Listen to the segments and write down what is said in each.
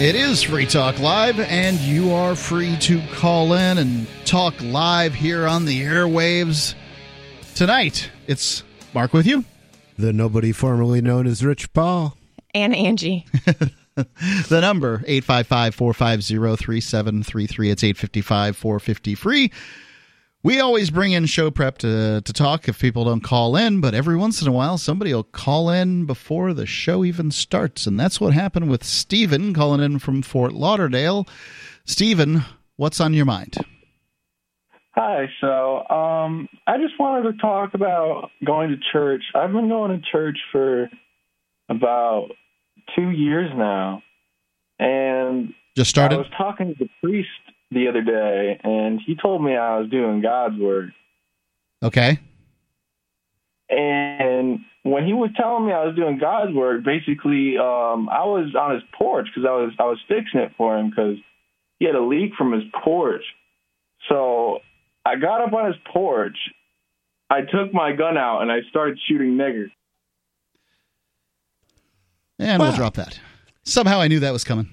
It is Free Talk Live, and you are free to call in and talk live here on the airwaves. Tonight, it's Mark with you. The nobody formerly known as Rich Paul. And Angie. the number 855-450-3733 it's 855 450 free we always bring in show prep to, to talk if people don't call in but every once in a while somebody will call in before the show even starts and that's what happened with Stephen calling in from Fort Lauderdale Stephen what's on your mind Hi, so um, I just wanted to talk about going to church. I've been going to church for about two years now, and just started. I was talking to the priest the other day, and he told me I was doing God's work. Okay. And when he was telling me I was doing God's work, basically, um, I was on his porch because I was I was fixing it for him because he had a leak from his porch. So I got up on his porch. I took my gun out and I started shooting niggers. And we'll drop that. Somehow I knew that was coming.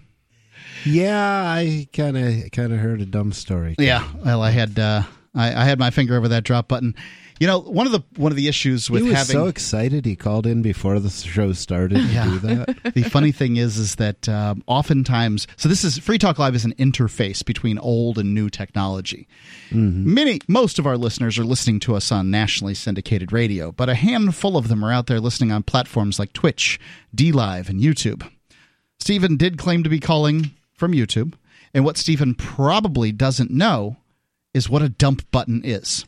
Yeah, I kind of kind of heard a dumb story. Yeah, well, I had uh, I, I, had my finger over that drop button. You know, one of the one of the issues with he was having so excited he called in before the show started yeah. to do that. the funny thing is, is that um, oftentimes, so this is Free Talk Live is an interface between old and new technology. Mm-hmm. Many, most of our listeners are listening to us on nationally syndicated radio, but a handful of them are out there listening on platforms like Twitch, DLive, and YouTube. Stephen did claim to be calling from YouTube, and what Stephen probably doesn't know is what a dump button is.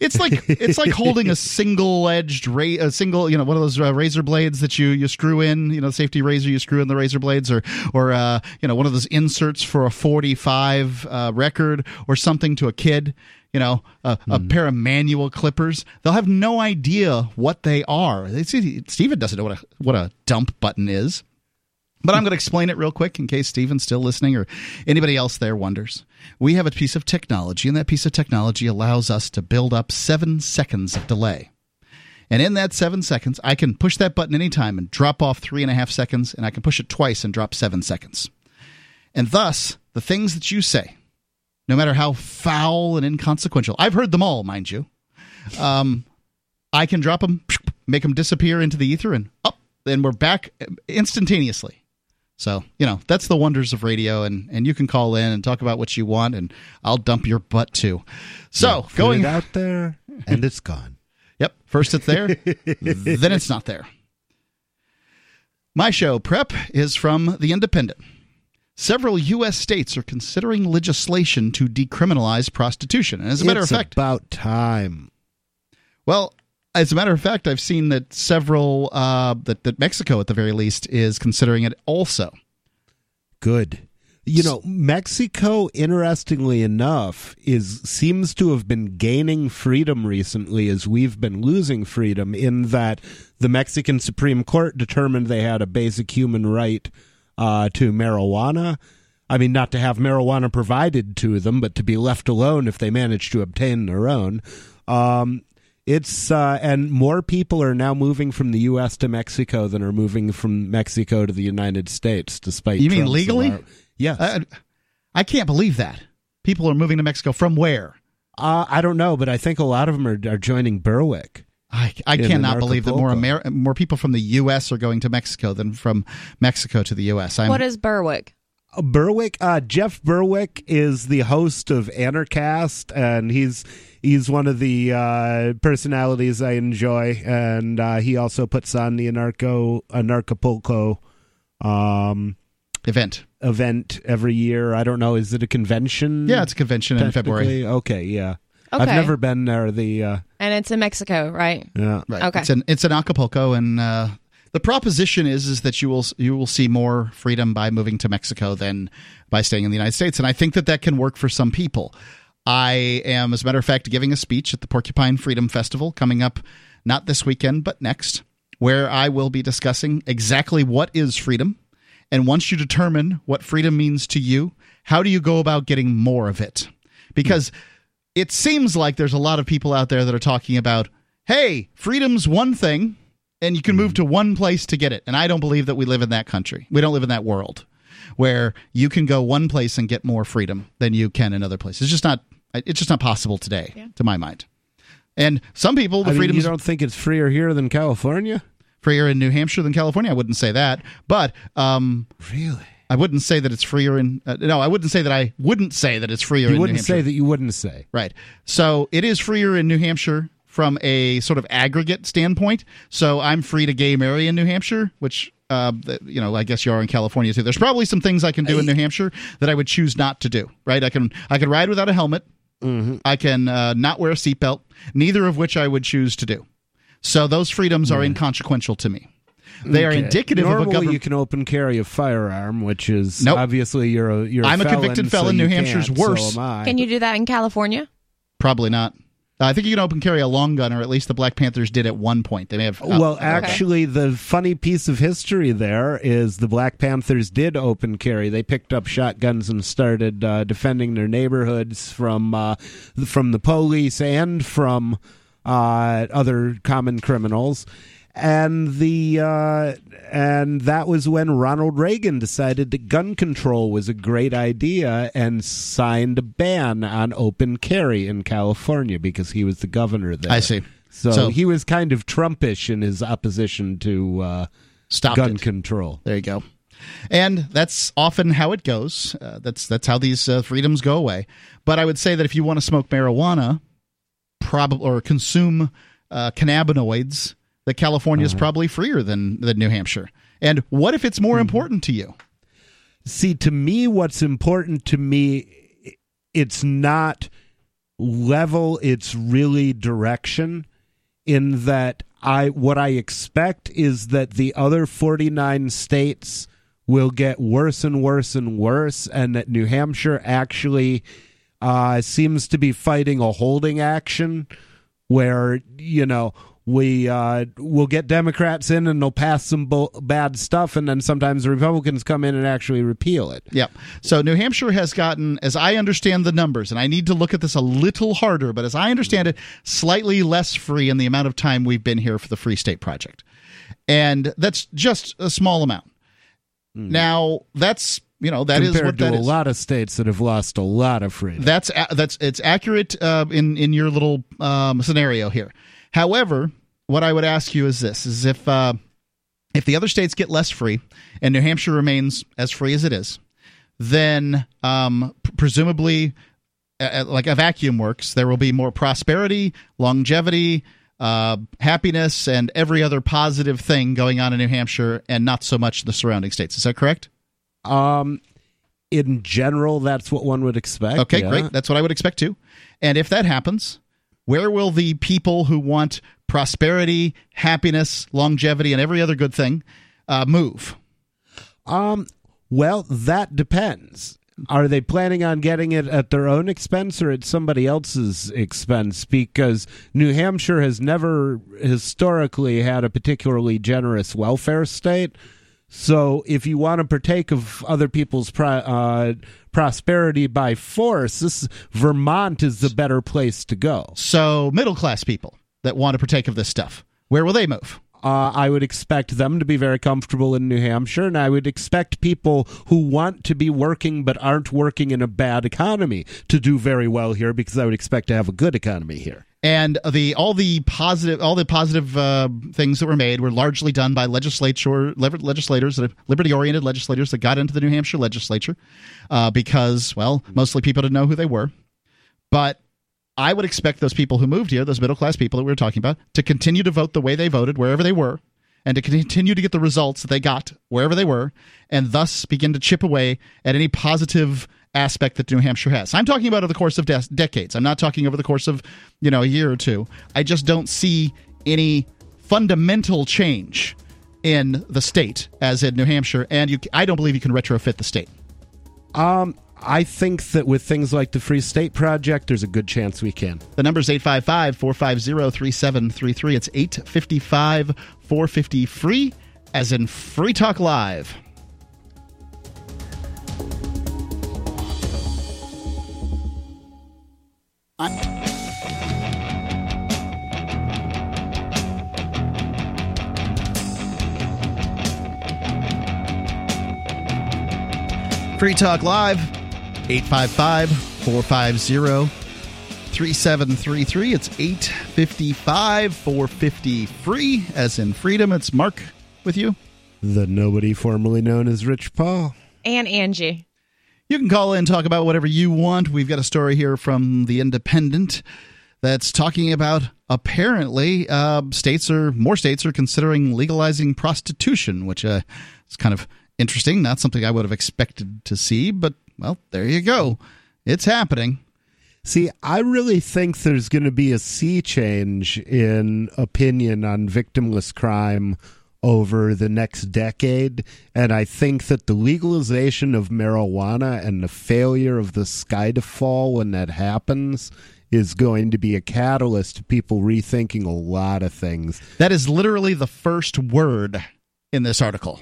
It's like it's like holding a single-edged ra- a single you know one of those uh, razor blades that you you screw in you know safety razor you screw in the razor blades or or uh, you know one of those inserts for a 45 uh, record or something to a kid you know a, mm. pair of manual clippers they'll have no idea what they are they see Stephen doesn't know what a what a dump button is but I'm going to explain it real quick in case Steven's still listening or anybody else there wonders. We have a piece of technology, and that piece of technology allows us to build up seven seconds of delay. And in that seven seconds, I can push that button anytime and drop off three and a half seconds, and I can push it twice and drop seven seconds. And thus, the things that you say, no matter how foul and inconsequential, I've heard them all, mind you, um, I can drop them, make them disappear into the ether, and up, oh, then we're back instantaneously. So, you know, that's the wonders of radio and and you can call in and talk about what you want and I'll dump your butt too. So, yeah, going out there and it's gone. Yep, first it's there, then it's not there. My show prep is from The Independent. Several U.S. states are considering legislation to decriminalize prostitution. And as a matter it's of fact, about time. Well, as a matter of fact, I've seen that several uh, that that Mexico, at the very least, is considering it also. Good. You know, Mexico, interestingly enough, is seems to have been gaining freedom recently as we've been losing freedom. In that the Mexican Supreme Court determined they had a basic human right uh, to marijuana. I mean, not to have marijuana provided to them, but to be left alone if they manage to obtain their own. Um, it's uh, and more people are now moving from the U.S. to Mexico than are moving from Mexico to the United States, despite you mean legally? Yes, I, I can't believe that people are moving to Mexico from where? Uh, I don't know, but I think a lot of them are, are joining Berwick. I, I cannot believe that more Amer- more people from the U.S. are going to Mexico than from Mexico to the U.S. I'm, what is Berwick? Uh, Berwick, uh, Jeff Berwick is the host of Anarchast, and he's he's one of the uh, personalities I enjoy, and uh, he also puts on the Anarcho Anarchapulco um, event event every year. I don't know, is it a convention? Yeah, it's a convention in February. Okay, yeah. Okay. I've never been there. The uh, and it's in Mexico, right? Yeah, right. Okay, it's in it's in Acapulco, and uh, the proposition is is that you will you will see more freedom by moving to Mexico than by staying in the United States, and I think that that can work for some people. I am, as a matter of fact, giving a speech at the Porcupine Freedom Festival coming up not this weekend, but next, where I will be discussing exactly what is freedom. And once you determine what freedom means to you, how do you go about getting more of it? Because hmm. it seems like there's a lot of people out there that are talking about, hey, freedom's one thing, and you can move hmm. to one place to get it. And I don't believe that we live in that country. We don't live in that world. where you can go one place and get more freedom than you can in other places. It's just not. It's just not possible today, Yeah. to my mind. And some people, the I mean, freedom you don't think it's freer here than California? freer in New Hampshire than California. I wouldn't say that, but um, Really? I wouldn't say that it's freer in. Uh, no, I wouldn't say that. I wouldn't say that it's freer. You in wouldn't New Hampshire. say that you wouldn't say. Right. So it is freer in New Hampshire from a sort of aggregate standpoint. So I'm free to gay marry in New Hampshire, which. Uh, you know, I guess you are in California too. There's probably some things I can do in New Hampshire that I would choose not to do. Right? I can I can ride without a helmet. I can uh, not wear a seatbelt. Neither of which I would choose to do. So those freedoms are inconsequential to me. They are indicative Normally, of a government. you can open carry a firearm, which is Nope. obviously you're a you're. I'm a convicted felon. so New Hampshire's worse. So. Can you do that in California? Probably not. I think you can open carry a long gun, or at least the Black Panthers did at one point. They may have. uh, Well, actually, the funny piece of history there is the Black Panthers did open carry. They picked up shotguns and started uh, defending their neighborhoods from uh, from the police and from uh, other common criminals. And the uh, and that was when Ronald Reagan decided that gun control was a great idea and signed a ban on open carry in California because he was the governor there. I see. So, So- he was kind of Trumpish in his opposition to uh, gun it. control. There you go. And that's often how it goes. Uh, that's that's how these uh, freedoms go away. But I would say that if you want to smoke marijuana, probably or consume uh, cannabinoids, that California is probably freer than than New Hampshire. And what if it's more important to you? See, to me, what's important to me, it's not level; it's really direction. In that, I what I expect is that the other forty nine states will get worse and worse and worse, and that New Hampshire actually uh, seems to be fighting a holding action where you know we uh, will get Democrats in and they'll pass some bo- bad stuff, and then sometimes the Republicans come in and actually repeal it. Yep. So New Hampshire has gotten, as I understand the numbers, and I need to look at this a little harder, but as I understand it, slightly less free in the amount of time we've been here for the Free State Project. And that's just a small amount. Now, that's, you know, that is compared what to that a is. lot of states that have lost a lot of freedom. That's that's it's accurate uh, in in your little um, scenario here. However, what I would ask you is this: is if uh, if the other states get less free and New Hampshire remains as free as it is, then um, presumably, uh, like a vacuum works, there will be more prosperity, longevity. Uh, happiness and every other positive thing going on in New Hampshire, and not so much in the surrounding states. Is that correct? um, in general, that's what one would expect. Okay, yeah. great. That's what I would expect too. And if that happens, where will the people who want prosperity, happiness, longevity, and every other good thing uh, move? Um, well, that depends. Are they planning on getting it at their own expense or at somebody else's expense? Because New Hampshire has never historically had a particularly generous welfare state. So, if you want to partake of other people's pro- uh, prosperity by force, this Vermont is the better place to go. So, middle class people that want to partake of this stuff, where will they move? uh, I would expect them to be very comfortable in New Hampshire, and I would expect people who want to be working but aren't working in a bad economy to do very well here because I would expect to have a good economy here. And the all the positive all the positive uh, things that were made were largely done by legislature legislators, liberty oriented legislators that got into the New Hampshire legislature uh, because well mostly people didn't know who they were, but I would expect those people who moved here, those middle class people that we were talking about, to continue to vote the way they voted wherever they were, and to continue to get the results that they got wherever they were, and thus begin to chip away at any positive aspect that New Hampshire has. I'm talking about over the course of de- decades. I'm not talking over the course of you know a year or two. I just don't see any fundamental change in the state as in New Hampshire, and you, I don't believe you can retrofit the state. Um, I think that with things like the Free State Project, there's a good chance we can. The number's 855 450 3733. It's 855 450 free, as in Free Talk Live. Free Talk Live, 855 450 3733. It's 855 450 free, as in freedom. It's Mark with you. The nobody formerly known as Rich Paul. And Angie. You can call in talk about whatever you want. We've got a story here from The Independent that's talking about apparently uh, states are more states are considering legalizing prostitution, which uh, is kind of interesting. Not something I would have expected to see, but well, there you go. It's happening. See, I really think there's going to be a sea change in opinion on victimless crime over the next decade. And I think that the legalization of marijuana and the failure of the sky to fall when that happens is going to be a catalyst to people rethinking a lot of things. That is literally the first word in this article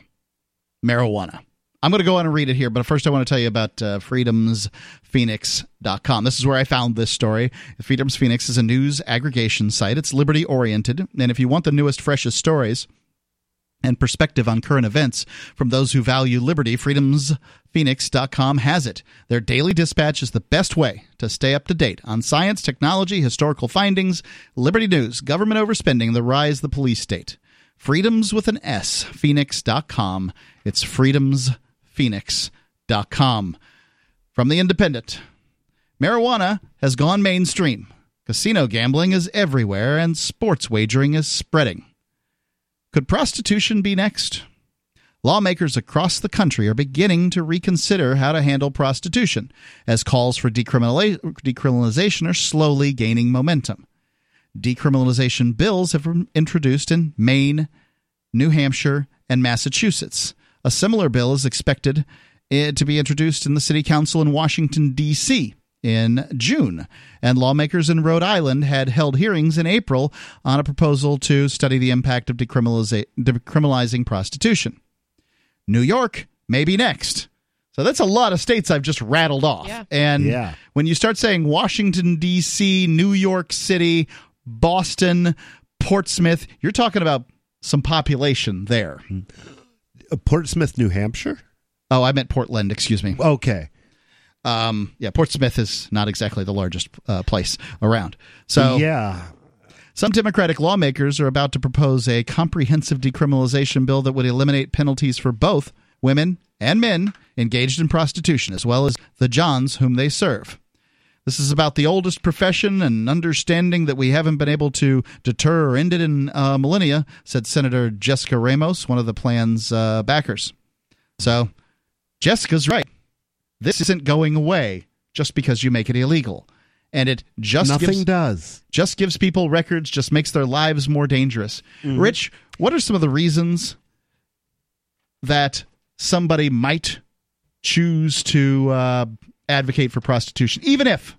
marijuana. I'm going to go on and read it here, but first I want to tell you about uh, freedomsphoenix.com. This is where I found this story. Freedoms Phoenix is a news aggregation site. It's liberty oriented, and if you want the newest, freshest stories, and perspective on current events from those who value liberty, freedomsphoenix.com has it. Their daily dispatch is the best way to stay up to date on science, technology, historical findings, liberty news, government overspending, the rise of the police state. Freedoms with an S, phoenix.com. It's freedomsphoenix.com. From the Independent. Marijuana has gone mainstream. Casino gambling is everywhere, and sports wagering is spreading. Could prostitution be next? Lawmakers across the country are beginning to reconsider how to handle prostitution, as calls for decriminalization are slowly gaining momentum. Decriminalization bills have been introduced in Maine, New Hampshire, and Massachusetts. A similar bill is expected eh, to be introduced in the City Council in Washington, D.C in June. And lawmakers in Rhode Island had held hearings in April on a proposal to study the impact of decriminalizing prostitution. New York may be next. So that's a lot of states I've just rattled off. Yeah. And Yeah. when you start saying Washington, D.C., New York City, Boston, Portsmouth, you're talking about some population there. Uh, Portsmouth, New Hampshire? Oh, I meant Portland, excuse me. Okay. Um, yeah, Portsmouth is not exactly the largest uh, place around. So yeah. some Democratic lawmakers are about to propose a comprehensive decriminalization bill that would eliminate penalties for both women and men engaged in prostitution, as well as the Johns whom they serve. This is about the oldest profession and understanding that we haven't been able to deter or end it in uh, millennia, said Senator Jessica Ramos, one of the plan's uh, backers. So, Jessica's right. This isn't going away just because you make it illegal. And it just Nothing gives, does. just gives people records, just makes their lives more dangerous. Rich, what are some of the reasons that somebody might choose to uh, advocate for prostitution, even if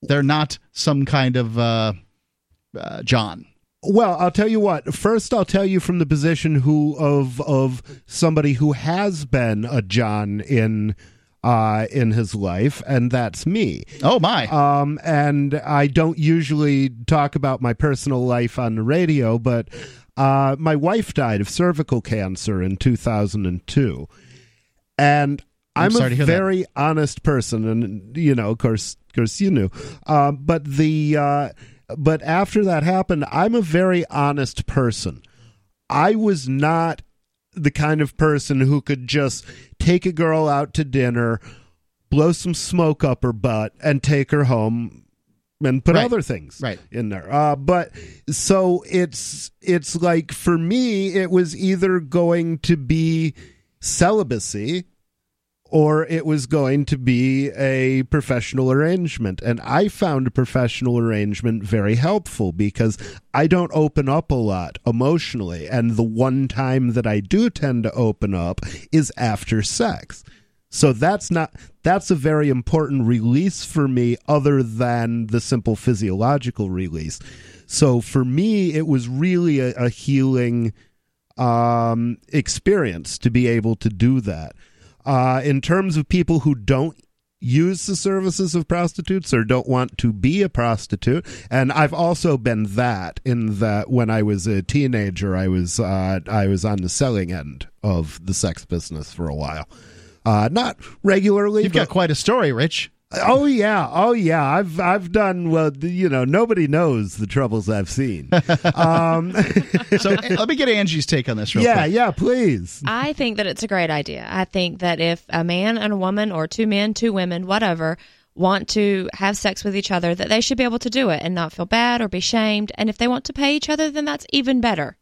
they're not some kind of uh, uh, John? Well, I'll tell you what. First, I'll tell you from the position who of of somebody who has been a John in uh, in his life, and that's me. Oh my! Um, and I don't usually talk about my personal life on the radio, but uh, my wife died of cervical cancer in 2002, and I'm I'm, a hear that. very honest person, and you know, of course, of course, you knew. Uh, but the uh, but after that happened, I'm a very honest person. I was not the kind of person who could just take a girl out to dinner, blow some smoke up her butt, and take her home and put Right. other things Right. in there. Uh, but so it's it's like for me, it was either going to be celibacy or it was going to be a professional arrangement. And I found a professional arrangement very helpful because I don't open up a lot emotionally. And the one time that I do tend to open up is after sex. So that's not that's a very important release for me other than the simple physiological release. So for me it was really a, a healing um experience to be able to do that. Uh, in terms of people who don't use the services of prostitutes or don't want to be a prostitute, and I've also been that in that when I was a teenager, I was uh, I was on the selling end of the sex business for a while. Uh, not regularly. You've got quite a story, Rich. Oh yeah, oh yeah. I've I've done well. You know, nobody knows the troubles I've seen. um, So let me get Angie's take on this real yeah, quick. yeah. Please. I think that it's a great idea. I think that if a man and a woman, or two men, two women, whatever, want to have sex with each other, that they should be able to do it and not feel bad or be shamed. And if they want to pay each other, then that's even better.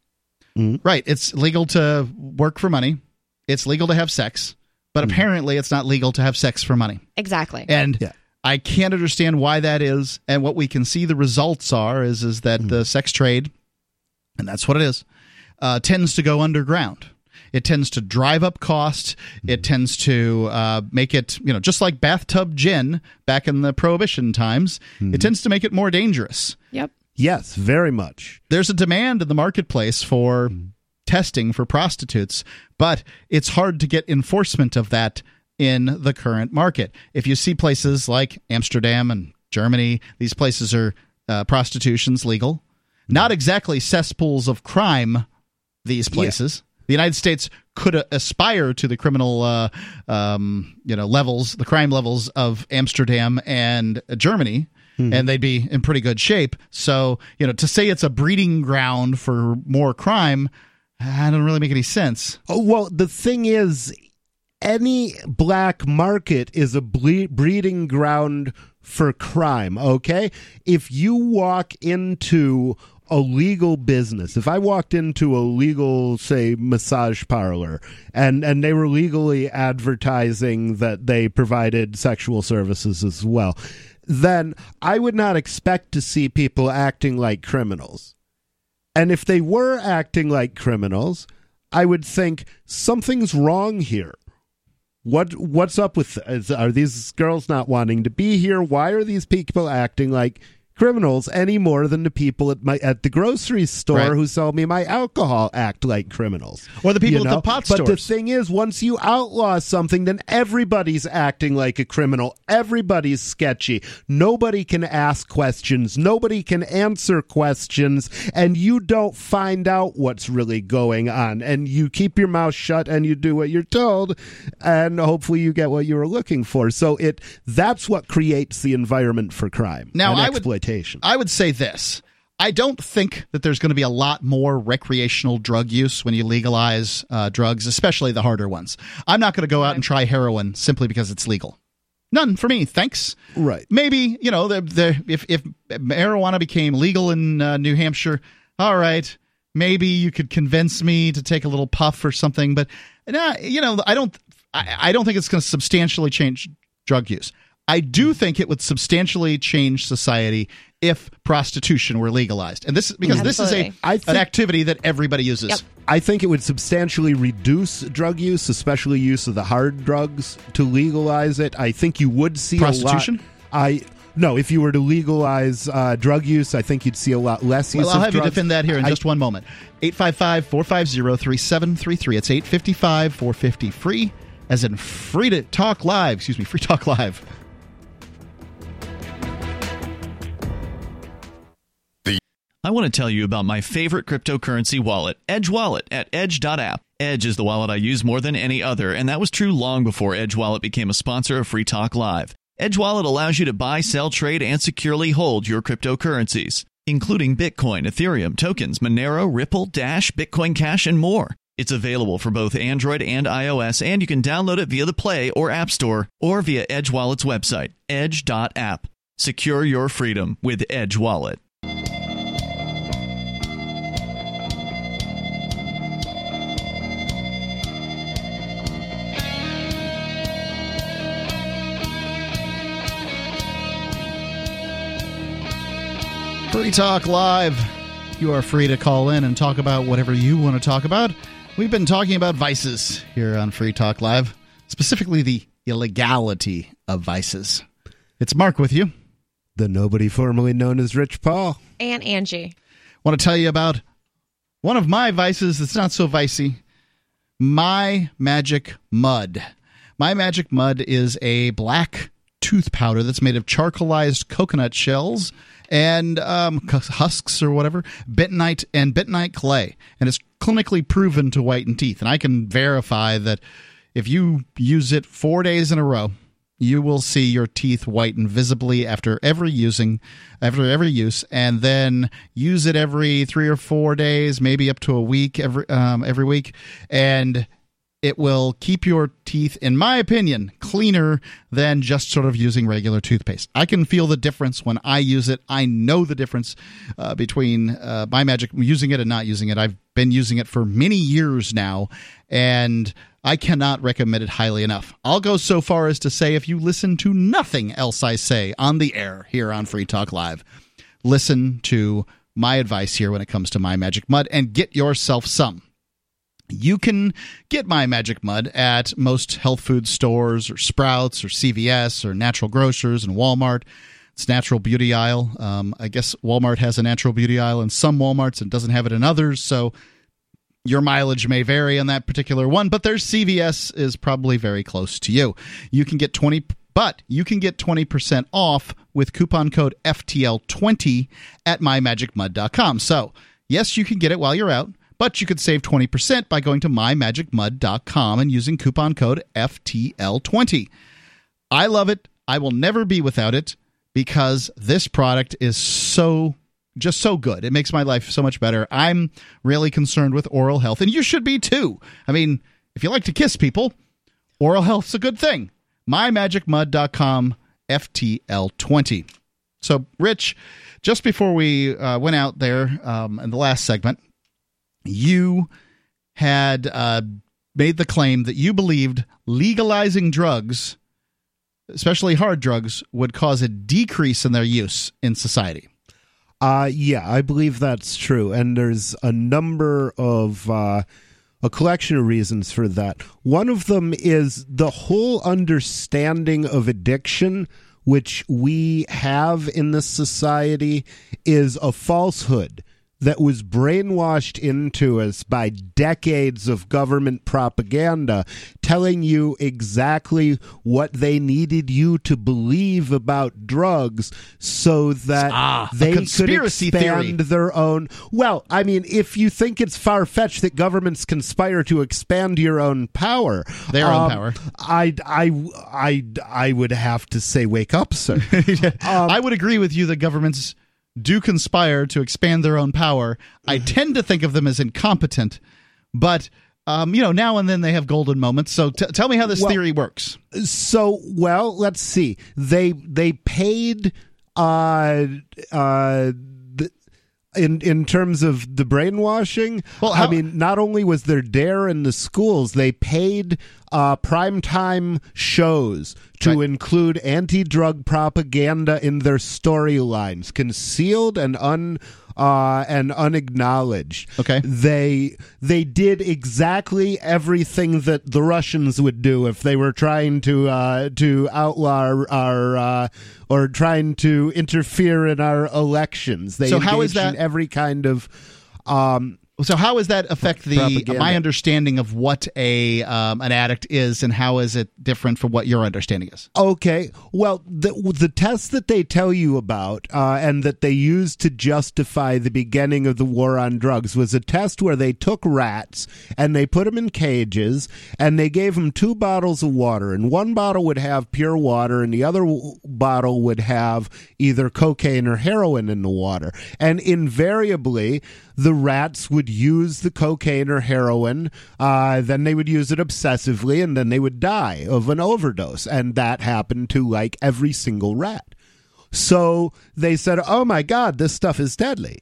Right. It's legal to work for money. It's legal to have sex, but hmm. apparently it's not legal to have sex for money. Exactly. And Yeah. I can't understand why that is. And what we can see the results are is is that hmm. the sex trade, and that's what it is, uh, tends to go underground. It tends to drive up cost. Hmm. It tends to uh, make it, you know, just like bathtub gin back in the prohibition times. It tends to make it more dangerous. yep. Yes, very much. There's a demand in the marketplace for testing for prostitutes, but it's hard to get enforcement of that in the current market. If you see places like Amsterdam and Germany, these places are uh, prostitution's legal. Not exactly cesspools of crime, these places. The United States could uh, aspire to the criminal, uh, um, you know, levels, the crime levels of Amsterdam and Germany, and they'd be in pretty good shape. So, you know, to say it's a breeding ground for more crime, I don't really make any sense. Oh, well, the thing is, any black market is a ble- breeding ground for crime, okay? If you walk into a legal business, if I walked into a legal, say, massage parlor, and, and they were legally advertising that they provided sexual services as well, then I would not expect to see people acting like criminals. And if they were acting like criminals, I would think something's wrong here. What what's up with is, are these girls not wanting to be here? Why are these people acting like criminals any more than the people at my at the grocery store Right. who sell me my alcohol act like criminals? Or the people You at the know? pot But the thing is, once you outlaw something, then everybody's acting like a criminal. Everybody's sketchy. Nobody can ask questions. Nobody can answer questions. And you don't find out what's really going on. And you keep your mouth shut and you do what you're told. And hopefully you get what you were looking for. So it that's what creates the environment for crime Now, I would- exploitation. I would say this. I don't think that there's going to be a lot more recreational drug use when you legalize uh, drugs, especially the harder ones. I'm not going to go out and try heroin simply because it's legal. None for me, thanks. Right. Maybe you know the the if if marijuana became legal in uh, New Hampshire, all right. Maybe you could convince me to take a little puff or something, but nah, you know I don't I, I don't think it's going to substantially change drug use. I do think it would substantially change society if prostitution were legalized, and this is because this is a Absolutely. I an activity that everybody uses. Yep. I think it would substantially reduce drug use, especially use of the hard drugs, to legalize it. I think you would see Prostitution? A lot, I no, if you were to legalize uh, drug use, I think you'd see a lot less use of drug. Well, I'll of have you defend that here in I- just one moment. 855 450 3733. It's 855 450 free, as in free to talk live. Excuse me, free talk live. I want to tell you about my favorite cryptocurrency wallet, Edge Wallet, at edge.app. Edge is the wallet I use more than any other, and that was true long before Edge Wallet became a sponsor of Free Talk Live. Edge Wallet allows you to buy, sell, trade, and securely hold your cryptocurrencies, including Bitcoin, Ethereum, tokens, Monero, Ripple, Dash, Bitcoin Cash, and more. It's available for both Android and iOS, and you can download it via the Play or App Store or via Edge Wallet's website, edge.app. Secure your freedom with Edge Wallet. Free Talk Live. You are free to call in and talk about whatever you want to talk about. We've been talking about vices here on Free Talk Live, specifically the illegality of vices. It's Mark with you. the nobody formerly known as Rich Paul. And Angie. want to tell you about one of my vices that's not so vicey my magic mud my magic mud is a black tooth powder that's made of charcoalized coconut shells and um, husks or whatever bentonite and bentonite clay. And it's clinically proven to whiten teeth. And i can verify that if you use it four days in a row, you will see your teeth whiten visibly after every using after every use and then use it every three or four days maybe up to a week every um, every week. And it will keep your teeth, in my opinion, cleaner than just sort of using regular toothpaste. I can feel the difference when I use it. I know the difference uh, between uh, my magic using it and not using it. I've been using it for many years now, and I cannot recommend it highly enough. I'll go so far as to say if you listen to nothing else I say on the air here on Free Talk Live, listen to my advice here when it comes to my magic mud and get yourself some. You can get My Magic Mud at most health food stores or Sprouts or CVS or Natural Grocers and Walmart. It's natural beauty aisle. Um, I guess Walmart has a natural beauty aisle in some Walmarts and doesn't have it in others. So your mileage may vary on that particular one, but their CVS is probably very close to you. You can get 20 but you can get 20% off with coupon code FTL20 at mymagicmud.com. So, yes, you can get it while you're out but you could save 20% by going to mymagicmud.com and using coupon code FTL20. I love it. I will never be without it because this product is so just so good. It makes my life so much better. I'm really concerned with oral health, and you should be too. I mean, if you like to kiss people, oral health's a good thing. MyMagicMud.com FTL20. So, Rich, just before we uh, went out there um, in the last segment, you had uh, made the claim that you believed legalizing drugs, especially hard drugs, would cause a decrease in their use in society. Uh, yeah, I believe that's true. And there's a number of. Uh, a collection of reasons for that. One of them is the whole understanding of addiction, which we have in this society, is a falsehood that was brainwashed into us by decades of government propaganda telling you exactly what they needed you to believe about drugs so that ah, they could expand theory. their own well i mean if you think it's far-fetched that governments conspire to expand your own power their um, own power. I i i i would have to say wake up sir. Um, i would agree with you that governments do conspire to expand their own power. I tend to think of them as incompetent, but um, you know, now and then they have golden moments. So t- tell me how this well, theory works. So, well, let's see. They they paid uh uh in in terms of the brainwashing. Well, how, I mean, not only was there DARE in the schools, they paid uh, primetime shows to right. include anti-drug propaganda in their storylines, concealed and un uh, and unacknowledged. Okay, they they did exactly everything that the Russians would do if they were trying to uh, to outlaw our, our uh, or trying to interfere in our elections. They so how is that every kind of um, so how does that affect the propaganda. my understanding of what a um, an addict is, and how is it different from what your understanding is? Okay, well, the the test that they tell you about uh, and that they used to justify the beginning of the war on drugs was a test where they took rats and they put them in cages and they gave them two bottles of water, and one bottle would have pure water, and the other w- bottle would have either cocaine or heroin in the water, and invariably the rats would use the cocaine or heroin, uh, then they would use it obsessively, and then they would die of an overdose. And that happened to like every single rat. So they said, "Oh my God, this stuff is deadly."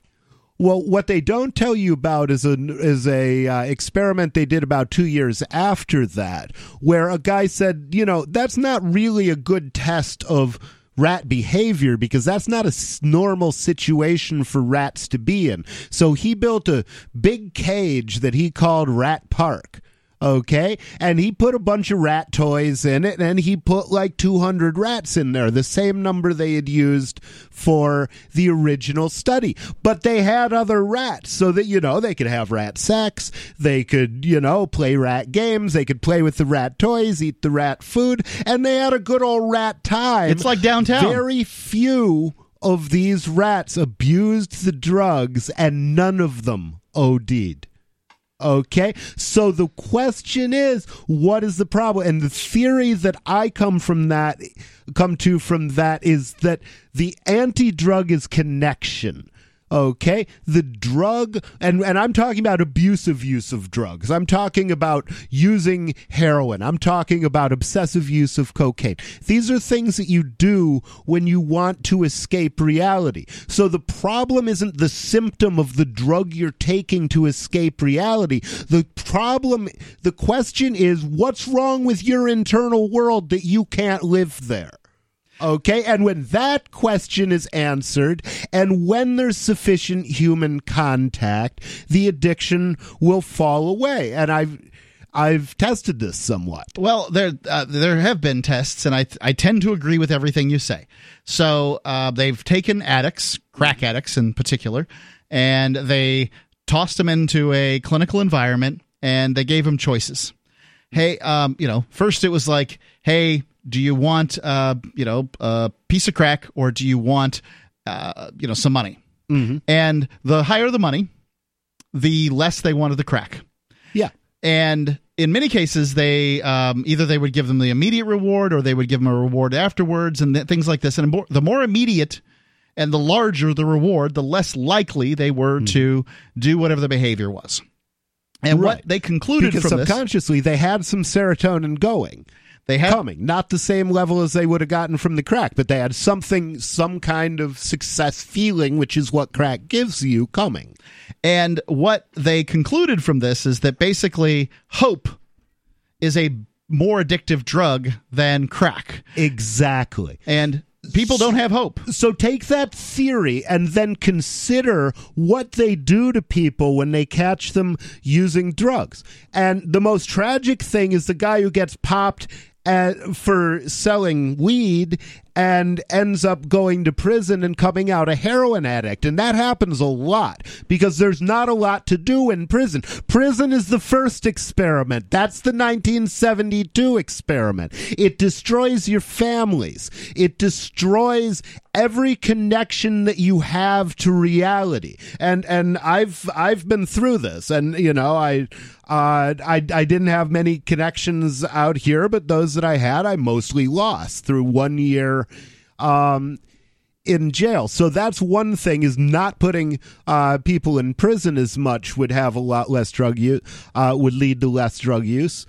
Well, what they don't tell you about is a is a uh, experiment they did about two years after that, where a guy said, you know, that's not really a good test of rat behavior because that's not a normal situation for rats to be in. So he built a big cage that he called Rat Park okay? And he put a bunch of rat toys in it, and he put like 200 rats in there, the same number they had used for the original study. But they had other rats so that, you know, they could have rat sex, they could, you know, play rat games, they could play with the rat toys, eat the rat food, and they had a good old rat time. It's like downtown. Very few of these rats abused the drugs, and none of them OD'd. Okay. So the question is, what is the problem? And the theory that I come from that, come to from that is that the anti drug is connection. Okay. The drug, and, and I'm talking about abusive use of drugs. I'm talking about using heroin. I'm talking about obsessive use of cocaine. These are things that you do when you want to escape reality. So the problem isn't the symptom of the drug you're taking to escape reality. The problem, the question is, what's wrong with your internal world that you can't live there? Okay. And when that question is answered, and when there's sufficient human contact, the addiction will fall away. And I've, I've tested this somewhat. Well, there uh, there have been tests, and I I tend to agree with everything you say. So uh, they've taken addicts, crack addicts in particular, and they tossed them into a clinical environment, and they gave them choices. Hey, um, you know, first it was like, hey, do you want uh, you know a piece of crack or do you want uh, you know some money? Mm-hmm. And the higher the money, the less they wanted the crack. Yeah. And in many cases, they um, either they would give them the immediate reward or they would give them a reward afterwards and th- things like this. And the more immediate and the larger the reward, the less likely they were mm. to do whatever the behavior was. And right. what they concluded because from subconsciously this, they had some serotonin going. They had coming, not the same level as they would have gotten from the crack, but they had something, some kind of success feeling, which is what crack gives you coming. And what they concluded from this is that basically hope is a more addictive drug than crack. Exactly. And people don't have hope. So take that theory and then consider what they do to people when they catch them using drugs. And the most tragic thing is the guy who gets popped Uh, for selling weed and ends up going to prison and coming out a heroin addict. And that happens a lot because there's not a lot to do in prison. Prison is the first experiment. That's the 1972 experiment. It destroys your families. It destroys every connection that you have to reality. And and I've I've been through this and you know, I uh, I, I didn't have many connections out here, but those that I had, I mostly lost through one year um, in jail. So that's one thing is not putting uh, people in prison as much would have a lot less drug use, uh, would lead to less drug use.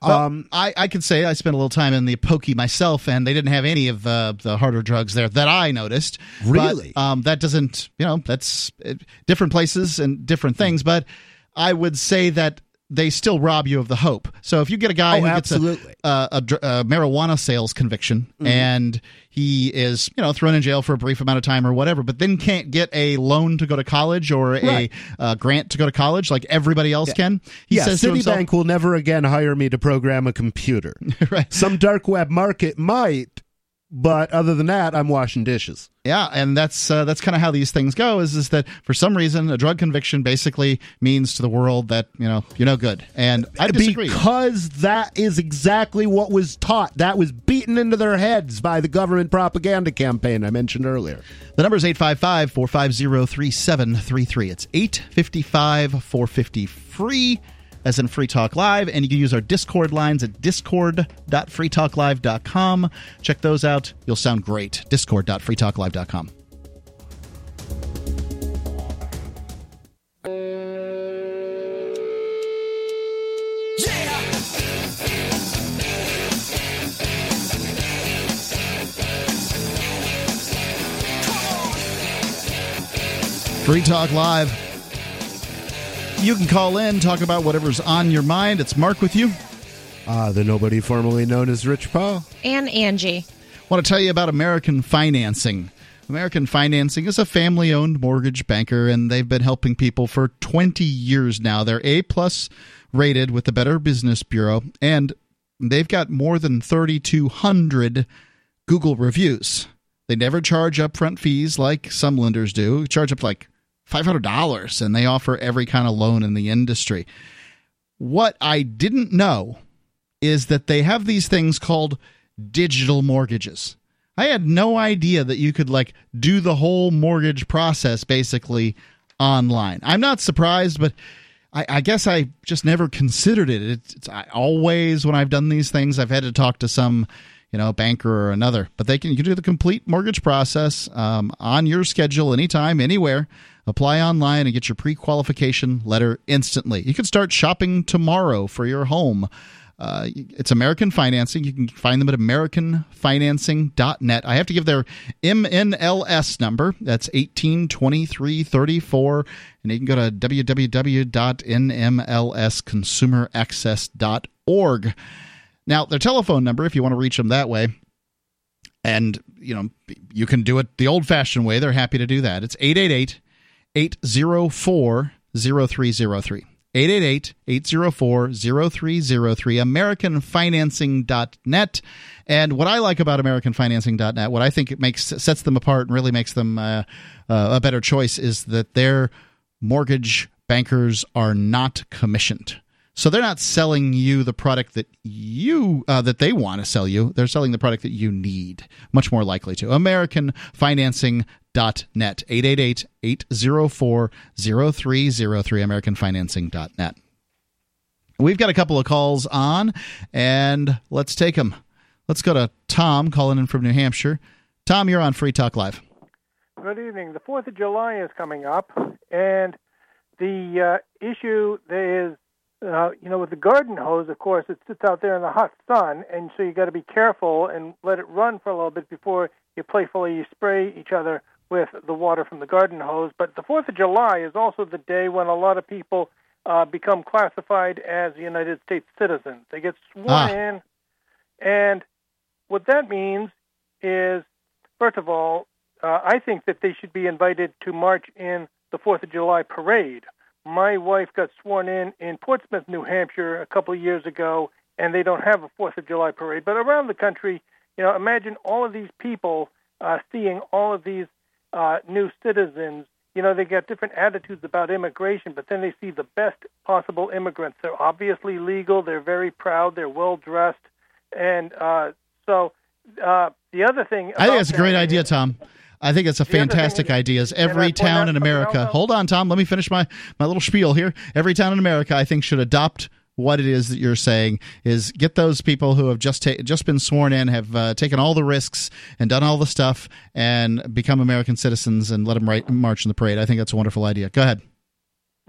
Well, um, I, I could say I spent a little time in the pokey myself, and they didn't have any of the, the harder drugs there that I noticed. Really? But, um, that doesn't, you know, that's uh, different places and different things. But I would say that they still rob you of the hope. So if you get a guy oh, who absolutely. gets a, a, a, a, marijuana sales conviction mm-hmm. and he is, you know, thrown in jail for a brief amount of time or whatever, but then can't get a loan to go to college or right. a grant to go to college like everybody else yeah. can. He yeah, says Citibank himself, will never again hire me to program a computer. right. Some dark web market might, but other than that, I'm washing dishes. Yeah, and that's uh, that's kind of how these things go. Is is that for some reason a drug conviction basically means to the world that you know you're no good, and I disagree because that is exactly what was taught. That was beaten into their heads by the government propaganda campaign I mentioned earlier. The number is 855 450 3733. It's 855 450 free as in Free Talk Live. And you can use our Discord lines at discord.freetalklive.com. Check those out. You'll sound great. Discord.freetalklive.com. Free Talk Live you can call in, talk about whatever's on your mind. It's Mark with you. Uh, the nobody formerly known as Rich Paul. And Angie. want to tell you about American Financing. American Financing is a family owned mortgage banker, and they've been helping people for 20 years now. They're A plus rated with the Better Business Bureau, and they've got more than 3,200 Google reviews. They never charge upfront fees like some lenders do. Charge up like $500 and they offer every kind of loan in the industry. What I didn't know is that they have these things called digital mortgages. I had no idea that you could like do the whole mortgage process basically online. I'm not surprised, but I, I guess I just never considered it. It's, it's I, always when I've done these things, I've had to talk to some you know, banker or another. But they can you can do the complete mortgage process um, on your schedule, anytime, anywhere. Apply online and get your pre-qualification letter instantly. You can start shopping tomorrow for your home. Uh, it's American Financing. You can find them at AmericanFinancing.net. I have to give their MNLS number. That's 182334. And you can go to www.nmlsconsumeraccess.org. Now, their telephone number, if you want to reach them that way, and you know, you can do it the old fashioned way. They're happy to do that. It's 888 804 0303. 888-804-0303 americanfinancing.net and what i like about americanfinancing.net what i think it makes sets them apart and really makes them uh, uh, a better choice is that their mortgage bankers are not commissioned so they're not selling you the product that you uh, that they want to sell you. They're selling the product that you need. Much more likely to. AmericanFinancing.net 888-804-0303 AmericanFinancing.net. We've got a couple of calls on, and let's take them. Let's go to Tom calling in from New Hampshire. Tom, you're on Free Talk Live. Good evening. The Fourth of July is coming up, and the uh, issue is uh, you know, with the garden hose, of course, it sits out there in the hot sun, and so you got to be careful and let it run for a little bit before you playfully spray each other with the water from the garden hose. But the Fourth of July is also the day when a lot of people uh, become classified as United States citizens. They get sworn ah. in, and what that means is, first of all, uh, I think that they should be invited to march in the Fourth of July parade my wife got sworn in in Portsmouth, New Hampshire, a couple of years ago, and they don't have a Fourth of July parade. But around the country, you know, imagine all of these people uh, seeing all of these uh, new citizens. You know, they got different attitudes about immigration, but then they see the best possible immigrants. They're obviously legal. They're very proud. They're well dressed, and uh, so uh, the other thing. I think that's a great idea, Tom. I think it's a fantastic idea. Is every town in America? Hold on, Tom. Let me finish my my little spiel here. Every town in America, I think, should adopt what it is that you're saying is get those people who have just ta- just been sworn in, have uh, taken all the risks and done all the stuff, and become American citizens, and let them right, march in the parade. I think that's a wonderful idea. Go ahead.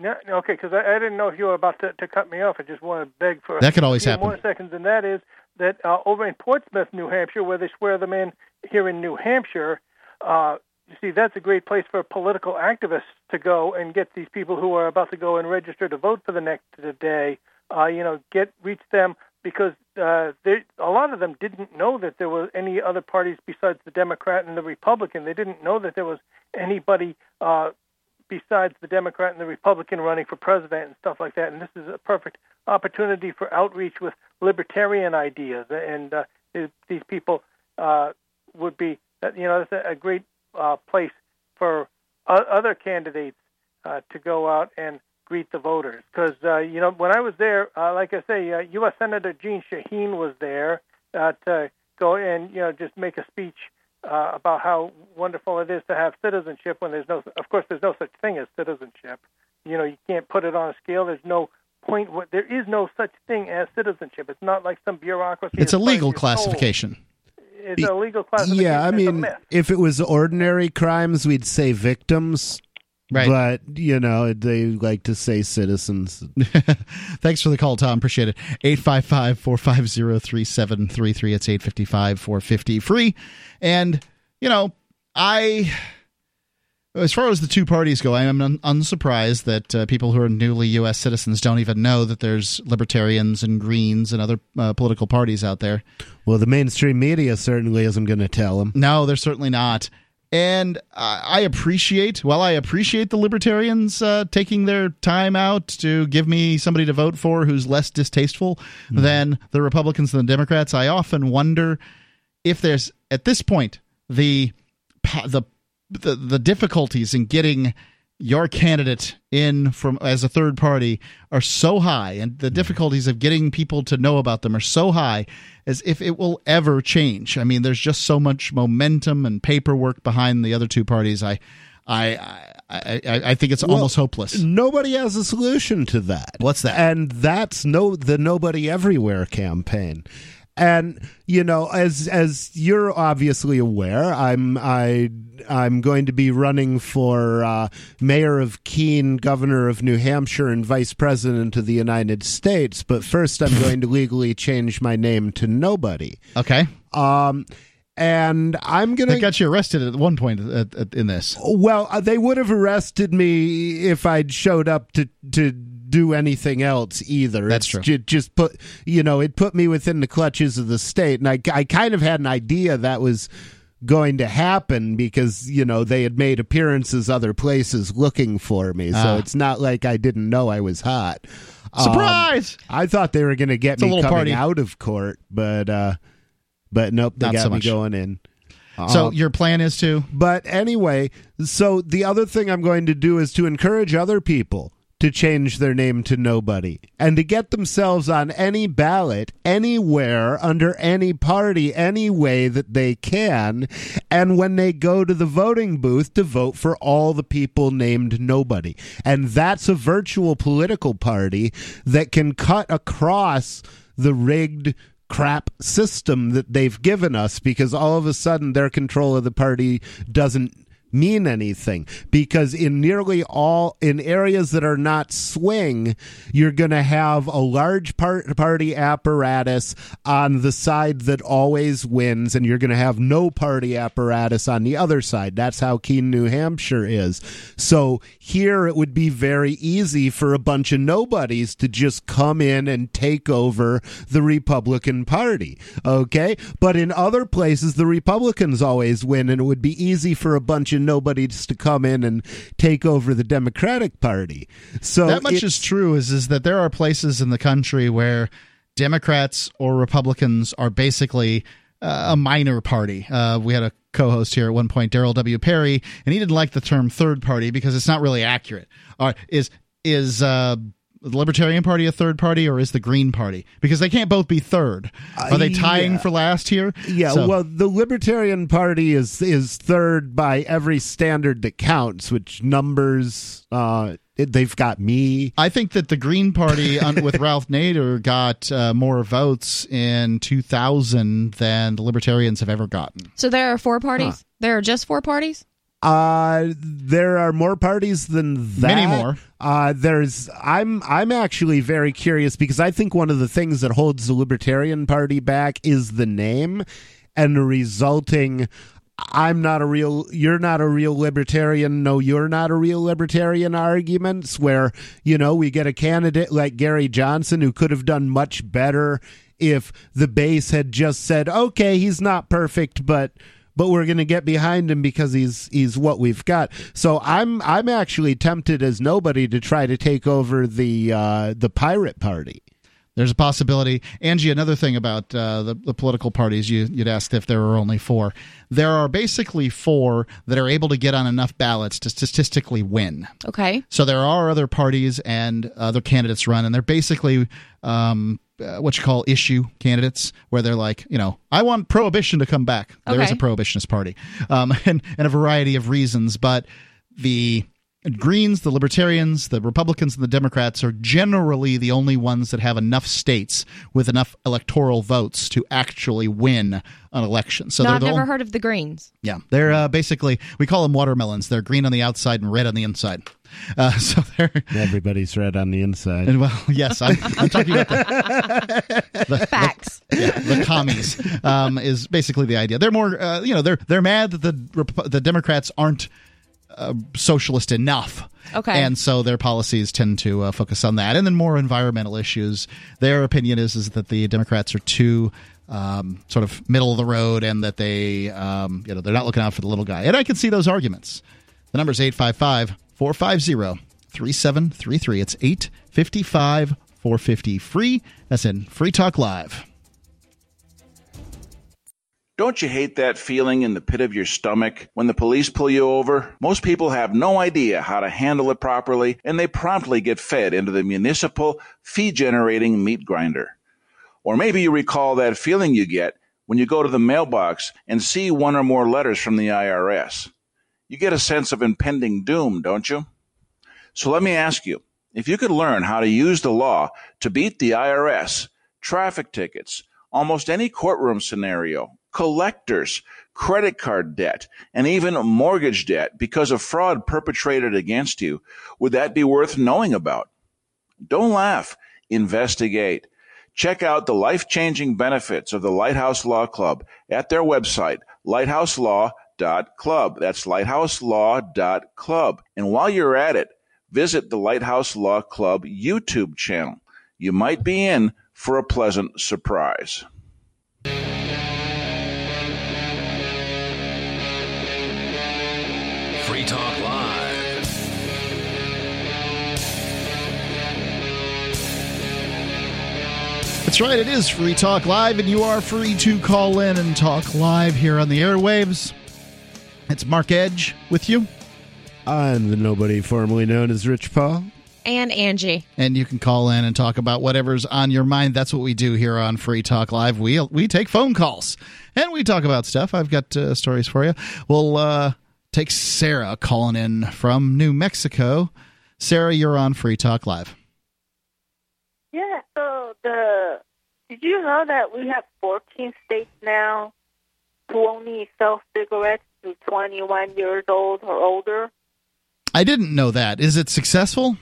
Yeah, okay, because I, I, didn't know if you were about to, to, cut me off. I just want to beg for that could always happen. more seconds, and that is that uh, over in Portsmouth, New Hampshire, where they swear them in here in New Hampshire, uh, you see, that's a great place for political activists to go and get these people who are about to go and register to vote for the next day. Uh, you know, get reach them because uh, a lot of them didn't know that there were any other parties besides the Democrat and the Republican. They didn't know that there was anybody uh, besides the Democrat and the Republican running for president and stuff like that. And this is a perfect opportunity for outreach with libertarian ideas. And uh, these people uh, would be, you know, that's a great uh, place for uh, other candidates uh, to go out and greet the voters. Because uh, you know, when I was there, uh, like I say, uh, U.S. Senator Jeanne Shaheen was there uh, to go and you know just make a speech uh, about how wonderful it is to have citizenship. When there's no, of course, there's no such thing as citizenship. You know, you can't put it on a scale. There's no point. Where, there is no such thing as citizenship. It's not like some bureaucracy. It's a legal classification. Soul it's a legal classification. Yeah, I mean, if it was ordinary crimes, we'd say victims. Right. But, you know, they like to say citizens. Thanks for the call, Tom. Appreciate it. 855 450 3733. It's 855 450 free. And, you know, I as far as the two parties go, I am un- unsurprised that uh, people who are newly U.S. citizens don't even know that there's libertarians and Greens and other uh, political parties out there. Well, the mainstream media certainly isn't going to tell them. No, they're certainly not. And I appreciate, well, I appreciate the libertarians uh, taking their time out to give me somebody to vote for who's less distasteful mm. than the Republicans and the Democrats. I often wonder if there's, at this point, the the the the difficulties in getting your candidate in from as a third party are so high and the hmm. difficulties of getting people to know about them are so high as if it will ever change i mean there's just so much momentum and paperwork behind the other two parties i i I, I, I think it's well, almost hopeless. Nobody has a solution to that. What's that? And that's no the Nobody Everywhere campaign. And you know, as as you're obviously aware, I'm I I'm going to be running for uh, mayor of Keene, governor of New Hampshire, and vice president of the United States. But first, I'm going to legally change my name to Nobody. Okay. Um, and I'm gonna. They got you arrested at one point at, at, in this. Well, uh, they would have arrested me if I'd showed up to to do anything else either. That's it's true. just put, you know, it put me within the clutches of the state, and I, I kind of had an idea that was going to happen because you know they had made appearances other places looking for me, so ah. it's not like I didn't know I was hot. Surprise! Um, I thought they were going to get it's me coming party. out of court, but uh, but nope, they not got so me going in. So um, your plan is to. But anyway, so the other thing I'm going to do is to encourage other people to change their name to nobody and to get themselves on any ballot anywhere under any party any way that they can. And when they go to the voting booth to vote for all the people named nobody. And that's a virtual political party that can cut across the rigged crap system that they've given us because all of a sudden their control of the party doesn't mean anything. Because in nearly all in areas that are not swing you're going to have a large part, party apparatus on the side that always wins and you're going to have no party apparatus on the other side. That's how Keene New Hampshire is. So here it would be very easy for a bunch of nobodies to just come in and take over the Republican Party okay? But in other places the Republicans always win and it would be easy for a bunch of nobody just to come in and take over the Democratic Party. So that much is true. Is is that there are places in the country where Democrats or Republicans are basically uh, a minor party. Uh, we had a co-host here at one point, Darryl W. Perry, and he didn't like the term third party because it's not really accurate. All right, is is uh, the Libertarian Party a third party or is the Green Party? Because they can't both be third. Are they tying yeah. for last here? Yeah. So. Well, the Libertarian Party is is third by every standard that counts, which numbers. Uh, they've got me. I think that the Green Party with Ralph Nader got uh, more votes in 2000 than the Libertarians have ever gotten. So there are four parties. Huh. There are just four parties. Uh, there are more parties than that. Many more. Uh, there's. I'm. I'm actually very curious because I think one of the things that holds the Libertarian Party back is the name, and the resulting. I'm not a real. You're not a real libertarian. No, you're not a real libertarian. Arguments where you know we get a candidate like Gary Johnson who could have done much better if the base had just said, "Okay, he's not perfect, but." But we're going to get behind him because he's he's what we've got. So I'm I'm actually tempted as nobody to try to take over the uh, the pirate party. There's a possibility. Angie, another thing about uh, the, the, political parties, you, would asked if there were only four. There are basically four that are able to get on enough ballots to statistically win. Okay. So there are other parties and other candidates run, and they're basically um, uh, what you call issue candidates, where they're like, you know, I want prohibition to come back. Okay. There is a prohibitionist party, um, and and a variety of reasons, but the Greens, the Libertarians, the Republicans, and the Democrats are generally the only ones that have enough states with enough electoral votes to actually win an election. So no, I've never heard of the Greens. Yeah, they're uh, basically we call them watermelons. They're green on the outside and red on the inside. Uh, so they're everybody's red on the inside. And well, yes, I'm, I'm talking about the, the facts. The, yeah, the commies um, is basically the idea. They're more, uh, you know, they're they're mad that the the Democrats aren't uh, socialist enough. Okay. And so their policies tend to uh, focus on that, and then more environmental issues. Their opinion is is that the Democrats are too um, sort of middle of the road, and that they, um, you know, they're not looking out for the little guy. And I can see those arguments. The number is 855 450 3733. It's 855 450 free. That's in Free Talk Live. Don't you hate that feeling in the pit of your stomach when the police pull you over? Most people have no idea how to handle it properly and they promptly get fed into the municipal fee generating meat grinder. Or maybe you recall that feeling you get when you go to the mailbox and see one or more letters from the IRS. You get a sense of impending doom, don't you? So let me ask you, if you could learn how to use the law to beat the IRS, traffic tickets, almost any courtroom scenario, collectors, credit card debt, and even mortgage debt because of fraud perpetrated against you, would that be worth knowing about? Don't laugh. Investigate. Check out the life changing benefits of the Lighthouse Law Club at their website, lighthouselaw.club. That's lighthouselaw.club. And while you're at it, visit the Lighthouse Law Club YouTube channel. You might be in for a pleasant surprise. Free Talk Live. That's right, it is Free Talk Live, and you are free to call in and talk live here on the airwaves. It's Mark Edge with you. I'm the nobody formerly known as Rich Paul. And Angie. And you can call in and talk about whatever's on your mind. That's what we do here on Free Talk Live. We we take phone calls and we talk about stuff. I've got uh, stories for you. We'll uh, take Sarah calling in from New Mexico. Sarah, you're on Free Talk Live. Yeah. So the did you know that we have 14 states now who only sell cigarettes to 21 years old or older? I didn't know that. Is it successful?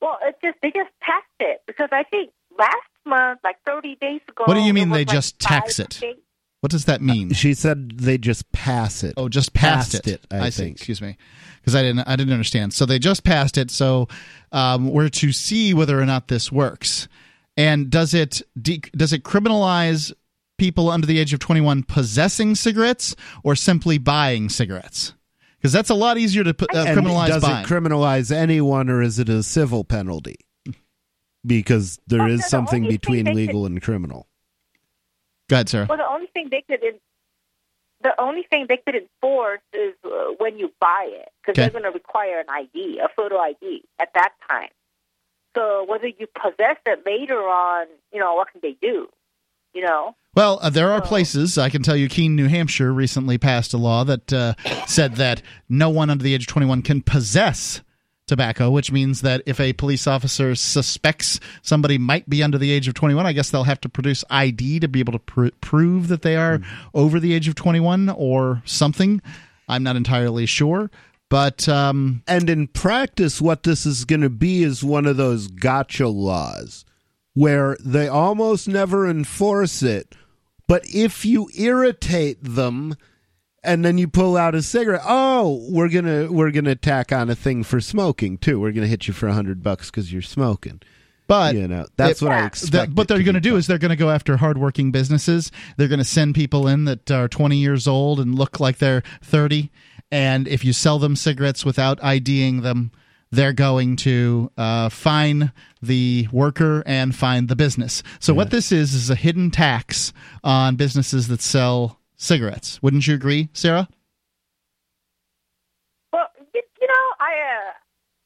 Well, it's just they just taxed it because I think last month, like 30 days ago. What do you mean they like, just tax it? states- What does that mean? She said they just pass it. Oh, just passed, Passed it, I see. think. Excuse me, because I didn't. I didn't understand. So they just passed it. So um, we're to see whether or not this works. And does it de- does it criminalize people under the age of twenty one possessing cigarettes or simply buying cigarettes? Because that's a lot easier to put, uh, And criminalize does buying. it criminalize anyone or is it a civil penalty? Because there Oh, is no, something only thing between they legal and criminal. Go ahead, Sarah. Well, the only thing they could. The only thing they could enforce is uh, when you buy it, because Okay. they're going to require an ID, a photo ID, at that time. So whether you possess it later on, you know, what can they do? You know. Well, uh, there are places. I can tell you, Keene, New Hampshire recently passed a law that uh, said that no one under the age of 21 can possess tobacco, which means that if a police officer suspects somebody might be under the age of 21, I guess they'll have to produce ID to be able to pr- prove that they are over the age of 21 or something. I'm not entirely sure. But um, And in practice, what this is going to be is one of those gotcha laws where they almost never enforce it. But if you irritate them and then you pull out a cigarette, oh, we're gonna we're gonna tack on a thing for smoking too. We're gonna hit you for a hundred bucks because you're smoking. but you know that's it- what I expect. what it they're to going to do is they're going to go after hardworking businesses. They're going to send people in that are 20 years old and look like they're 30. And if you sell them cigarettes without IDing them, they're going to uh, fine the worker and fine the business. So what this is is a hidden tax on businesses that sell cigarettes. Wouldn't you agree, Sarah? Well, you, you know, I uh,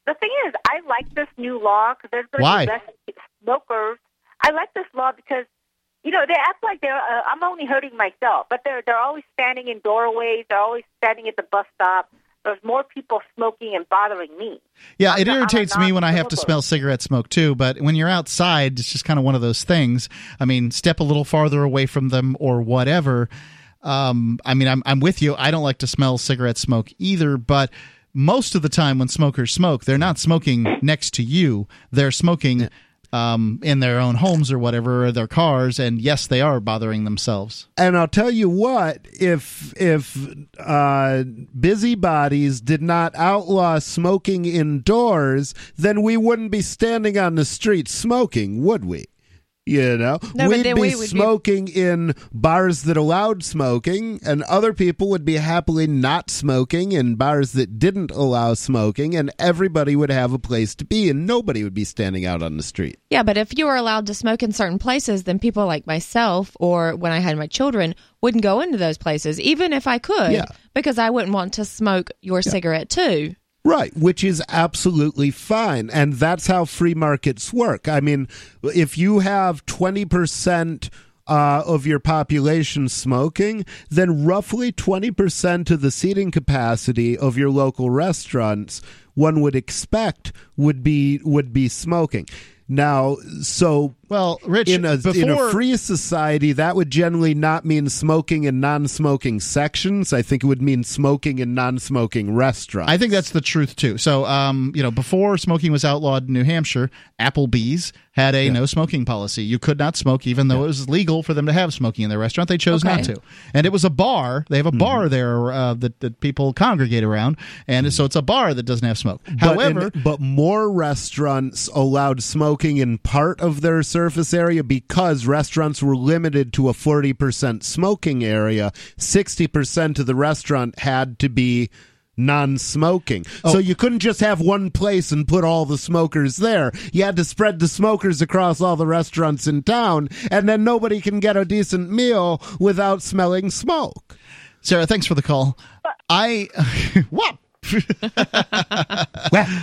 the thing is, I like this new law because there's going Why? to be less smokers. I like this law because you know they act like they're. Uh, I'm only hurting myself, but they're they're always standing in doorways. They're always standing at the bus stop. There's more people smoking and bothering me. Yeah, I'm it not- irritates me when I have to smell cigarette smoke too. But when you're outside, it's just kind of one of those things. I mean, step a little farther away from them or whatever. Um, I mean, I'm I'm with you. I don't like to smell cigarette smoke either, but most of the time when smokers smoke, they're not smoking next to you. They're smoking um, in their own homes or whatever, or their cars, and yes, they are bothering themselves. And I'll tell you what, if if uh, busybodies did not outlaw smoking indoors, then we wouldn't be standing on the street smoking, would we? You know, No, we'd be we would be- smoking in bars that allowed smoking, and other people would be happily not smoking in bars that didn't allow smoking, and everybody would have a place to be, and nobody would be standing out on the street. Yeah, but if you were allowed to smoke in certain places, then people like myself or when I had my children wouldn't go into those places, even if I could, Yeah. because I wouldn't want to smoke your cigarette too. Right, which is absolutely fine. And that's how free markets work. I mean, if you have 20% uh, of your population smoking, then roughly 20% of the seating capacity of your local restaurants, one would expect, would be would be smoking. Now, so well, Rich, in a before, in a free society, that would generally not mean smoking in non-smoking sections. I think it would mean smoking in non-smoking restaurants. I think that's the truth too. So, um, you know, before smoking was outlawed in New Hampshire, Applebee's had a yeah. no smoking policy. You could not smoke, even though yeah. it was legal for them to have smoking in their restaurant. They chose okay. not to, and it was a bar. They have a mm-hmm. bar there uh, that, that people congregate around, and mm-hmm. so it's a bar that doesn't have smoke. But However, in, but more restaurants allowed smoking in part of their surface area because restaurants were limited to a forty percent smoking area. Sixty percent of the restaurant had to be non-smoking. Oh. So you couldn't just have one place and put all the smokers there. You had to spread the smokers across all the restaurants in town, and then nobody can get a decent meal without smelling smoke. Sarah, thanks for the call. Uh, I what?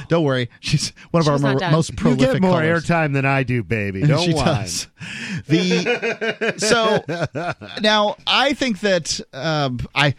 Don't worry, she's one of she's our more, most prolific. You get more callers. airtime than I do, baby. Don't she whine. does. The so now I think that um, I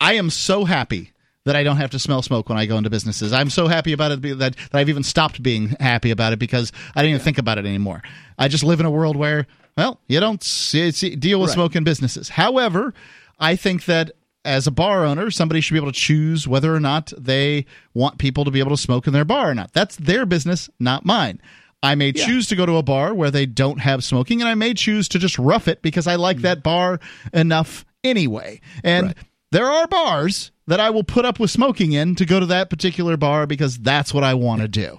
I am so happy that I don't have to smell smoke when I go into businesses. I'm so happy about it that, that I've even stopped being happy about it because I didn't even think about it anymore. I just live in a world where, well, you don't see, see, deal with right. smoke in businesses. However, I think that as a bar owner, somebody should be able to choose whether or not they want people to be able to smoke in their bar or not. That's their business, not mine. I may yeah. choose to go to a bar where they don't have smoking, and I may choose to just rough it because I like mm. that bar enough anyway. And right. there are bars that I will put up with smoking in to go to that particular bar because that's what I want to do.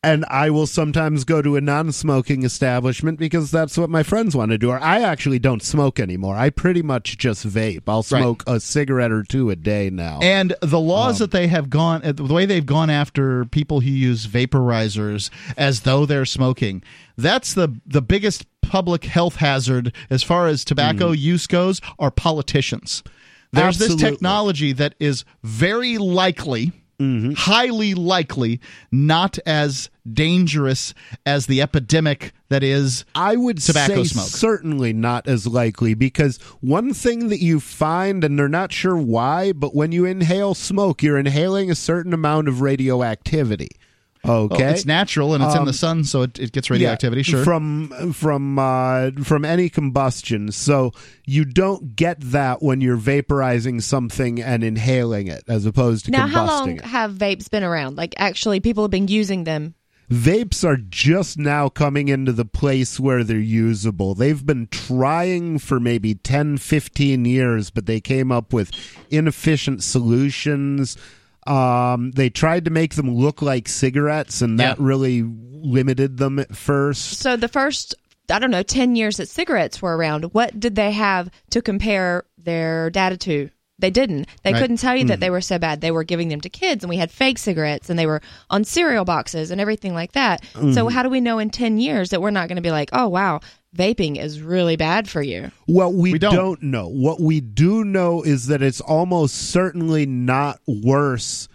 And I will sometimes go to a non smoking establishment because that's what my friends want to do. Or I actually don't smoke anymore. I pretty much just vape. I'll smoke right. a cigarette or two a day now. And the laws um, that they have gone, uh, the way they've gone after people who use vaporizers as though they're smoking, that's the, the biggest public health hazard as far as tobacco mm. use goes, are politicians. There's Absolutely. this technology that is very likely, mm-hmm. highly likely, not as dangerous as the epidemic that is I would tobacco say smoke. Certainly not as likely because one thing that you find, and they're not sure why, but when you inhale smoke, you're inhaling a certain amount of radioactivity. Okay, well, it's natural and it's um, in the um, sun, so it, it gets radioactivity. Yeah, sure, from from uh, from any combustion. So you don't get that when you're vaporizing something and inhaling it, as opposed to now. Combusting how long it. have vapes been around? Like actually, people have been using them. Vapes are just now coming into the place where they're usable. They've been trying for maybe 10, 15 years, but they came up with inefficient solutions um, they tried to make them look like cigarettes, and that really limited them at first. So the first, I don't know, ten years that cigarettes were around, what did they have to compare their data to? They didn't. They right. couldn't tell you mm. that they were so bad. They were giving them to kids, and we had fake cigarettes, and they were on cereal boxes and everything like that. Mm. So how do we know in ten years that we're not going to be like, oh wow, vaping is really bad for you? Well, we, we don't. don't. know. What we do know is that it's almost certainly not worse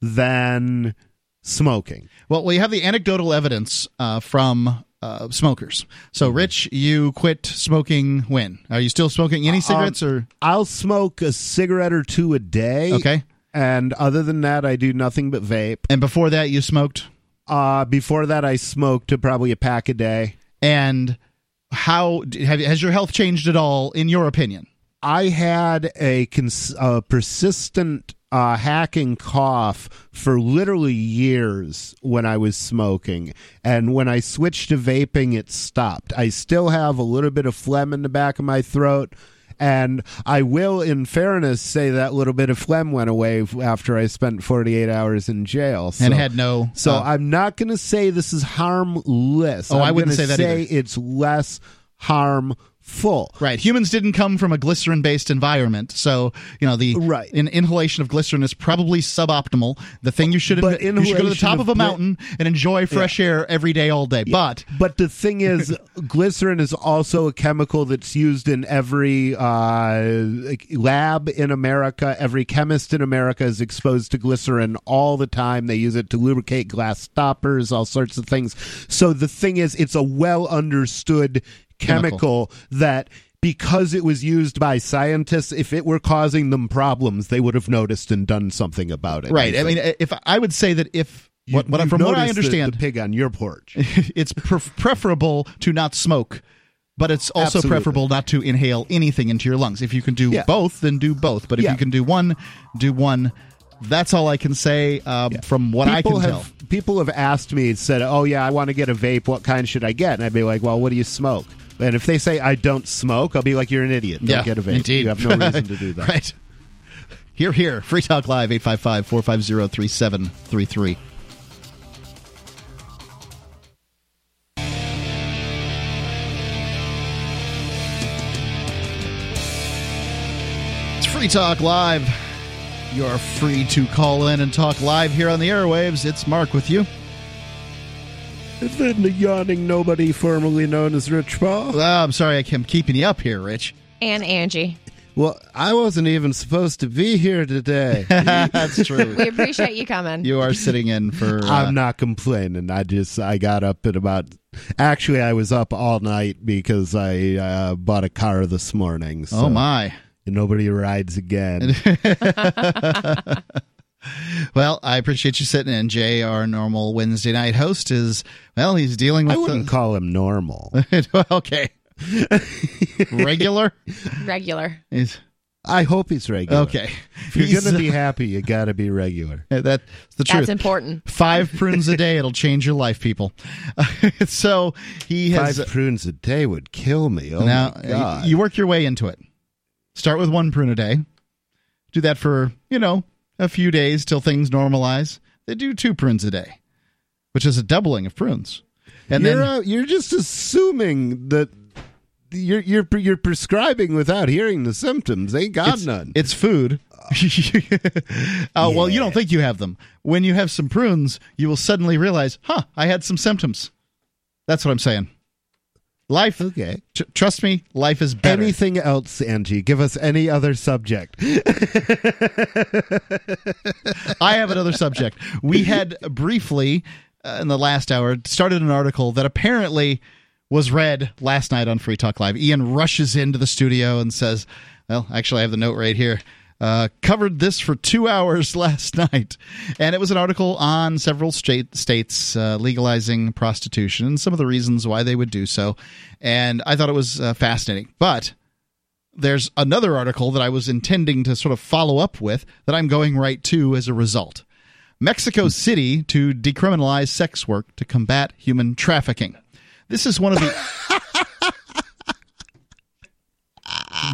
than smoking. Well, we have the anecdotal evidence uh, from uh, smokers. So, mm-hmm. Rich, you quit smoking when? Are you still smoking any um, cigarettes um, or? I'll smoke a cigarette or two a day. Okay. And other than that, I do nothing but vape. And before that, you smoked? Uh, before that, I smoked probably a pack a day. And how have, has your health changed at all in your opinion i had a, cons- a persistent uh, hacking cough for literally years when I was smoking. And when I switched to vaping, it stopped. I still have a little bit of phlegm in the back of my throat, and I will, in fairness, say that little bit of phlegm went away after I spent 48 hours in jail. So, and had no. So uh, I'm not going to say this is harmless. Oh, I'm I wouldn't say that say either. it's less harm full. Right. Humans didn't come from a glycerin based environment. So, you know, the right. in, inhalation of glycerin is probably suboptimal. The thing you should, but you should go to the top of, of a mountain and enjoy fresh yeah. air every day, all day. Yeah. But but the thing is, glycerin is also a chemical that's used in every uh, lab in America. Every chemist in America is exposed to glycerin all the time. They use it to lubricate glass stoppers, all sorts of things. So the thing is, it's a well understood chemical, chemical that because it was used by scientists, if it were causing them problems, they would have noticed and done something about it. Right. I mean, if I would say that if what, what from what I understand, the, the pig on your porch, it's pre- preferable to not smoke but it's also Absolutely. preferable not to inhale anything into your lungs. If you can do Yeah. both, then do both. But if Yeah. you can do one, do one. That's all I can say um, from what I can have tell. People have asked me and said, "Oh yeah, I want to get a vape. What kind should I get?" And I'd be like, "Well, what do you smoke?" And if they say I don't smoke, I'll be like, "You're an idiot. Don't yeah, get a vape. Indeed. You have no reason to do that." right. Here, here. Free Talk Live, 855 450 3733. It's Free Talk Live. You're free to call in and talk live here on the airwaves. It's Mark with you. And then the yawning nobody, formerly known as Rich Paul. Oh, I'm sorry I'm keeping you up here, Rich. And Angie. Well, I wasn't even supposed to be here today. That's true. We appreciate you coming. you are sitting in for. Uh, I'm not complaining. I just I got up at about. Actually, I was up all night because I uh, bought a car this morning. So oh, my. Nobody rides again. Well, I appreciate you sitting in. Jay, our normal Wednesday night host, is well, he's dealing with. I wouldn't the, call him normal. okay, regular. Regular. Is I hope he's regular. okay. If you're He's- going to be happy, you got to be regular. that's the truth. That's important. Five prunes a day, it'll change your life, people. so he has Five prunes a day would kill me. Oh now my god! you work your way into it. Start with one prune a day. Do that for you know a few days till things normalize. They do two prunes a day, which is a doubling of prunes. And you're, then uh, you're just assuming that you're you're you're prescribing without hearing the symptoms. Ain't got it's, none. It's food. oh well, you don't think you have them. When you have some prunes, you will suddenly realize, "Huh, I had some symptoms." That's what I'm saying. Life, okay. tr- trust me, life is better. Anything else, Angie? Give us any other subject. I have another subject. We had briefly uh, in the last hour started an article that apparently was read last night on Free Talk Live. Ian rushes into the studio and says, "Well, actually, I have the note right here." Uh, covered this for two hours last night, and it was an article on several state states uh, legalizing prostitution and some of the reasons why they would do so. And I thought it was uh, fascinating, but there's another article that I was intending to sort of follow up with that I'm going right to as a result. Mexico City to decriminalize sex work to combat human trafficking. This is one of the.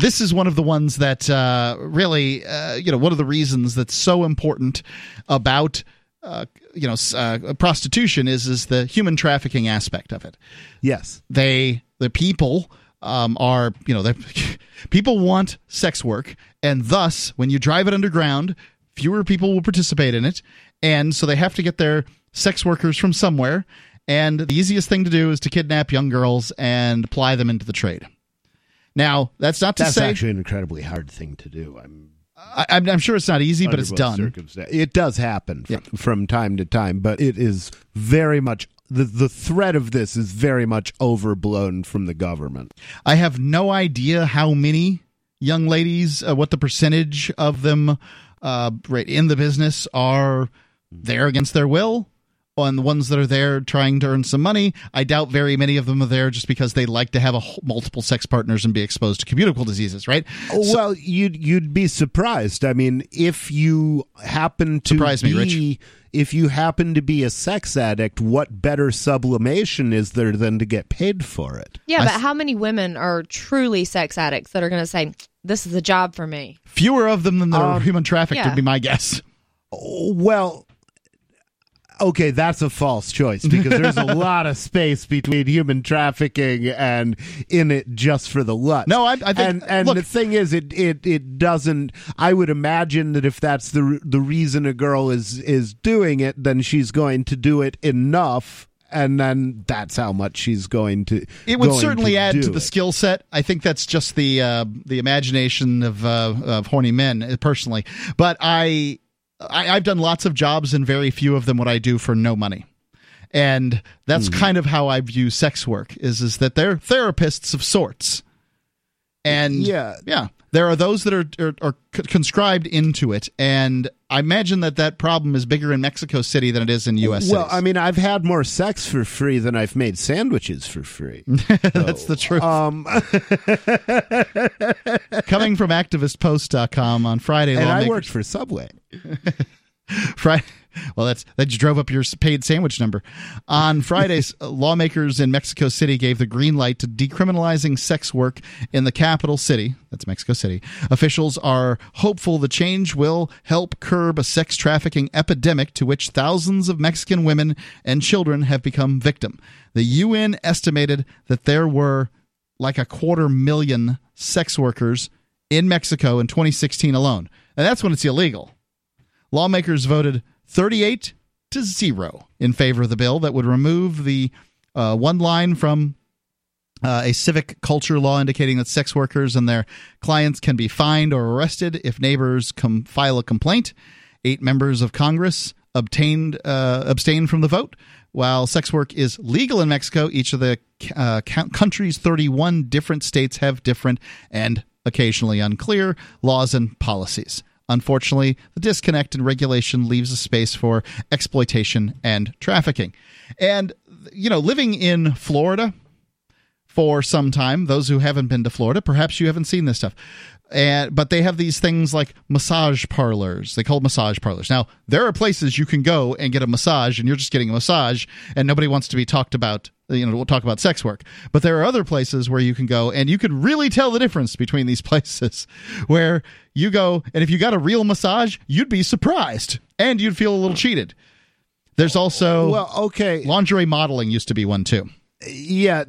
This is one of the ones that uh, really, uh, you know, one of the reasons that's so important about. Uh, you know, uh, prostitution is is the human trafficking aspect of it yes. they the people um, are you know they people want sex work and thus when you drive it underground fewer people will participate in it and so they have to get their sex workers from somewhere and the easiest thing to do is to kidnap young girls and ply them into the trade now that's not to That's say That's actually an incredibly hard thing to do. I'm I, I'm, I'm sure it's not easy but it's done It does happen from, Yeah. from time to time, but it is very much the the threat of this is very much overblown from the government. I have no idea how many young ladies, uh, what the percentage of them uh, right in the business are there against their will. On the ones that are there trying to earn some money, I doubt very many of them are there just because they like to have a whole, multiple sex partners and be exposed to communicable diseases, right? Oh, well, you'd you'd be surprised. I mean, if you happen to Surprise me, be, Rich. if you happen to be a sex addict, what better sublimation is there than to get paid for it? Yeah, I but s- how many women are truly sex addicts that are going to say, "This is a job for me"? Fewer of them than that are Um, human trafficked yeah. would be my guess. Well, okay, that's a false choice because there's a lot of space between human trafficking and in it just for the lust. No, I- I think- and and look- the thing is, it it it doesn't. I would imagine that if that's the the reason a girl is is doing it, then she's going to do it enough. And then that's how much she's going to. It would certainly to add to the skill set. I think that's just the uh, the imagination of uh, of horny men, uh, personally. But I, I I've done lots of jobs, and very few of them would I do for no money. And that's Hmm. kind of how I view sex work is is that they're therapists of sorts. And Yeah. yeah, there are those that are, are, are conscribed into it, and I imagine that that problem is bigger in Mexico City than it is in U.S. Well, cities. I mean, I've had more sex for free than I've made sandwiches for free. that's the truth. Um, Coming from ActivistPost.com on Friday, and I worked for Subway. Friday. Well, that's that you drove up your paid sandwich number. On Fridays, lawmakers in Mexico City gave the green light to decriminalizing sex work in the capital city. That's Mexico City. Officials are hopeful the change will help curb a sex trafficking epidemic to which thousands of Mexican women and children have become victim. The UN estimated that there were like a quarter million sex workers in Mexico in 2016 alone. And that's when it's illegal lawmakers voted 38 to 0 in favor of the bill that would remove the uh, one line from uh, a civic culture law indicating that sex workers and their clients can be fined or arrested if neighbors com- file a complaint. Eight members of Congress obtained uh, abstained from the vote. While sex work is legal in Mexico, each of the uh, country's 31 different states have different and occasionally unclear laws and policies. Unfortunately, the disconnect in regulation leaves a space for exploitation and trafficking. And, you know, living in Florida for some time, those who haven't been to Florida, perhaps you haven't seen this stuff. And, but they have these things like massage parlors. They call massage parlors. Now, there are places you can go and get a massage, and you're just getting a massage, and nobody wants to be talked about. You know, we'll talk about sex work. But there are other places where you can go, and you can really tell the difference between these places. Where you go, and if you got a real massage, you'd be surprised, and you'd feel a little cheated. There's also Well, okay. lingerie modeling used to be one too. Yeah.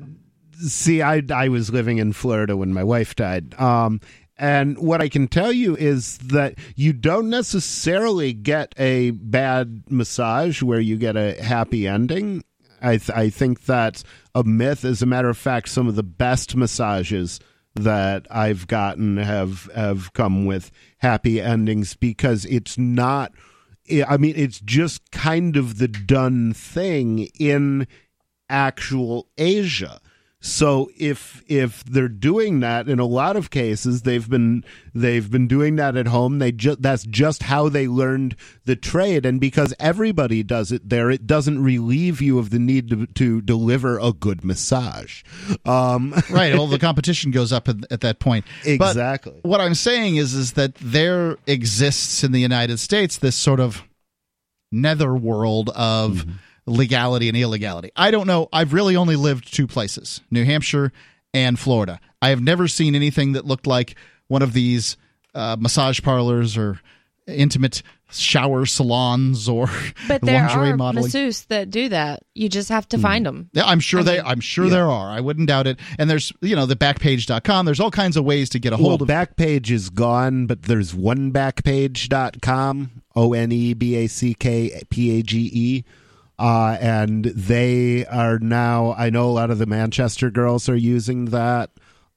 See, I I was living in Florida when my wife died. Um and what I can tell you is that you don't necessarily get a bad massage where you get a happy ending. I th- I think that's a myth. As a matter of fact, some of the best massages that I've gotten have have come with happy endings because it's not I mean, it's just kind of the done thing in actual Asia. So if if they're doing that in a lot of cases, they've been they've been doing that at home. They just that's just how they learned the trade, and because everybody does it there, it doesn't relieve you of the need to, to deliver a good massage. Um, right. Well, the competition goes up at, at that point. But Exactly. what I'm saying is, is that there exists in the United States this sort of netherworld of Mm-hmm. Legality and illegality. I don't know. I've really only lived two places: New Hampshire and Florida. I have never seen anything that looked like one of these uh, massage parlors or intimate shower salons or But there lingerie are modeling. masseuses that do that. You just have to find them. Yeah, I'm sure I they. mean- I'm sure there are. I wouldn't doubt it. And there's, you know, the Backpage.com. There's all kinds of ways to get a Well, hold of. Backpage is gone, but there's onebackpage.com, O N B A C K P A G. Uh, and they are now, I know a lot of the Manchester girls are using that.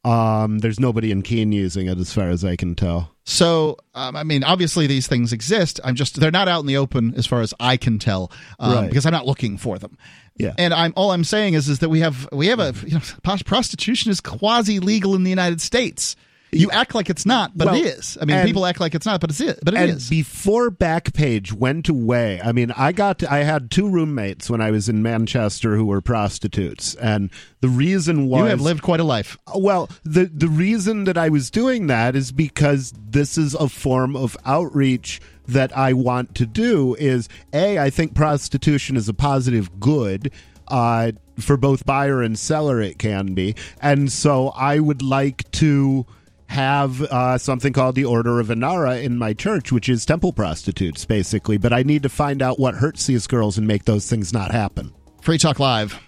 Um, there's nobody in Keene using it as far as I can tell. So, um, I mean, obviously these things exist. I'm just they're not out in the open as far as I can tell, um, Right. because I'm not looking for them. Yeah. And I'm all I'm saying is is that we have we have a you know, prostitution is quasi legal in the United States. You act like it's not, but Well, it is. I mean, and- people act like it's not, but it's it. But it and is. before Backpage went away, I mean, I got to, I had two roommates when I was in Manchester who were prostitutes, and the reason was you have lived quite a life. Well, the the reason that I was doing that is because this is a form of outreach that I want to do. Is a I think prostitution is a positive good. Uh, for both buyer and seller, it can be, and so I would like to have uh, something called the Order of Inara in my church, which is temple prostitutes, basically. But I need to find out what hurts these girls and make those things not happen. Free Talk Live.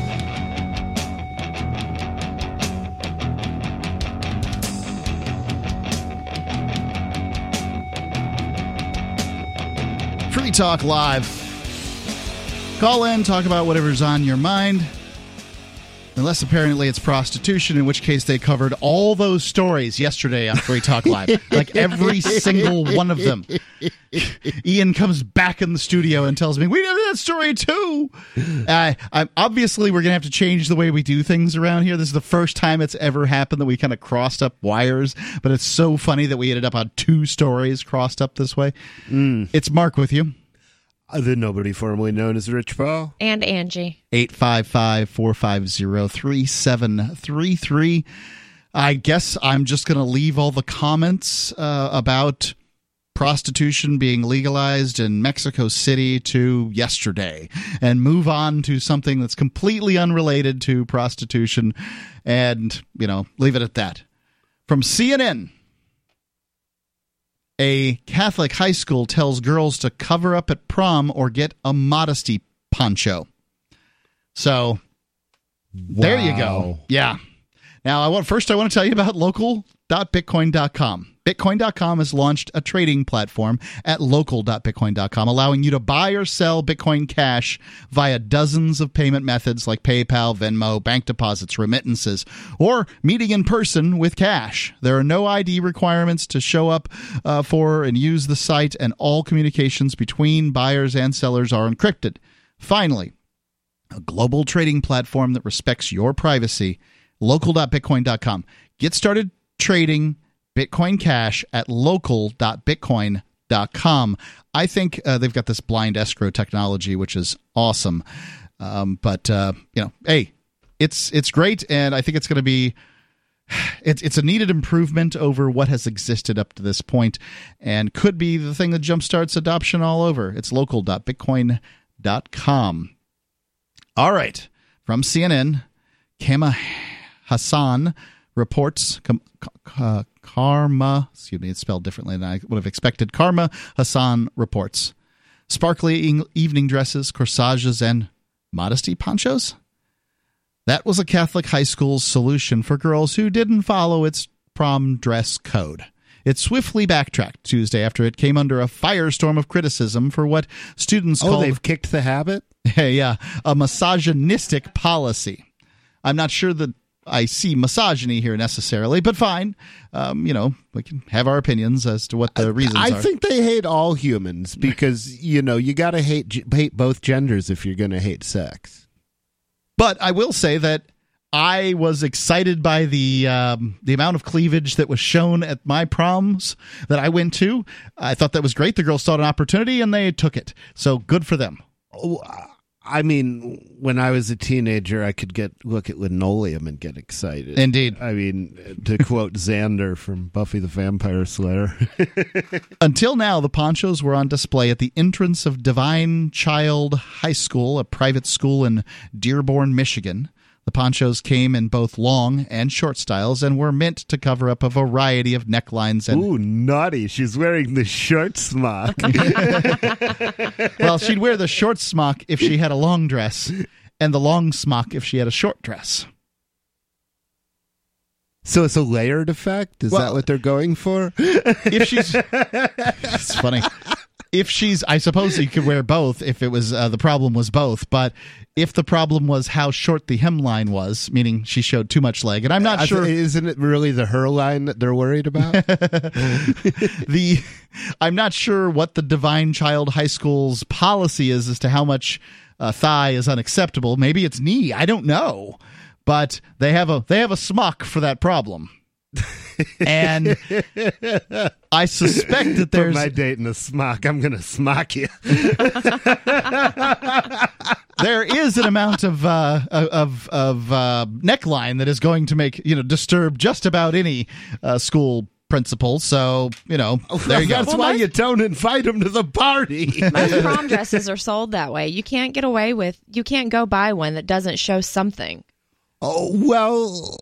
Free Talk Live. Call in, talk about whatever's on your mind. Unless apparently it's prostitution, in which case they covered all those stories yesterday on Free Talk Live. like every single one of them. Ian comes back in the studio and tells me, We did that story too. Uh, I'm, obviously, we're going to have to change the way we do things around here. This is the first time it's ever happened that we kind of crossed up wires, but it's so funny that we ended up on two stories crossed up this way. It's Mark with you. The nobody formerly known as Rich Paul. And Angie. 855 450 3733. I guess I'm just going to leave all the comments uh, about prostitution being legalized in Mexico City to yesterday and move on to something that's completely unrelated to prostitution and, you know, leave it at that. From CNN. A Catholic high school tells girls to cover up at prom or get a modesty poncho. So there you go. Yeah. Now I want first I want to tell you about local.bitcoin.com. Bitcoin.com has launched a trading platform at local.bitcoin.com, allowing you to buy or sell Bitcoin Cash via dozens of payment methods like PayPal, Venmo, bank deposits, remittances, or meeting in person with cash. There are no ID requirements to show up uh, for and use the site, and all communications between buyers and sellers are encrypted. Finally, a global trading platform that respects your privacy, local.bitcoin.com. Get started trading Bitcoin Cash at local.bitcoin.com. I think uh, they've got this blind escrow technology, which is awesome. Um, but uh, you know, hey, it's it's great, and I think it's going to be it's it's a needed improvement over what has existed up to this point, and could be the thing that jumpstarts adoption all over. It's local.bitcoin.com. All right, from CNN, Kama Hassan reports com- uh, Carma. Excuse me, it's spelled differently than I would have expected. Carma Hassan reports sparkly evening dresses, corsages, and modesty ponchos. That was a Catholic high school's solution for girls who didn't follow its prom dress code. It swiftly backtracked Tuesday after it came under a firestorm of criticism for what students Oh, called they've kicked the habit? Hey, yeah, a misogynistic policy. I'm not sure that I see misogyny here necessarily, but fine. Um, you know, we can have our opinions as to what the reasons I are. think they hate all humans because, you know, you got to hate, hate both genders if you're going to hate sex. But I will say that I was excited by the um, the amount of cleavage that was shown at my proms that I went to. I thought that was great. The girls saw an opportunity and they took it. So good for them. Oh, I mean, when I was a teenager, I could get look at linoleum and get excited. Indeed. I mean, to quote Xander from Buffy the Vampire Slayer. Until now, the ponchos were on display at the entrance of Divine Child High School, a private school in Dearborn, Michigan. The ponchos came in both long and short styles and were meant to cover up a variety of necklines and Ooh, naughty! She's wearing the short smock. well, she'd wear the short smock if she had a long dress, and the long smock if she had a short dress. so it's a layered effect. Is Well- that what they're going for? If she's, it's funny. If she's, I suppose you could wear both if it was uh, the problem was both. But if the problem was how short the hemline was, meaning she showed too much leg, and I'm not I sure th- isn't it really the her line that they're worried about? the I'm not sure what the Divine Child High School's policy is as to how much uh, thigh is unacceptable. Maybe it's knee. I don't know, but they have a they have a smock for that problem. And I suspect that For there's my date in a smock, I'm gonna smock you. there is an amount of uh, of of uh, neckline that is going to make you know disturb just about any uh, school principal. So you know there you go. That's Well, why most- you don't invite them to the party. Most prom dresses are sold that way. You can't get away with. You can't go buy one that doesn't show something. oh well.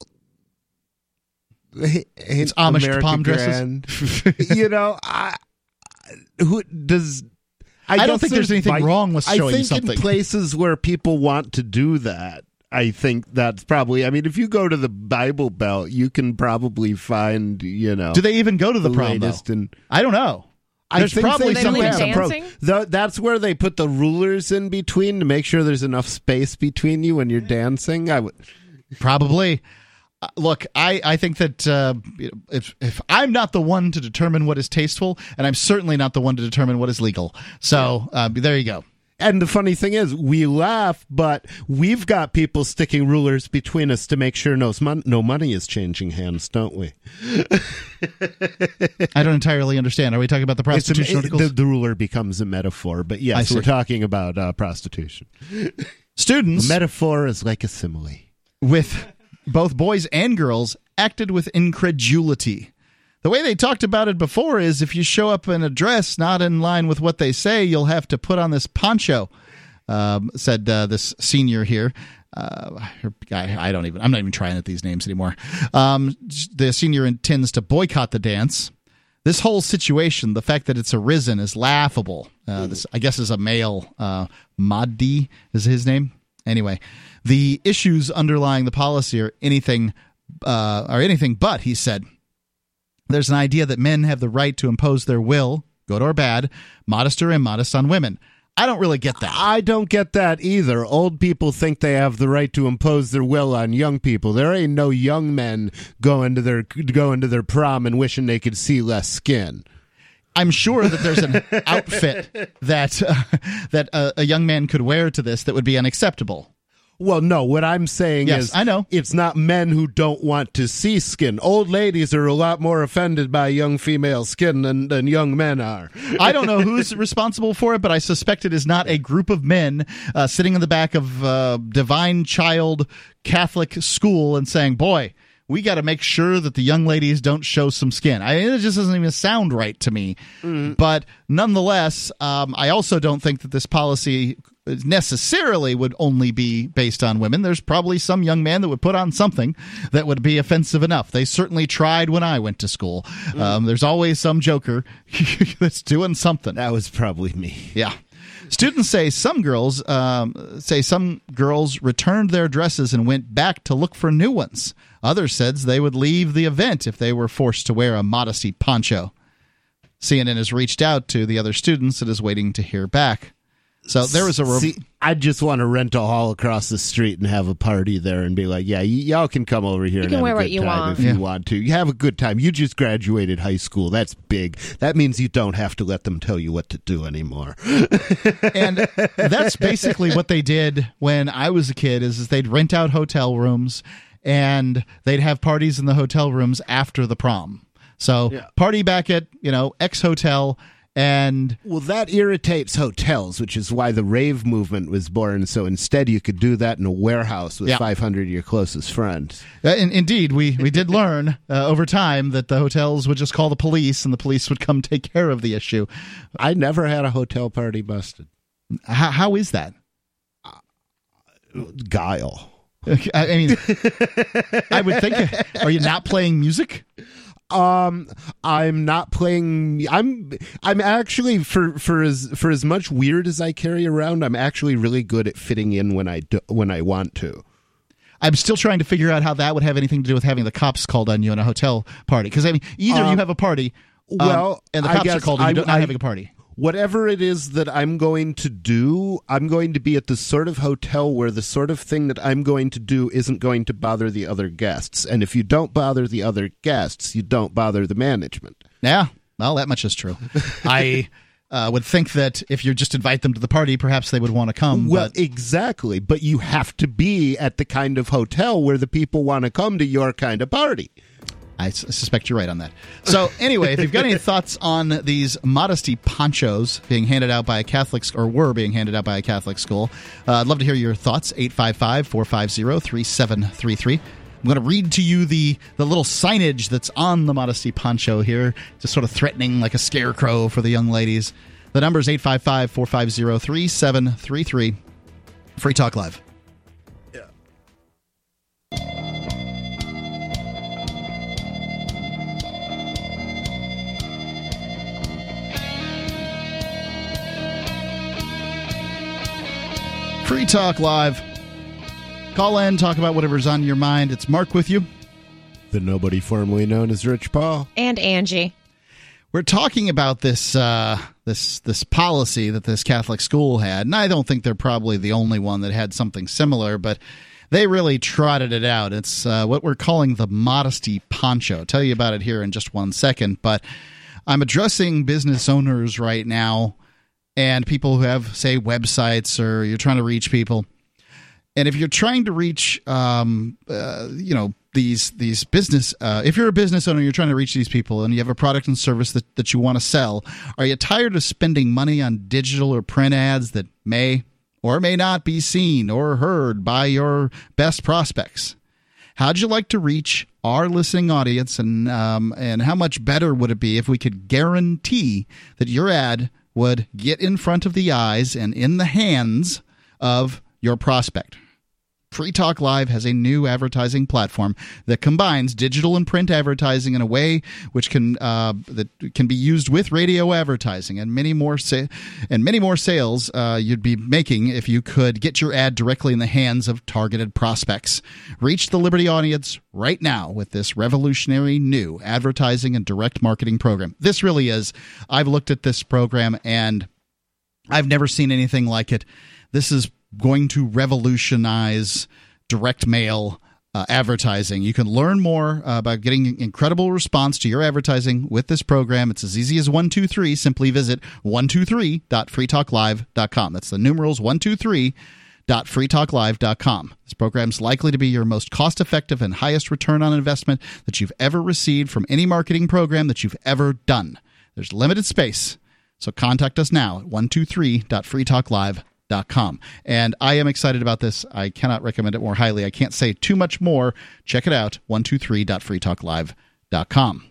It's Amish prom dresses. you know, I, who does? I don't think there's anything vi- wrong with showing I think something. in places where people want to do that. I think that's probably. I mean, if you go to the Bible Belt, you can probably find. You know, Do they even go to the the prom? and I don't know. I There's think probably they some dancing? Pro- Th- that's where they put the rulers in between to make sure there's enough space between you when you're dancing. I would. Probably. Uh, look, I, I think that uh, if if I'm not the one to determine what is tasteful, and I'm certainly not the one to determine what is legal, so uh, there you go. And the funny thing is, we laugh, but we've got people sticking rulers between us to make sure no, no money is changing hands, don't we? I don't entirely understand. Are we talking about the It's a- prostitution it- the, the ruler becomes a metaphor, but yes, we're talking about uh, prostitution. Students A metaphor is like a simile. with both boys and girls acted with incredulity. The way they talked about it before is if you show up in a dress not in line with what they say, you'll have to put on this poncho, um, said uh, this senior here. Uh, I, I don't even, I'm not even trying at these names anymore. Um, the senior intends to boycott the dance. This whole situation, the fact that it's arisen, is laughable. Uh, this, I guess, is a male. Uh, Maddi is his name. Anyway, the issues underlying the policy are anything, uh, are anything but. He said, "There's an idea that men have the right to impose their will, good or bad, modest or immodest, on women. I don't really get that. I don't get that either. Old people think they have the right to impose their will on young people. There ain't no young men going to their going to their prom and wishing they could see less skin. I'm sure that there's an outfit that uh, that a, a young man could wear to this that would be unacceptable." Well, no, what I'm saying Yes, is I know. it's not men who don't want to see skin. Old ladies are a lot more offended by young female skin than, than young men are. I don't know who's responsible for it, but I suspect it is not a group of men uh, sitting in the back of uh, Divine Child Catholic School and saying, "Boy, we got to make sure that the young ladies don't show some skin." I it just doesn't even sound right to me. But nonetheless, um, I also don't think that this policy necessarily would only be based on women. There's probably some young man that would put on something that would be offensive enough. They certainly tried when I went to school. Um, there's always some joker that's doing something. That was probably me. Yeah. Students say some girls um, say some girls returned their dresses and went back to look for new ones. Others said they would leave the event if they were forced to wear a modesty poncho. CNN has reached out to the other students and is waiting to hear back. So there was a re- See, I just want to rent a hall across the street and have a party there and be like, yeah, y- y'all can come over here and can have wear a what you time want. if Yeah. you want to. You have a good time. You just graduated high school. That's big. That means you don't have to let them tell you what to do anymore. and that's basically what they did when I was a kid. Is, is they'd rent out hotel rooms and they'd have parties in the hotel rooms after the prom. So Yeah. party back at you know X hotel and Well, that irritates hotels, which is why the rave movement was born. So instead, you could do that in a warehouse with Yeah. 500 of your closest friends. Uh, in, indeed, we, we did learn uh, over time that the hotels would just call the police and the police would come take care of the issue. I never had a hotel party busted. How, how is that? Guile. I I mean, I would think. Are you not playing music? Um, I'm not playing. I'm. I'm actually for for as for as much weird as I carry around. I'm actually really good at fitting in when I do, when I want to. I'm still trying to figure out how that would have anything to do with having the cops called on you in a hotel party. Because I mean, either Um, you have a party, um, well, and the cops are called, and I- you're not not I- having a party. Whatever it is that I'm going to do, I'm going to be at the sort of hotel where the sort of thing that I'm going to do isn't going to bother the other guests. And if you don't bother the other guests, you don't bother the management. Yeah, well, that much is true. I uh, would think that if you just invite them to the party, perhaps they would want to come. Well, but exactly. But you have to be at the kind of hotel where the people want to come to your kind of party. I suspect you're right on that. So, anyway, if you've got any thoughts on these modesty ponchos being handed out by a Catholic or were being handed out by a Catholic school, uh, I'd love to hear your thoughts. 855 450 3733. I'm going to read to you the, the little signage that's on the modesty poncho here, just sort of threatening like a scarecrow for the young ladies. The number is 855 450 3733. Free Talk Live. Free Talk Live. Call in, talk about whatever's on your mind. It's Mark with you. The nobody formerly known as Rich Paul. And Angie. we're talking about this uh, this this policy that this Catholic school had, and I don't think they're probably the only one that had something similar, but they really trotted it out. It's uh, what we're calling the modesty poncho. I'll tell you about it here in just one second, but I'm addressing business owners right now and people who have, say, websites or you're trying to reach people. And if you're trying to reach, um, uh, you know, these these business uh, if you're a business owner you're trying to reach these people and you have a product and service that, that you want to sell are you tired of spending money on digital or print ads that may or may not be seen or heard by your best prospects how'd you like to reach our listening audience and um, and how much better would it be if we could guarantee that your ad would get in front of the eyes and in the hands of your prospect Free Talk Live has a new advertising platform that combines digital and print advertising in a way which can uh, that can be used with radio advertising and many more sa- and many more sales uh, you'd be making if you could get your ad directly in the hands of targeted prospects. Reach the Liberty audience right now with this revolutionary new advertising and direct marketing program. This really is. I've looked at this program and I've never seen anything like it. This is going to revolutionize direct mail uh, advertising. You can learn more uh, about getting incredible response to your advertising with this program. It's as easy as 123. Simply visit 123.freetalklive.com. That's the numerals 123.freetalklive.com. This program is likely to be your most cost effective and highest return on investment that you've ever received from any marketing program that you've ever done. There's limited space, so contact us now at 123.freetalklive.com com. And I am excited about this. I cannot recommend it more highly. I can't say too much more. Check it out 123.freetalklive.com.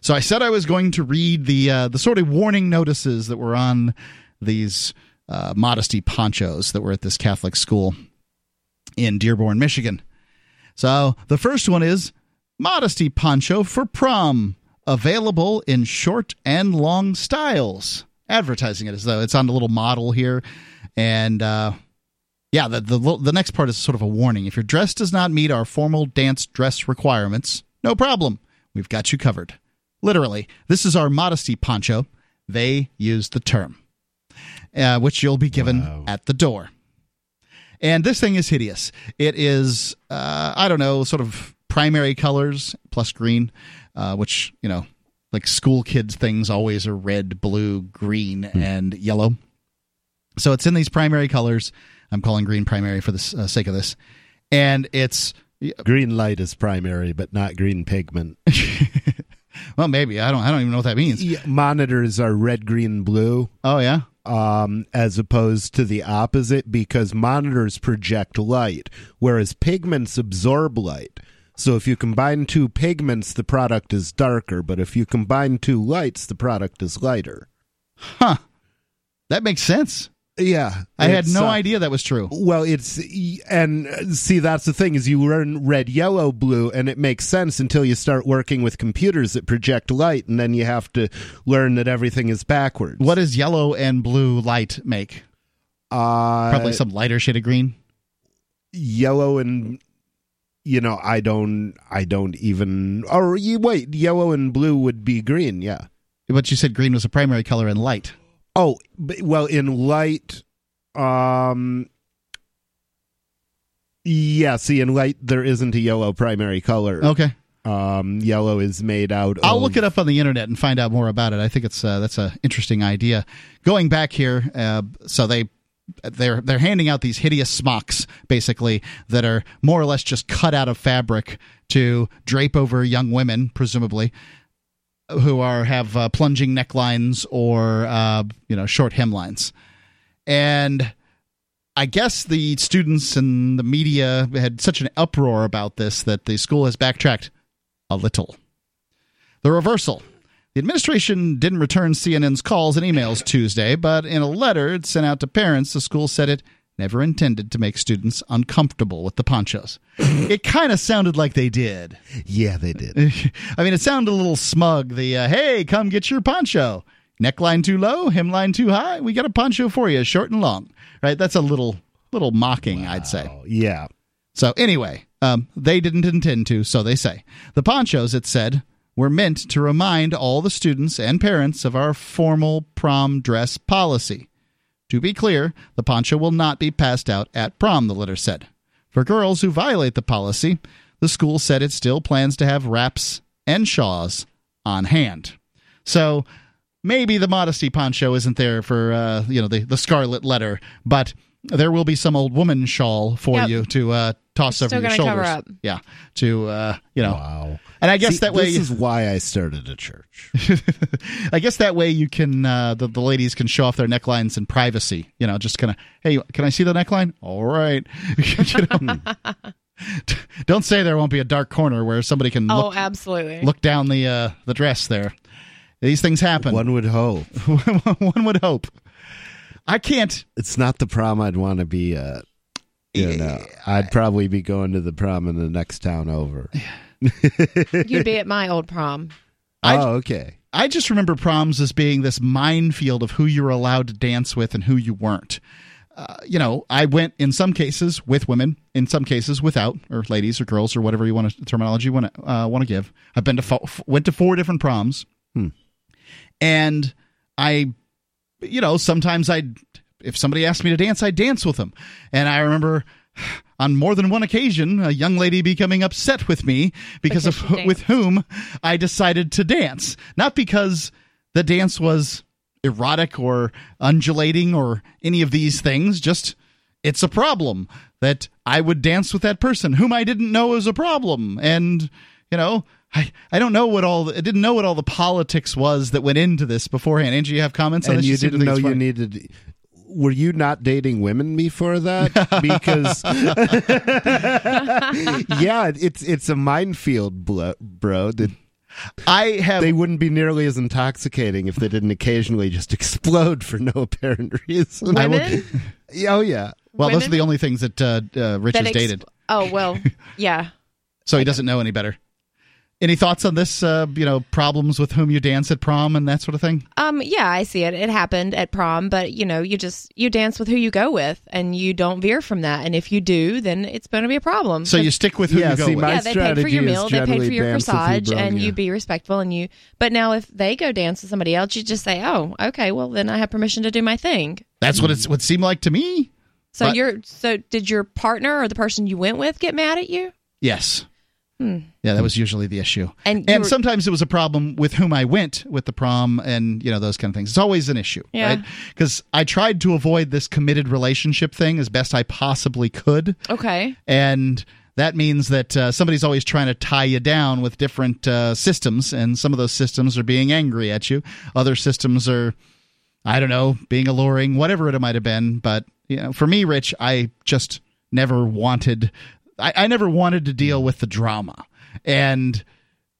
So I said I was going to read the uh, the sort of warning notices that were on these uh, modesty ponchos that were at this Catholic school in Dearborn, Michigan. So the first one is modesty poncho for prom, available in short and long styles. Advertising it as though it's on a little model here and uh, yeah, the, the the next part is sort of a warning. If your dress does not meet our formal dance dress requirements, no problem. We've got you covered. Literally, this is our modesty poncho. They use the term, uh, which you'll be given wow. at the door. And this thing is hideous. It is, uh, I don't know, sort of primary colors plus green, uh, which, you know, like school kids things always are red, blue, green, hmm. and yellow. So it's in these primary colors. I'm calling green primary for the uh, sake of this, and it's green light is primary, but not green pigment. well, maybe I don't. I don't even know what that means. Yeah, monitors are red, green, blue. Oh yeah. Um, as opposed to the opposite, because monitors project light, whereas pigments absorb light. So if you combine two pigments, the product is darker, but if you combine two lights, the product is lighter. Huh. That makes sense. Yeah, I had no uh, idea that was true. Well, it's and see that's the thing is you learn red, yellow, blue, and it makes sense until you start working with computers that project light, and then you have to learn that everything is backwards. What does yellow and blue light make? Uh, Probably some lighter shade of green. Yellow and you know I don't I don't even or you wait yellow and blue would be green yeah. But you said green was a primary color in light. Oh, well, in light, um, yeah. See, in light, there isn't a yellow primary color. Okay. Um, yellow is made out. I'll of, look it up on the internet and find out more about it. I think it's uh, that's a interesting idea. Going back here, uh, so they they're they're handing out these hideous smocks basically that are more or less just cut out of fabric to drape over young women, presumably who are have uh, plunging necklines or uh, you know short hemlines, and I guess the students and the media had such an uproar about this that the school has backtracked a little. The reversal. The administration didn't return CNN's calls and emails Tuesday, but in a letter it sent out to parents, the school said it never intended to make students uncomfortable with the ponchos. it kind of sounded like they did. Yeah, they did. I mean, it sounded a little smug. The uh, hey, come get your poncho. Neckline too low, hemline too high. We got a poncho for you, short and long. Right? That's a little little mocking, wow. I'd say. Yeah. So anyway, um, they didn't intend to, so they say. The ponchos, it said, were meant to remind all the students and parents of our formal prom dress policy. To be clear, the poncho will not be passed out at prom, the letter said. For girls who violate the policy, the school said it still plans to have wraps and shawls on hand. So maybe the modesty poncho isn't there for uh, you know the, the scarlet letter, but there will be some old woman shawl for Yep. you to uh, toss Still over your gonna shoulders. cover up. Yeah, to uh, you know, Wow. and I guess See, that way this is why I started a church. I guess that way you can uh, the, the ladies can show off their necklines in privacy. You know, just kind of hey, can I see the neckline? All right. You know? Don't say there won't be a dark corner where somebody can Oh, look, absolutely. look down the uh, the dress there. These things happen. One would hope. One would hope. I can't. It's not the prom I'd want to be at. You know, I'd probably be going to the prom in the next town over. You'd be at my old prom. I- oh, okay. I just remember proms as being this minefield of who you were allowed to dance with and who you weren't. Uh, you know, I went in some cases with women, in some cases without, or ladies or girls or whatever you want to terminology you want to uh, want to give. I've been to fo- went to four different proms, Hmm. and I, you know, sometimes I, would if somebody asked me to dance, I would dance with them, and I remember. On more than one occasion, a young lady becoming upset with me because, Because of she who- danced. with whom I decided to dance. Not because the dance was erotic or undulating or any of these things, just it's a problem that I would dance with that person whom I didn't know was a problem. And, you know, I, I don't know what all the, I didn't know what all the politics was that went into this beforehand. Angie, you have comments on And this? you seem didn't know you funny. needed. Were you not dating women before that? Because yeah, it's it's a minefield, bro. That I have they wouldn't be nearly as intoxicating if they didn't occasionally just explode for no apparent reason. I will- Women? Yeah, oh yeah. well, those are the only things that uh, uh, Rich That has ex- dated, Oh well, yeah. so he doesn't know any better. Any thoughts on this? Uh, you know, problems with whom you dance at prom and that sort of thing. Um, yeah, I see it. It happened at prom, but you know, you just you dance with who you go with, and you don't veer from that. And if you do, then it's going to be a problem. So you stick with who Yeah, you go see, with. my yeah, they paid for your meal, they paid for your dance corsage, brung and you. you be respectful. And you, but now if they go dance with somebody else, you just say, "Oh, okay, well then I have permission to do my thing." That's what it would seem like to me. So But- you're so did your partner or the person you went with get mad at you? Yes. Hmm. Yeah, that was usually the issue. And And were- sometimes it was a problem with whom I went with the prom and, you know, those kind of things. It's always an issue, Yeah. right? Because I tried to avoid this committed relationship thing as best I possibly could. Okay. And that means that uh, somebody's always trying to tie you down with different uh, systems. And some of those systems are being angry at you. Other systems are, I don't know, being alluring, whatever it might have been. But, you know, for me, Rich, I just never wanted I, I never wanted to deal with the drama, and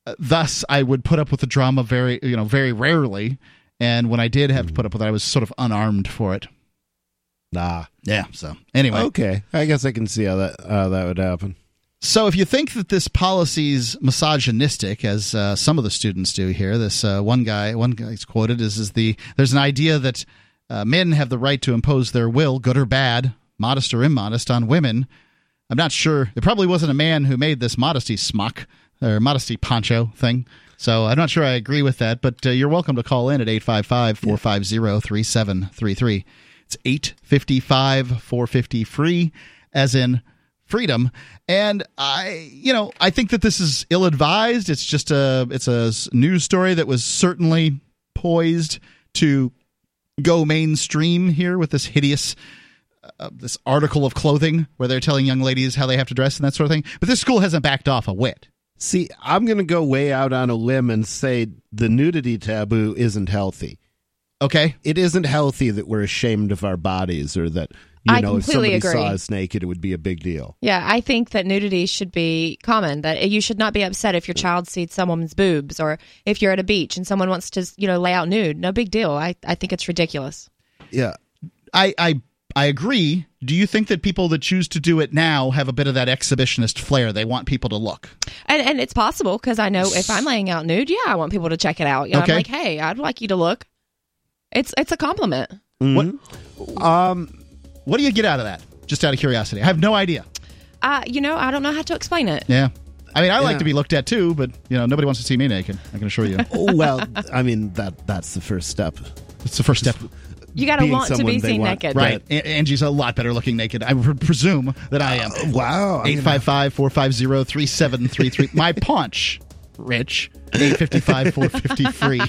uh, thus I would put up with the drama very, you know, very rarely. And when I did have to put up with it, I was sort of unarmed for it. Nah. Yeah. So anyway, Okay, I guess I can see how that how that would happen. so if you think that this policy's misogynistic, as uh, some of the students do here, this uh, one guy, one guy's quoted is is the there's an idea that uh, men have the right to impose their will, good or bad, modest or immodest, on women. I'm not sure. It probably wasn't a man who made this modesty smock or modesty poncho thing. So I'm not sure I agree with that, but uh, you're welcome to call in at 855 450 3733. It's 855 450 free, as in freedom. And I, you know, I think that this is ill advised. It's just a, it's a news story that was certainly poised to go mainstream here with this hideous uh, this article of clothing where they're telling young ladies how they have to dress and that sort of thing. But this school hasn't backed off a whit. See, I'm going to go way out on a limb and say the nudity taboo isn't healthy. Okay, It isn't healthy that we're ashamed of our bodies or that you I know if somebody agree. saw us naked it would be a big deal. Yeah, I think that nudity should be common. That you should not be upset if your child sees some woman's boobs, or if you're at a beach and someone wants to, you know, lay out nude. No big deal. I, I think it's ridiculous. Yeah. I, I I agree. Do you think that people that choose to do it now have a bit of that exhibitionist flair? They want people to look. And and it's possible because I know if I'm laying out nude, yeah, I want people to check it out. You know, Okay. I'm like, hey, I'd like you to look. It's it's a compliment. What Um What do you get out of that? Just out of curiosity, I have no idea. Uh, you know, I don't know how to explain it. Yeah, I mean, I like to be looked at too, but you know, nobody wants to see me naked. I can assure you. Well, I mean that that's the first step. It's the first step. You got to being want to be seen want. naked. Right. A- Angie's a lot better looking naked. I would presume that I am. Uh, wow. I uh, 855 450 3733. My paunch, Rich. 855 450 free.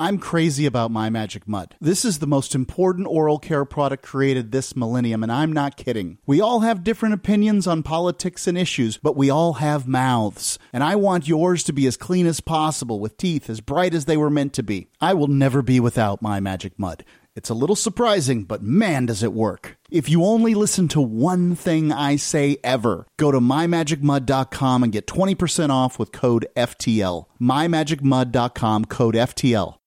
I'm crazy about My Magic Mud. This is the most important oral care product created this millennium, and I'm not kidding. We all have different opinions on politics and issues, but we all have mouths. And I want yours to be as clean as possible, with teeth as bright as they were meant to be. I will never be without My Magic Mud. It's a little surprising, but man, does it work. If you only listen to one thing I say ever, go to mymagicmud.com and get 20% off with code FTL. mymagicmud.com, code FTL.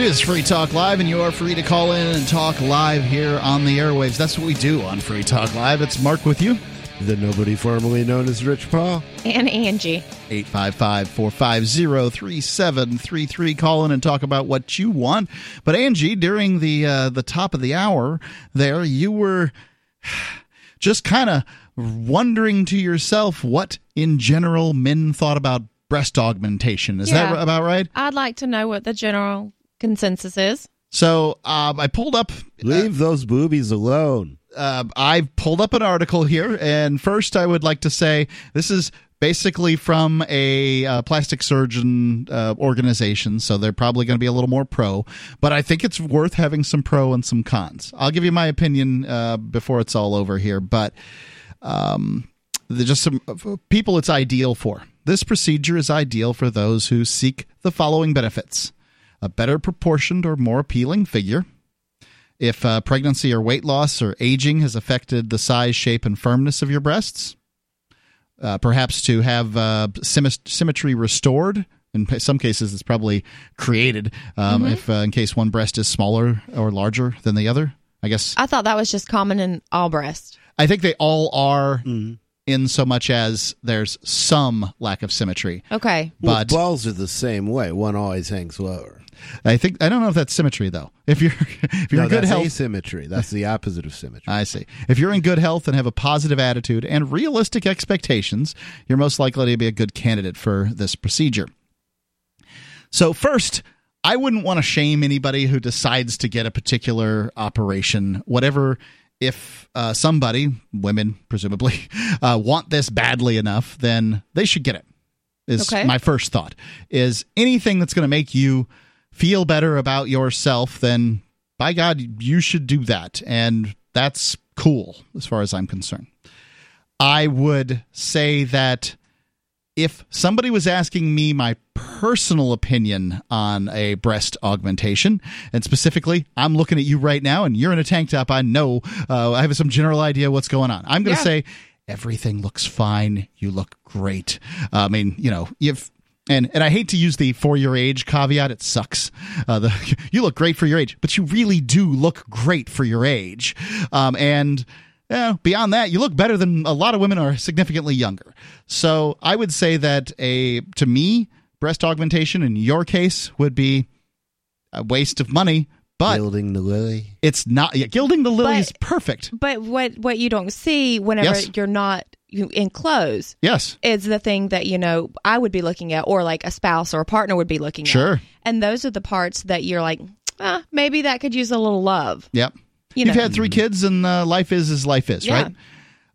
It is Free Talk Live, and you are free to call in and talk live here on the airwaves. That's what we do on Free Talk Live. It's Mark with you. the nobody formerly known as Rich Paul. And Angie. 855 450 3733. Call in and talk about what you want. But Angie, during the uh, the top of the hour there, you were just kind of wondering to yourself what in general men thought about breast augmentation. Is that about right? I'd like to know what the general consensus is. So um, I pulled up. Leave those boobies alone. uh, I've pulled up an article here, and first I would like to say this is basically from a uh, plastic surgeon uh, organization, so they're probably going to be a little more pro. But I think it's worth having some pro and some cons. I'll give you my opinion uh, before it's all over here, but um, there's just some uh, people it's ideal for. This procedure is ideal for those who seek the following benefits a better proportioned or more appealing figure. If uh, pregnancy or weight loss or aging has affected the size, shape, and firmness of your breasts, uh, perhaps to have uh, symmetry restored. In some cases, it's probably created um, if uh, in case one breast is smaller or larger than the other. I guess I thought that was just common in all breasts. I think they all are in so much as there's some lack of symmetry. Okay. Well, But balls are the same way. One always hangs lower. I think I don't know if that's symmetry though. If you're if you're no, in good that's health, asymmetry. That's the opposite of symmetry. I see. If you're in good health and have a positive attitude and realistic expectations, you're most likely to be a good candidate for this procedure. So, first, I wouldn't want to shame anybody who decides to get a particular operation, whatever. If uh, somebody, women presumably, uh, want this badly enough, then they should get it. Is Okay. my first thought. Is anything that's going to make you feel better about yourself, then by God, you should do that. And that's cool as far as I'm concerned. I would say that if somebody was asking me my personal opinion on a breast augmentation, and specifically, I'm looking at you right now and you're in a tank top, I know uh, I have some general idea what's going on. I'm going to Yeah. say everything looks fine. You look great. I mean, you know, if and and I hate to use the for your age caveat. It sucks. Uh, the you look great for your age, but you really do look great for your age. Um, and eh, beyond that, you look better than a lot of women are significantly younger. So I would say that a to me breast augmentation in your case would be a waste of money. But Building the lily. it's not. Yeah, gilding the lily But- is perfect. But what what you don't see whenever Yes. you're not you, in clothes Yes. is the thing that you know I would be looking at, or like a spouse or a partner would be looking at. Sure. And those are the parts that you're like, ah, maybe that could use a little love. Yep. You You've know. had three kids, and uh, life is as life is, Yeah. right?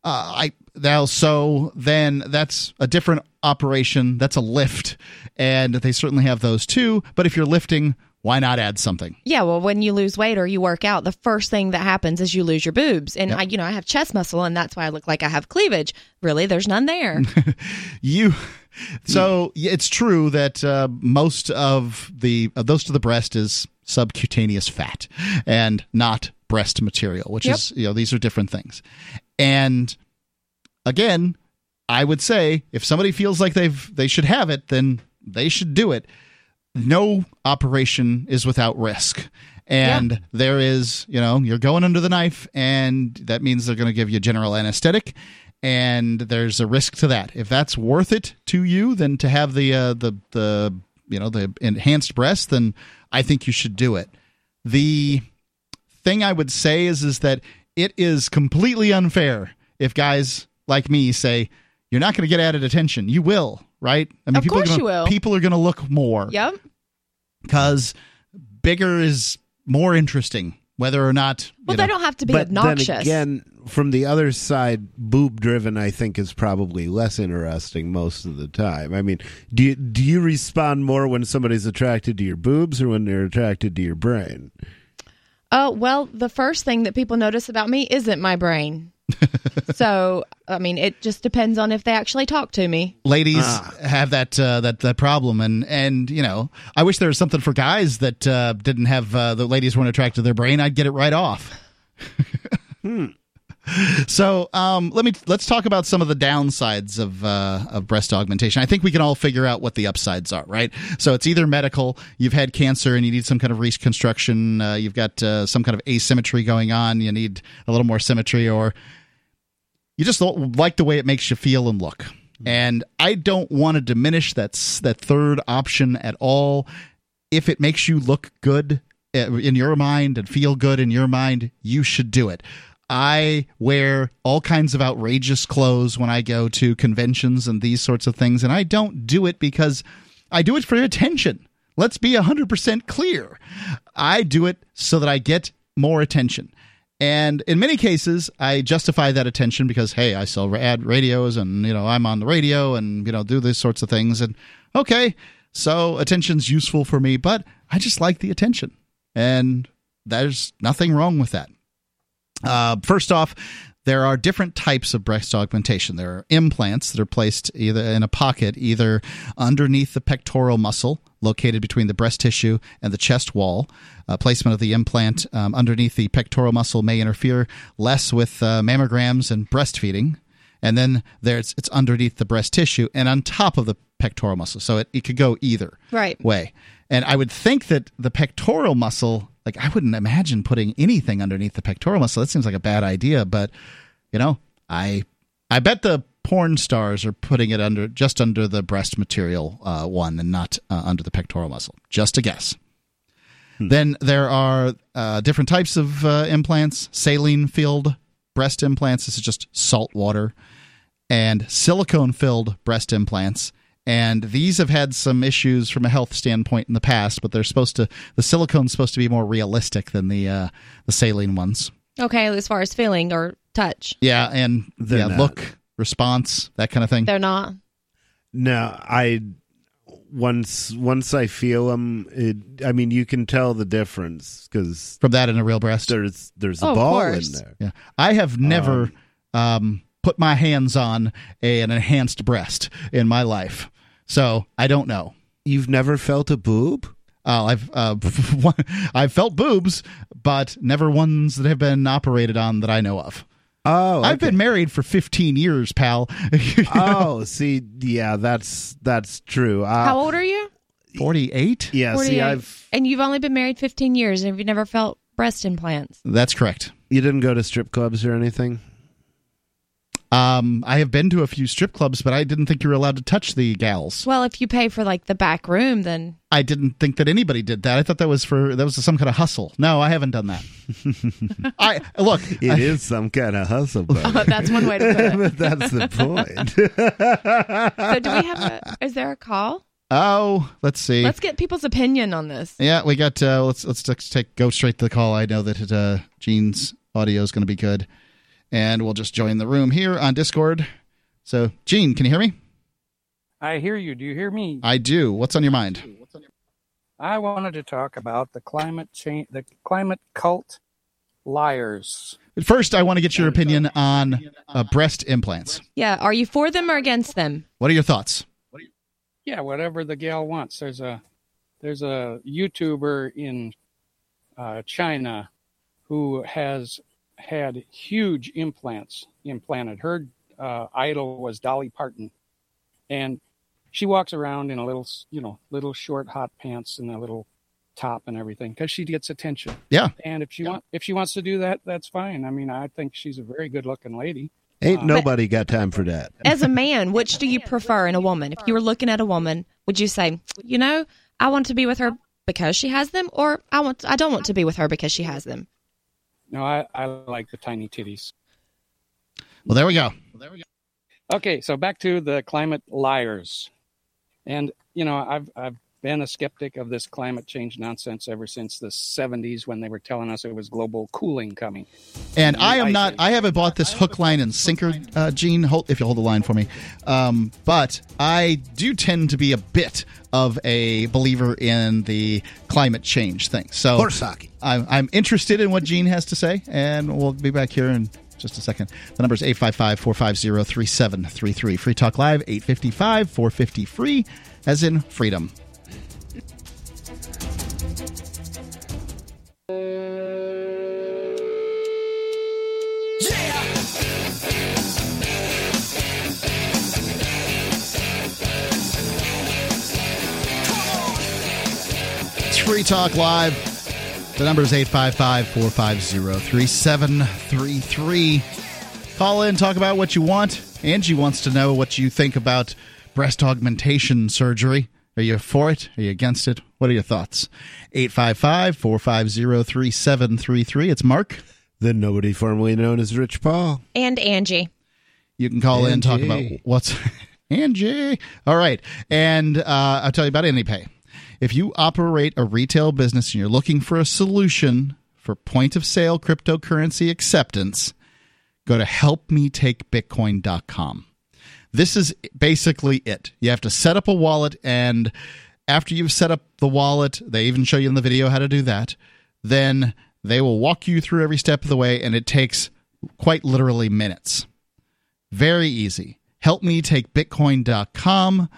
Uh, I now so then that's a different operation. That's a lift, and they certainly have those too. But if you're lifting, why not add something? Yeah, well, when you lose weight or you work out, the first thing that happens is you lose your boobs, and I, you know, I have chest muscle, and that's why I look like I have cleavage. Really, there's none there. You. So yeah, it's true that uh, most of the uh, most of the breast is subcutaneous fat and not breast material, which Yep. is you know these are different things. And again, I would say if somebody feels like they've they should have it, then they should do it. No operation is without risk. And there is, you know, you're going under the knife, and that means they're going to give you general anesthetic, and there's a risk to that. If that's worth it to you, then to have the uh, the the you know the enhanced breast, then I think you should do it. The thing I would say is is that it is completely unfair if guys like me say you're not going to get added attention. You will, right? I Of people course are gonna, you will. People are going to look more Yep. because bigger is more interesting, whether or not. you Well, know- they don't have to be but obnoxious. then again, from the other side, boob driven, I think is probably less interesting most of the time. I mean, do you, do you respond more when somebody's attracted to your boobs or when they're attracted to your brain? Oh, well, the first thing that people notice about me isn't my brain. so, I mean, it just depends on if they actually talk to me. ladies Ah. have that uh, that that problem, and and you know, I wish there was something for guys that uh, didn't have uh, the ladies weren't attracted to their brain. I'd get it right off. So um, let me let's talk about some of the downsides of uh, of breast augmentation. I think we can all figure out what the upsides are, right? So it's either medical, you've had cancer and you need some kind of reconstruction, uh, you've got uh, some kind of asymmetry going on, you need a little more symmetry, or you just don't like the way it makes you feel and look. And I don't want to diminish that that third option at all. If it makes you look good uh, in your mind and feel good in your mind, you should do it. I wear all kinds of outrageous clothes when I go to conventions and these sorts of things, and I don't do it because I do it for attention. Let's be 100% clear. I do it so that I get more attention. And in many cases, I justify that attention because, hey, I sell ad radios and, you know, I'm on the radio and, you know, do these sorts of things. And okay, so attention's useful for me, but I just like the attention. And there's nothing wrong with that. Uh, first off, there are different types of breast augmentation. There are implants that are placed either in a pocket, either underneath the pectoral muscle located between the breast tissue and the chest wall. Uh, placement of the implant um, underneath the pectoral muscle may interfere less with uh, mammograms and breastfeeding. And then there's it's underneath the breast tissue and on top of the pectoral muscle. So it, it could go either Right. way. And I would think that the pectoral muscle, like I wouldn't imagine putting anything underneath the pectoral muscle. That seems like a bad idea, but you know, I I bet the porn stars are putting it under just under the breast material uh, one and not uh, under the pectoral muscle. Just a guess. Then there are uh, different types of uh, implants. Saline filled breast implants. This is just salt water and silicone filled breast implants. And these have had some issues from a health standpoint in the past, but they're supposed to the silicone's supposed to be more realistic than the uh, the saline ones. Okay, as far as feeling or touch, Yeah, and They're yeah, look, response, that kind of thing. they're not. No, I once once I feel them, it, I mean, you can tell the difference because From that in a real breast. there's there's a Oh, of ball in there. Yeah, I have never um, put my hands on a, an enhanced breast in my life, so I don't know. You've never felt a boob? Oh, I've uh, I've felt boobs, but never ones that have been operated on that I know of. Oh, I've been married for 15 years, pal. Oh, see, yeah, that's that's true. Uh, How old are you? 48? Yeah, see, I've And you've only been married 15 years and you've never felt breast implants. That's correct. you didn't go to strip clubs or anything. Um, I have been to a few strip clubs, but I didn't think you were allowed to touch the gals. Well, if you pay for like the back room, then I didn't think that anybody did that. I thought that was for that was some kind of hustle. No, I haven't done that. I look. It is some kind of hustle, buddy. oh, that's one way to put it. but that's the point. So, do we have a? Is there a call? Oh, let's see. Let's get people's opinion on this. Yeah, we got. Uh, let's let's let's take go straight to the call. I know that it, uh, Gene's audio is going to be good, and we'll just join the room here on Discord. So, Gene, can you hear me? I hear you. Do you hear me? I do. What's on your mind? I wanted to talk about the climate change, the climate cult liars. First, I want to get your opinion on uh, breast implants. Yeah, are you for them or against them? What are your thoughts? Yeah, whatever the gal wants. There's a there's a YouTuber in uh, China who has had huge implants implanted. Her uh, idol was Dolly Parton, and she walks around in a little, you know, little short hot pants and a little top and everything because she gets attention. Yeah, And if she want if she wants to do that, that's fine. I mean, I think she's a very good looking lady. Ain't nobody got time for that. As a man, which do you prefer in a woman? If you were looking at a woman, would you say, you know, I want to be with her because she has them, or I want I don't want to be with her because she has them? No, I, I like the tiny titties. Well, there we go. Okay, so back to the climate liars. And you know, I've I've been a skeptic of this climate change nonsense ever since the 70s when they were telling us it was global cooling coming. And I am not. see. I haven't bought this hook, line, and sinker, uh, Gene. Hold, if you hold the line for me. Um, but I do tend to be a bit of a believer in the climate change thing. So Horse hockey. I'm, I'm interested in what Gene has to say, and we'll be back here in just a second. The number is 855 450 3733. Free Talk Live, 855 450 free, as in freedom. Free Talk Live. The number is 855 450 3733. Call in, talk about what you want. Angie wants to know what you think about breast augmentation surgery. Are you for it? Are you against it? What are your thoughts? 855 450 3733. It's Mark. The nobody formerly known as Rich Paul. And Angie. You can call in, talk about what's Angie. All right, and uh, I'll tell you about AnyPay. If you operate a retail business and you're looking for a solution for point of sale cryptocurrency acceptance, go to helpmetakebitcoin.com. This is basically it. You have to set up a wallet, and after you've set up the wallet, they even show you in the video how to do that. Then they will walk you through every step of the way, and it takes quite literally minutes. Very easy. HelpMeTakeBitcoin.com.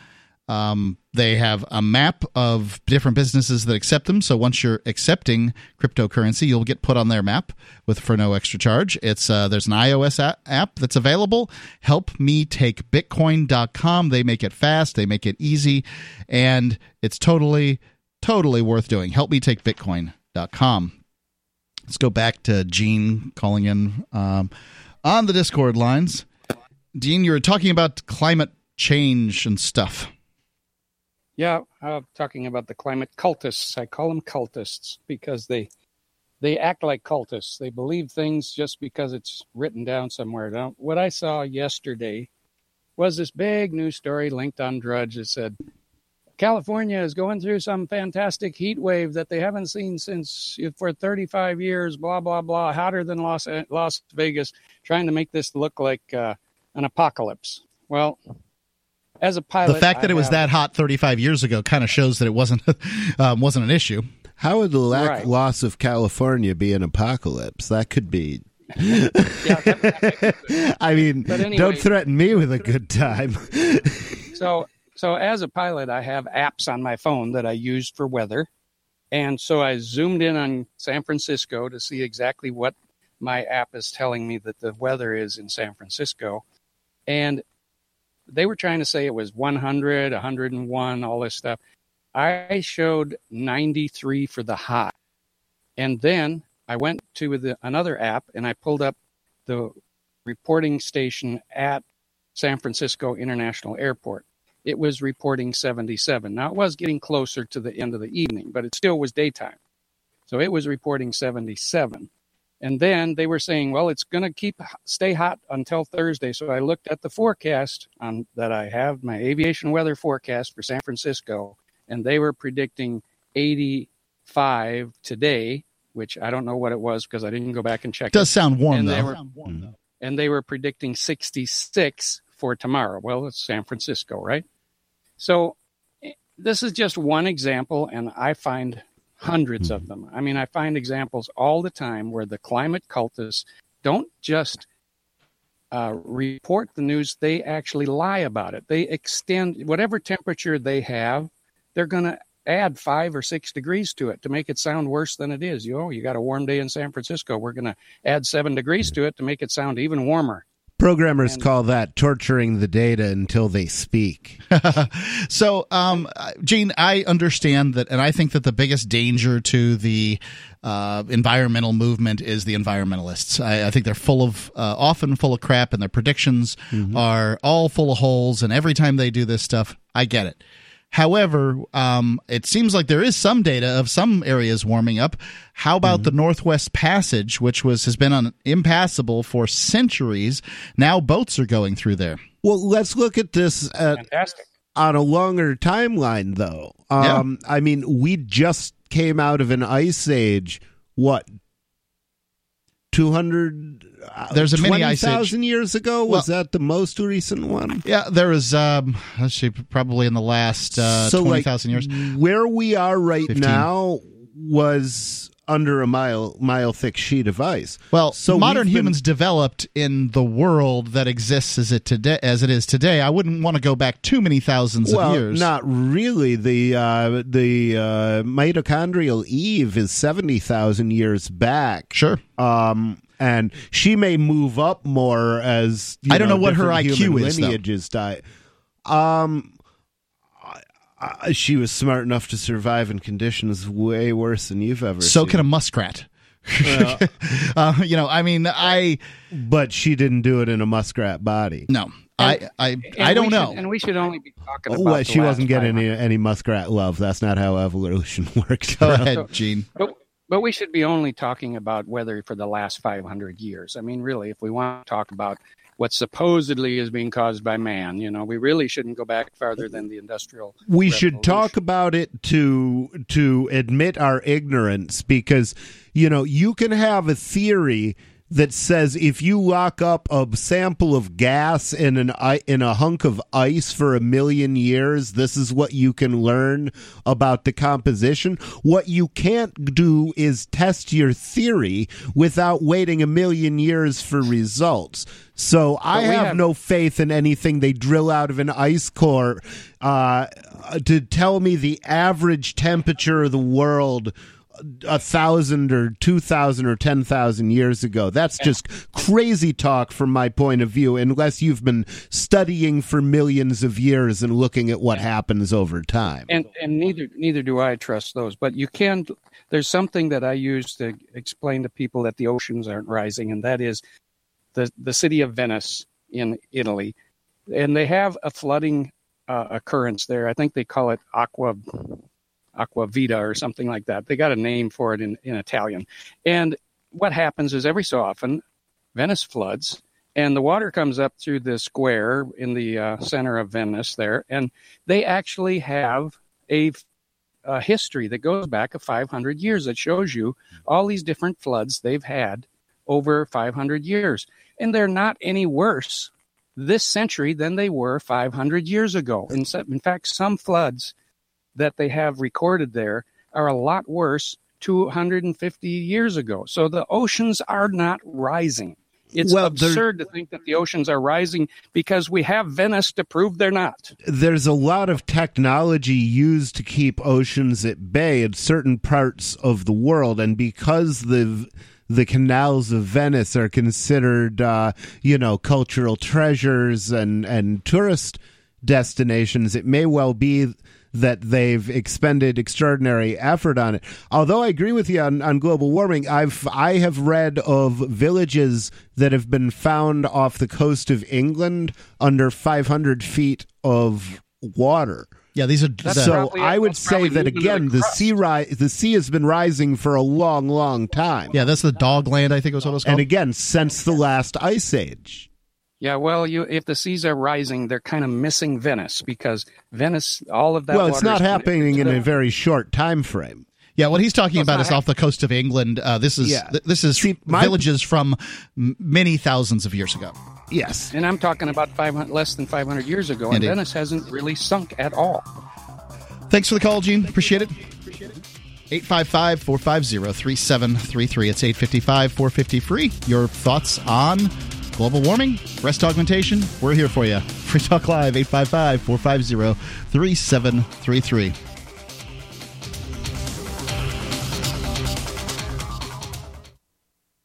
Um, they have a map of different businesses that accept them. So once you're accepting cryptocurrency, you'll get put on their map with for no extra charge. It's uh, there's an iOS app that's available. HelpMeTakeBitcoin.com. They make it fast. They make it easy, and it's totally totally worth doing. HelpMeTakeBitcoin.com. Let's go back to Gene calling in um, on the Discord lines. Dean, you were talking about climate change and stuff. Yeah, uh, talking about the climate cultists. I call them cultists because they they act like cultists. They believe things just because it's written down somewhere. Now, what I saw yesterday was this big news story linked on Drudge that said California is going through some fantastic heat wave that they haven't seen since for 35 years. Blah blah blah, hotter than Las Las Vegas, trying to make this look like uh, an apocalypse. Well, as a pilot, the fact that I it was have- that hot 35 years ago kind of shows that it wasn't um, wasn't an issue. How would the lack Right. loss of California be an apocalypse? That could be. Yeah, that- I mean, anyway- don't threaten me with a good time. So, so as a pilot, I have apps on my phone that I use for weather, and so I zoomed in on San Francisco to see exactly what my app is telling me that the weather is in San Francisco, and they were trying to say it was 100, 101, all this stuff. I showed 93 for the high, and then I went to the, another app and I pulled up the reporting station at San Francisco International Airport. It was reporting 77. Now, it was getting closer to the end of the evening, but it still was daytime. So it was reporting 77. And then they were saying, well, it's going to keep stay hot until Thursday. So I looked at the forecast on, that I have, my aviation weather forecast for San Francisco, and they were predicting 85 today, which I don't know what it was because I didn't go back and check. Does it sound warm and though. they were and they were predicting 66 for tomorrow. Well, it's San Francisco, right? So eh, this is just one example, and I find hundreds of them. I mean, I find examples all the time where the climate cultists don't just uh, report the news, they actually lie about it. They extend whatever temperature they have, they're going to add five or six degrees to it to make it sound worse than it is. You know, you got a warm day in San Francisco. We're going to add seven degrees to it to make it sound even warmer. Programmers call that torturing the data until they speak. so, um, Gene, I understand that, and I think that the biggest danger to the uh, environmental movement is the environmentalists. I, I think they're full of, uh, often full of crap, and their predictions are all full of holes. And every time they do this stuff, I get it. However, um, it seems like there is some data of some areas warming up. How about the Northwest Passage, which was has been un- impassable for centuries? Now boats are going through there. Well, let's look at this at, Fantastic. on a longer timeline, though. Um, I mean, we just came out of an ice age. What? Two hundred. There's a mini ice years ago. Was that the most recent one? Yeah, there was. Um, let's see, probably in the last uh, So, twenty like, thousand years. Where we are right 15. now was under a mile mile thick sheet of ice. Well, So modern we've been- humans developed in the world that exists as it today, as it is today. I wouldn't want to go back too many thousands well, of years. not really. The uh, the uh, mitochondrial Eve is seventy thousand years back. Sure. Um, and she may move up more as you I don't know what her IQ is, though. Lineages die. Um, I- I- she was smart enough to survive in conditions way worse than you've ever. So seen. can a muskrat. uh, you know, I mean, I but she didn't do it in a muskrat body. no, I, I, I don't we know. Should, and we should only be talking about. Well, she wasn't getting any any muskrat love. That's not how evolution worked. Go ahead, Gene. But, but we should be only talking about weather for the last 500 years. I mean, really, if we want to talk about what supposedly is being caused by man, you know, we really shouldn't go back farther than the industrial. we should talk about it to to admit our ignorance because you know you can have a theory that says if you lock up a sample of gas in an in a hunk of ice for a million years this is what you can learn about the composition. What you can't do is test your theory without waiting a million years for results. So I have, have- no faith in anything they drill out of an ice core uh, to tell me the average temperature of the world a thousand or two thousand or ten thousand years ago. That's just crazy talk from my point of view, unless you've been studying for millions of years and looking at what happens over time. and and neither neither do I trust those. But you can. There's something that I use to explain to people that the oceans aren't rising, and that is the the city of Venice in Italy, and they have a flooding uh, occurrence there. I think they call it aqua aqua vita or something like that. They got a name for it in in Italian. And what happens is every so often, Venice floods. And the water comes up through the square in the uh, center of Venice there, and they actually have a, a history that goes back of 500 years that shows you all these different floods they've had over 500 years. And they're not any worse this century than they were 500 years ago. In, in fact, some floods that they have recorded there are a lot worse 250 years ago. So the oceans are not rising. It's Well, absurd to think that the oceans are rising because we have Venice to prove they're not. there's a lot of technology used to keep oceans at bay in certain parts of the world, and because the the canals of Venice are considered, uh, you know, cultural treasures and and tourist destinations, it may well be that they've expended extraordinary effort on it. Although I agree with you on, on global warming, I've I have read of villages that have been found off the coast of England under 500 feet of water. Yeah, these are That's the- so probably- I would say that again, the the sea ri- the sea has been rising for a long, long time. yeah, that's the Doggerland. I think was what it was called. and again, since the last ice age. Yeah, well, you if the seas are rising, they're kind of missing Venice because Venice, all of that. well, it's not happening in to a very short time frame. yeah, what he's talking Well, about is off the coast of England. Uh, this is Yeah. th- this is See, my- villages from many thousands of years ago. Yes. And I'm talking about 500, less than 500 years ago, and Venice hasn't really sunk at all. Thanks for the call, Gene. Appreciate it. 855 450 3733. It's 855 450 free. Your thoughts on global warming, breast augmentation? We're here for you. Free Talk Live, 855 450 3733.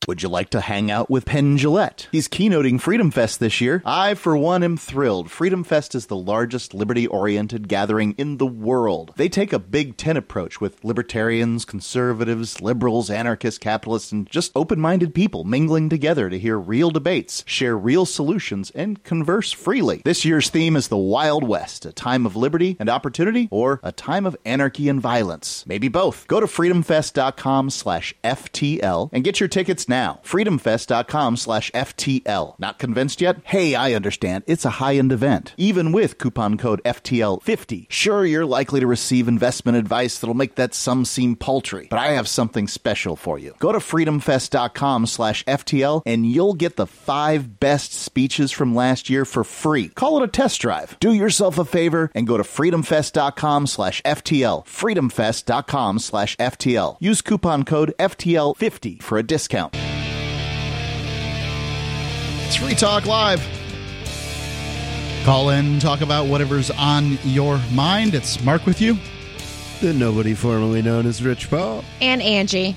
Would you like to hang out with Penn Jillette? He's keynoting Freedom Fest this year. I, for one, am thrilled. Freedom Fest is the largest liberty oriented gathering in the world. They take a Big Ten approach with libertarians, conservatives, liberals, anarchists, capitalists, and just open minded people mingling together to hear real debates, share real solutions, and converse freely. This year's theme is the Wild West, a time of liberty and opportunity, or a time of anarchy and violence. Maybe both. Go to freedomfest.com slash FTL and get your tickets now. Freedomfest.com slash FTL. Not convinced yet? Hey, I understand. It's a high end event. Even with coupon code FTL50. Sure, you're likely to receive investment advice that'll make that sum seem paltry, but I have something special for you. Go to freedomfest.com slash FTL and you'll get the five best speeches from last year for free. Call it a test drive. Do yourself a favor and go to freedomfest.com slash FTL. Freedomfest.com slash FTL. Use coupon code FTL50 for a discount. It's Free Talk Live. Call in, talk about whatever's on your mind. It's Mark with you. The nobody formerly known as Rich Paul. And Angie.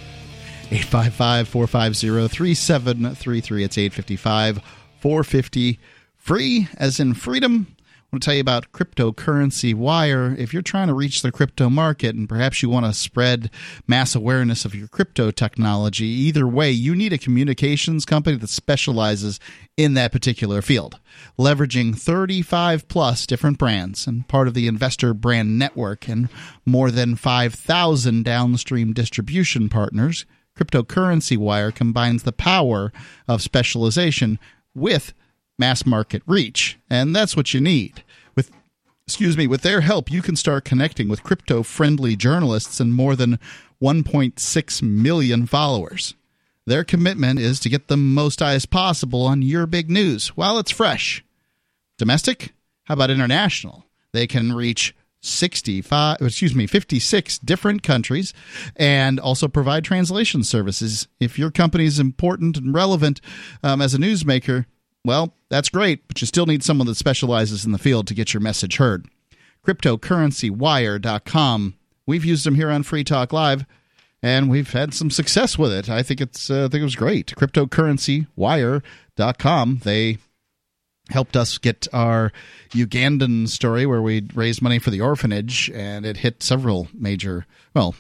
855 450 3733. It's 855 450 free, as in freedom. Want to tell you about cryptocurrency wire. If you're trying to reach the crypto market and perhaps you want to spread mass awareness of your crypto technology, either way, you need a communications company that specializes in that particular field. Leveraging 35 plus different brands and part of the investor brand network and more than 5,000 downstream distribution partners, Cryptocurrency Wire combines the power of specialization with mass market reach. And that's what you need. Excuse me, with their help you can start connecting with crypto-friendly journalists and more than 1.6 million followers. Their commitment is to get the most eyes possible on your big news while it's fresh. Domestic? How about international? They can reach 65 excuse me 56 different countries and also provide translation services if your company is important and relevant um, as a newsmaker well that's great but you still need someone that specializes in the field to get your message heard. Cryptocurrencywire.com we've used them here on free talk live and we've had some success with it. I think it's uh, i think it was great. Cryptocurrencywire.com they helped us get our Ugandan story where we raised money for the orphanage, and it hit several major, well,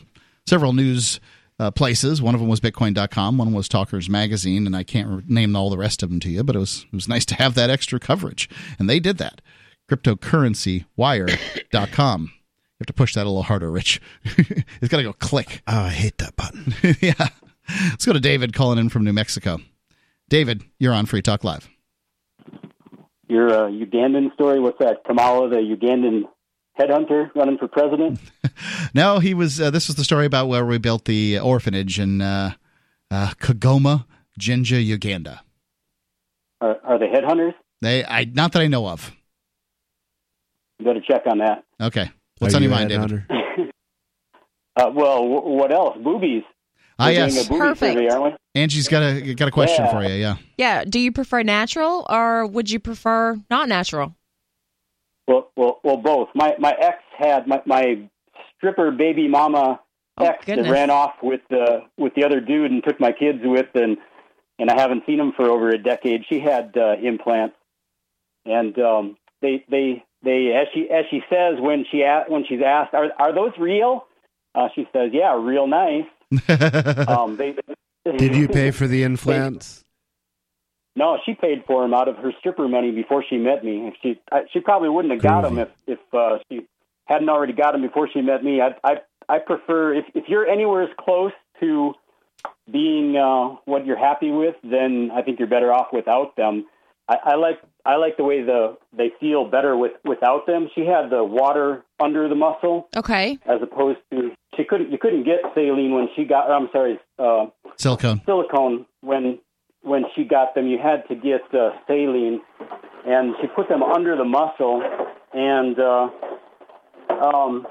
several news uh, places. One of them was Bitcoin.com, one was Talkers Magazine, and I can't re- name all the rest of them to you, but it was it was nice to have that extra coverage, and they did that. CryptocurrencyWire.com. You have to push that a little harder, Rich. it's got to go click. Oh, I hate that button. yeah. Let's go to David calling in from New Mexico. David, you're on Free Talk Live. Your uh, Ugandan story, what's that? Kamala, the Ugandan headhunter running for president? no, he was. Uh, this was the story about where we built the orphanage in uh, uh, Kagoma, Jinja, Uganda. Are, are they headhunters? They, I not that I know of. You got to check on that. Okay, what's Are on you your mind, David? headhunter? Uh, well, w- what else? Boobies. Ah, We're yes. doing Perfect. survey, aren't we? Angie's got a got a question Yeah. for you. Yeah. Yeah. Do you prefer natural or would you prefer not natural? Well, well, well, both. My my ex had my, my stripper baby mama Oh, ex that ran off with the with the other dude and took my kids with, and and I haven't seen him for over a decade. She had uh, implants, and um, they they they as she as she says when she a- when she's asked, are are those real? Uh, she says, yeah, real nice. Um, they, Did you pay for the implants? No, she paid for him out of her stripper money before she met me. She I, she probably wouldn't have got him if if uh, she hadn't already got him before she met me. I I I prefer if if you're anywhere as close to being uh, what you're happy with, then I think you're better off without them. I, I like I like the way the they feel better with without them. She had the water under the muscle Okay. as opposed to she couldn't you couldn't get saline when she got I'm sorry uh, Silicone. silicone when when she got them. You had to get uh, saline, and she put them under the muscle. And uh, um,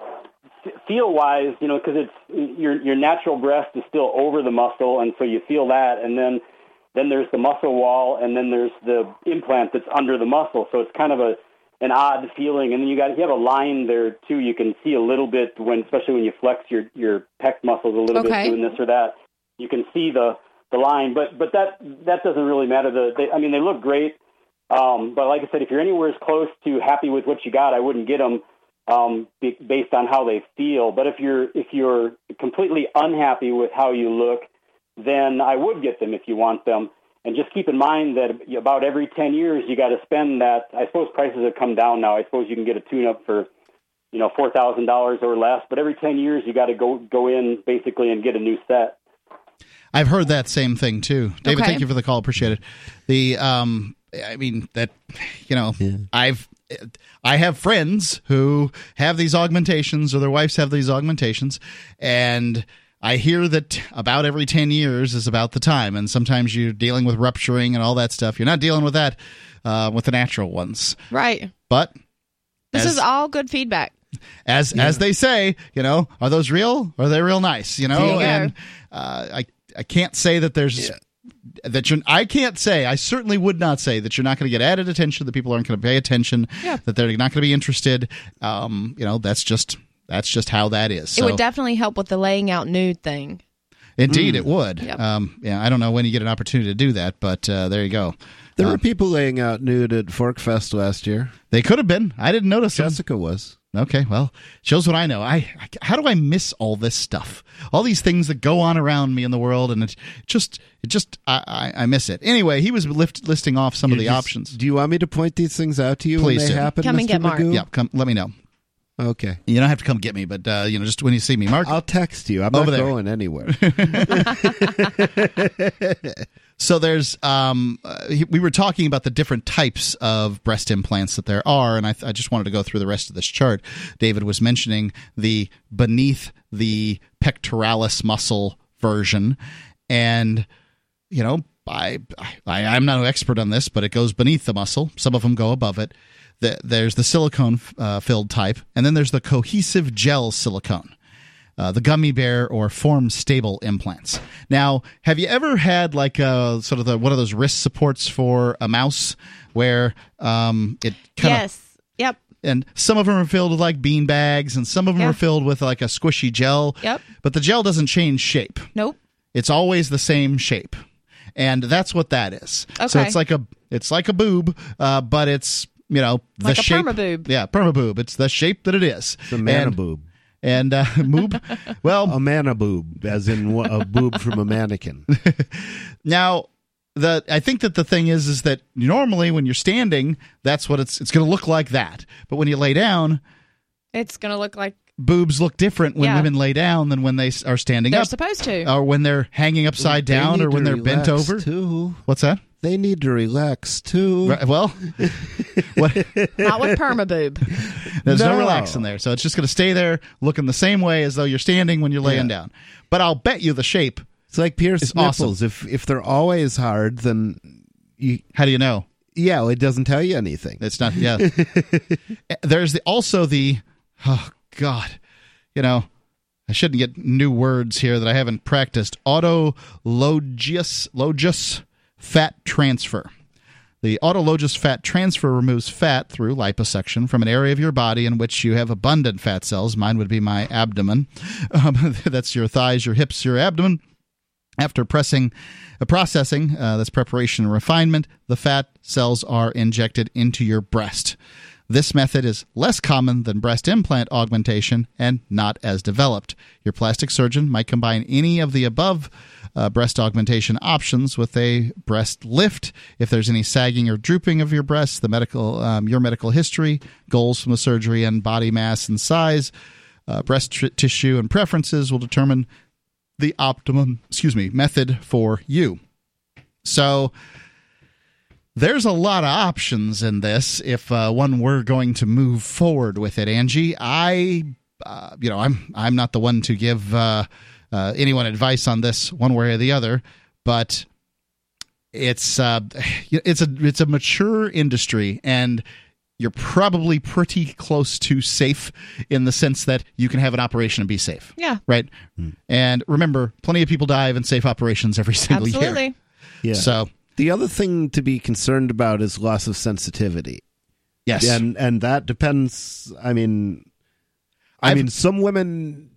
feel wise, you know, because it's your your natural breast is still over the muscle, and so you feel that, and then then there's the muscle wall, and then there's the implant that's under the muscle. So it's kind of a an odd feeling, and then you got you have a line there too. You can see a little bit when, especially when you flex your your pec muscles a little Okay. bit doing this or that. You can see the the line. But but that that doesn't really matter. The they, I mean they look great. Um, but like I said, if you're anywhere as close to happy with what you got, I wouldn't get them um, be, based on how they feel. But if you're if you're completely unhappy with how you look, then I would get them if you want them. And just keep in mind that about every 10 years, you got to spend that. I suppose prices have come down now. I suppose you can get a tune up for, you know, $4,000 or less. But every 10 years, you got to go, go in basically and get a new set. I've heard that same thing too. David, Okay. thank you for the call. Appreciate it. The um, I mean that you know I've I have friends who have these augmentations or their wives have these augmentations, and I hear that about every ten years is about the time, and sometimes you're dealing with rupturing and all that stuff. You're not dealing with that uh, with the natural ones, Right. but This as- is all good feedback. as as they say, you know, are those real? Or are they real nice? You know, you and uh, I I can't say that there's that you're. I can't say. I certainly would not say that you're not going to get added attention. That people aren't going to pay attention. Yeah. That they're not going to be interested. Um, you know, that's just that's just how that is. it would definitely help with the laying out nude thing. indeed, it would. Yep. Um, yeah, I don't know when you get an opportunity to do that, but uh, there you go. There Um, were people laying out nude at PorcFest last year. They could have been. I didn't notice. them. Jessica was. Okay, well, shows what I know. I, I how do I miss all this stuff? All these things that go on around me in the world, and it just it just I, I, I miss it. Anyway, he was lift, listing off some of the Just- options. Do you want me to point these things out to you Please when they do. happen? Come and Mr. get Mark. Magoo? Yeah, come let me know. Okay. You don't have to come get me, but uh, you know, just when you see me, Mark. I'll text you. I'm Over not there. going anywhere. So there's um, uh, we were talking about the different types of breast implants that there are, and I, I just wanted to go through the rest of this chart. David was mentioning the beneath the pectoralis muscle version, and you know I, I I'm not an expert on this, but it goes beneath the muscle. Some of them go above it. The, there's the silicone uh, filled type, and then there's the cohesive gel silicone uh, the gummy bear or form stable implants. Now, have you ever had like a sort of the one of those wrist supports for a mouse where um, it kind of yes. Yep. and some of them are filled with like bean bags and some of them Yeah. are filled with like a squishy gel. Yep. But the gel doesn't change shape. Nope. It's always the same shape. And that's what that is. okay. So it's like a it's like a boob, uh, but it's you know the Like a shape. permaboob. Yeah, perma boob It's the shape that it is. The mana And- boob. And uh, moob. Well, A mana boob, as in a boob from a mannequin. Now, the I think that the thing is is that normally when you're standing, that's what it's it's going to look like that. But when you lay down, It's going to look like boobs look different when Yeah. women lay down than when they are standing up. they're supposed to. or when they're hanging upside They down, or when they're bent over. Too. What's that? They need to relax too. Right, well, what, Not with permaboob. there's no. No. relax in there, so it's just going to stay there, looking the same way as though you're standing when you're laying Yeah. down. But I'll bet you the shape. It's like Pierce It's nipples. If if they're always hard, then you How do you know? yeah, well, it doesn't tell you anything. It's not. Yeah. Eh, there's the, also the. Oh God, you know, I shouldn't get new words here that I haven't practiced. Autologous logous fat transfer. The autologous fat transfer removes fat through liposuction from an area of your body in which you have abundant fat cells. Mine would be my abdomen. Um, that's your thighs, your hips, your abdomen. After pressing, uh, processing, uh, that's preparation and refinement, the fat cells are injected into your breast. This method is less common than breast implant augmentation and not as developed. Your plastic surgeon might combine any of the above uh, breast augmentation options with a breast lift. If there's any sagging or drooping of your breasts, the medical, um, your medical history, goals from the surgery, and body mass and size, uh, breast tr- tissue, and preferences will determine the optimum, excuse me, method for you. So there's a lot of options in this if uh, one were going to move forward with it. Angie, I, uh, you know, I'm I'm not the one to give uh, uh, anyone advice on this one way or the other, but it's uh, it's a it's a mature industry and you're probably pretty close to safe in the sense that you can have an operation and be safe. Yeah. Right. And remember, plenty of people die in safe operations every single year. Absolutely. Yeah. So the other thing to be concerned about is loss of sensitivity. yes, and and that depends. I mean, I I've- mean, some women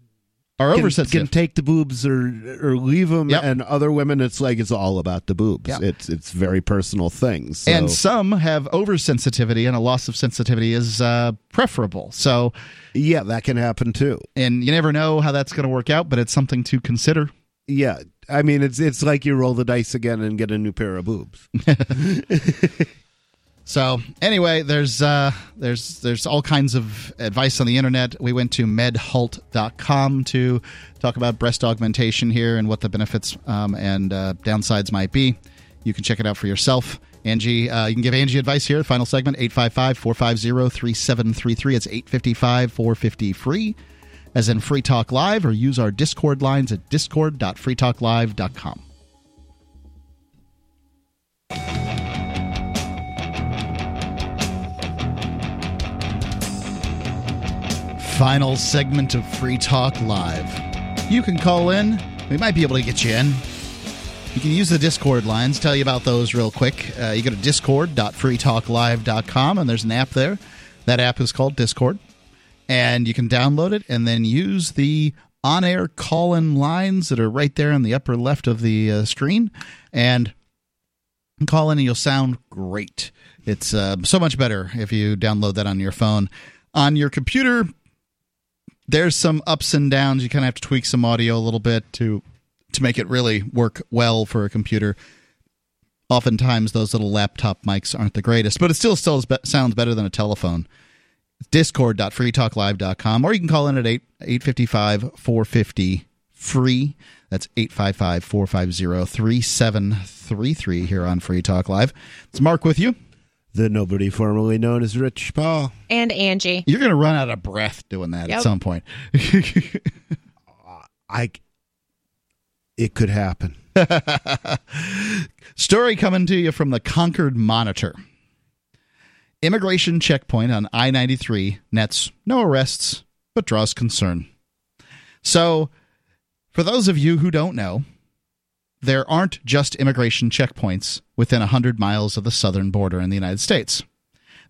are can, oversensitive. can take the boobs or or leave them, Yep. and other women, it's like it's all about the boobs. Yep. It's it's very personal things. So. and some have oversensitivity, and a loss of sensitivity is uh, preferable. So, yeah, that can happen too. and you never know how that's going to work out, but it's something to consider. Yeah, I mean, it's it's like you roll the dice again and get a new pair of boobs. So anyway, there's uh, there's there's all kinds of advice on the internet. We went to medhalt.com to talk about breast augmentation here and what the benefits um, and uh, downsides might be. You can check it out for yourself. Angie, uh, you can give Angie advice here. Final segment 855 450 3733. It's 855 450 free, as in Free Talk Live, or use our Discord lines at discord.freetalklive.com. final segment of Free Talk Live. You can call in. We might be able to get you in. You can use the Discord lines. Tell you about those real quick. Uh, you go to discord.freetalklive.com, and there's an app there. That app is called Discord. And you can download it and then use the on air call in lines that are right there in the upper left of the uh, screen. And call in, and you'll sound great. It's uh, so much better if you download that on your phone. On your computer, there's some ups and downs. You kind of have to tweak some audio a little bit to to make it really work well for a computer. Oftentimes, those little laptop mics aren't the greatest, but it still still sounds better than a telephone. Discord.freetalklive.com, or you can call in at 8 855 450 free. That's 855 450 3733 here on Free Talk Live. It's Mark with you. The nobody formerly known as Rich Paul. And Angie. You're going to run out of breath doing that Yep. at some point. I. It could happen. Story coming to you from the Concord Monitor. Immigration checkpoint on I 93 nets no arrests, but draws concern. So, for those of you who don't know, there aren't just immigration checkpoints within 100 miles of the southern border in the United States.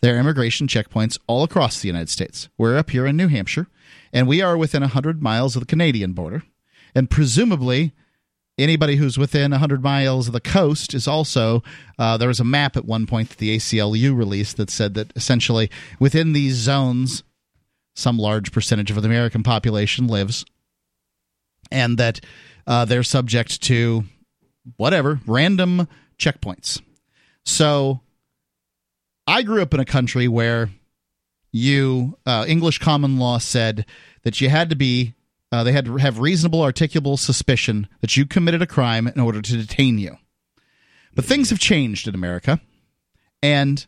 There are immigration checkpoints all across the United States. We're up here in New Hampshire, and we are within 100 miles of the Canadian border. And presumably, anybody who's within 100 miles of the coast is also uh, there was a map at one point that the aclu released that said that essentially within these zones some large percentage of the american population lives and that uh, they're subject to whatever random checkpoints. So i grew up in a country where you uh, english common law said that you had to be uh, they had to have reasonable articulable suspicion that you committed a crime in order to detain you. But things have changed in america and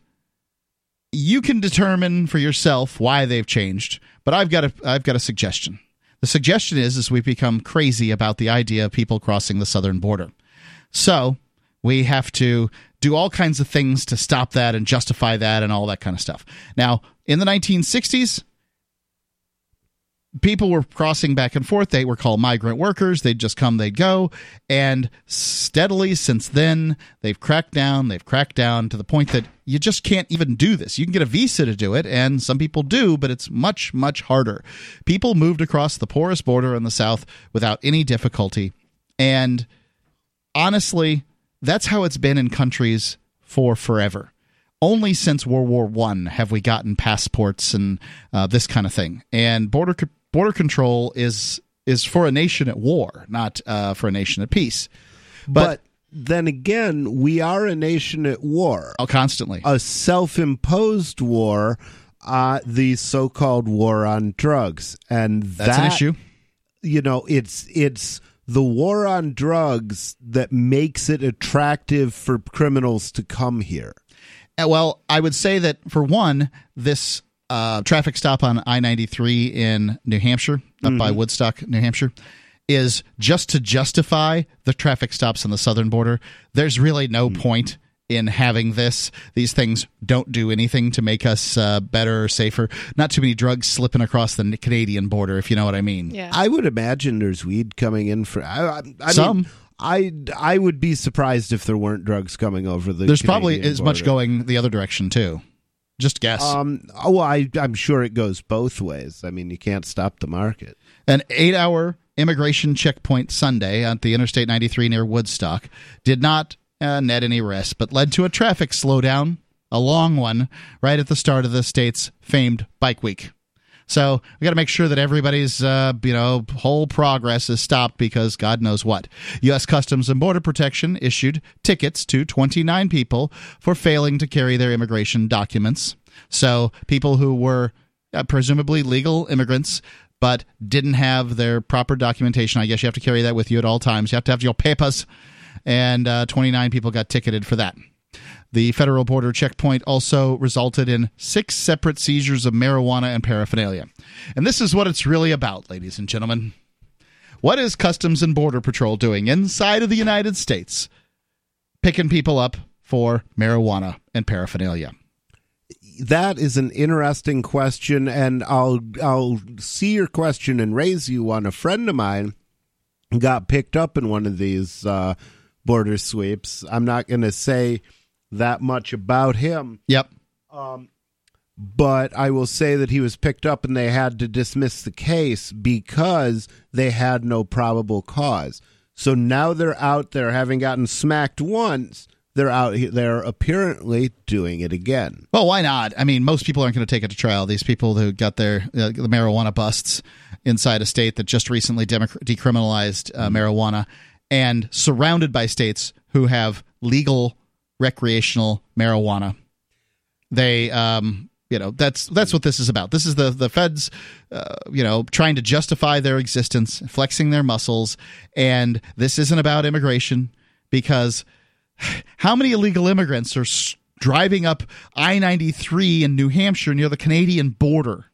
you can determine for yourself why they've changed but i've got a i've got a suggestion. The suggestion is is we've become crazy about the idea of people crossing the southern border. So we have to do all kinds of things to stop that and justify that and all that kind of stuff. Now in the 1960s people were crossing back and forth. They were called migrant workers. They'd just come, they'd go. And steadily since then, they've cracked down, they've cracked down to the point that you just can't even do this. You can get a visa to do it, and some people do, but it's much, much harder. People moved across the porous border in the South without any difficulty. And honestly, that's how it's been in countries for forever only since World War One have we gotten passports and uh, this kind of thing. And border border control is is for a nation at war, not uh, for a nation at peace. But, But, then again, we are a nation at war. oh, constantly. A self imposed war, uh, the so called war on drugs. And That's that, an issue. You know, it's it's the war on drugs that makes it attractive for criminals to come here. Uh, Well, I would say that for one, this uh, traffic stop on I 93 in New Hampshire, up by Woodstock, New Hampshire, is just to justify the traffic stops on the southern border. There's really no point in having this. These things don't do anything to make us uh, better or safer. Not too many drugs slipping across the Canadian border, if you know what I mean. Yeah. I would imagine there's weed coming in for. I, I, I Some. Mean, I I would be surprised if there weren't drugs coming over the. There's probably Canadian as much going the other direction, too. Just guess. Um. Oh, I I'm sure it goes both ways. I mean, you can't stop the market. An eight hour immigration checkpoint Sunday at the Interstate 93 near Woodstock did not uh, net any arrests, but led to a traffic slowdown, a long one, right at the start of the state's famed Bike Week. So we got to make sure that everybody's, uh, you know, whole progress is stopped because God knows what. U.S. Customs and Border Protection issued tickets to 29 people for failing to carry their immigration documents. So people who were uh, presumably legal immigrants but didn't have their proper documentation. I guess you have to carry that with you at all times. You have to have your papers. And uh, 29 people got ticketed for that. The federal border checkpoint also resulted in six separate seizures of marijuana and paraphernalia. And this is what it's really about, ladies and gentlemen. What is Customs and Border Patrol doing inside of the United States? Picking people up for marijuana and paraphernalia that is an interesting question, and I'll I'll see your question and raise you one. A friend of mine got picked up in one of these uh, border sweeps. I'm not going to say that much about him. Yep. Um, but I will say that he was picked up and they had to dismiss the case because they had no probable cause. So now they're out there having gotten smacked once they're out they're apparently doing it again well why not i mean most people aren't going to take it to trial these people who got their uh, the marijuana busts inside a state that just recently decriminalized uh, mm-hmm. marijuana and surrounded by states who have legal recreational marijuana they um you know that's that's what this is about this is the the feds uh, you know trying to justify their existence flexing their muscles and this isn't about immigration because how many illegal immigrants are driving up I 93 in New Hampshire near the Canadian border?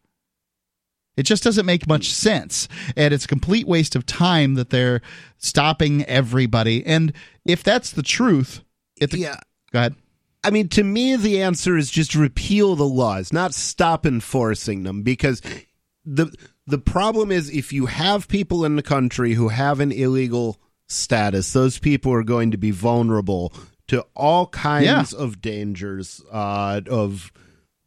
It just doesn't make much sense. And it's a complete waste of time that they're stopping everybody. And if that's the truth, if the, yeah. Go ahead. I mean, to me, the answer is just repeal the laws, not stop enforcing them. Because the the problem is, if you have people in the country who have an illegal status, those people are going to be vulnerable to all kinds yeah. of dangers uh, of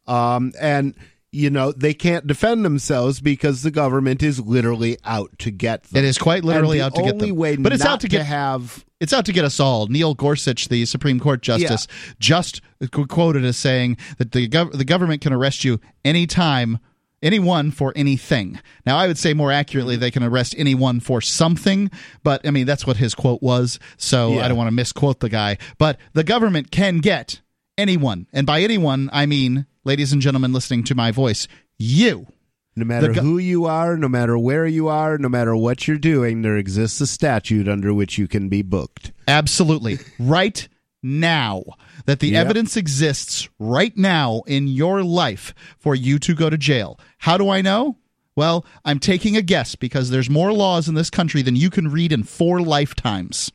um, and you know they can't defend themselves because the government is literally out to get them. It is quite literally out to get them. Way but it's out to get to have it's out to get us all. Neil Gorsuch, the Supreme Court justice, yeah. just quoted as saying that the gov- the government can arrest you anytime anyone for anything. Now, I would say more accurately, they can arrest anyone for something, but I mean, that's what his quote was, so yeah. I don't want to misquote the guy. But the government can get anyone, and by anyone, I mean, ladies and gentlemen listening to my voice, you. No matter go- who you are, no matter where you are, no matter what you're doing, there exists a statute under which you can be booked. Absolutely. right now that the yep. evidence exists right now in your life for you to go to jail. How do I know? Well, I'm taking a guess because there's more laws in this country than you can read in four lifetimes.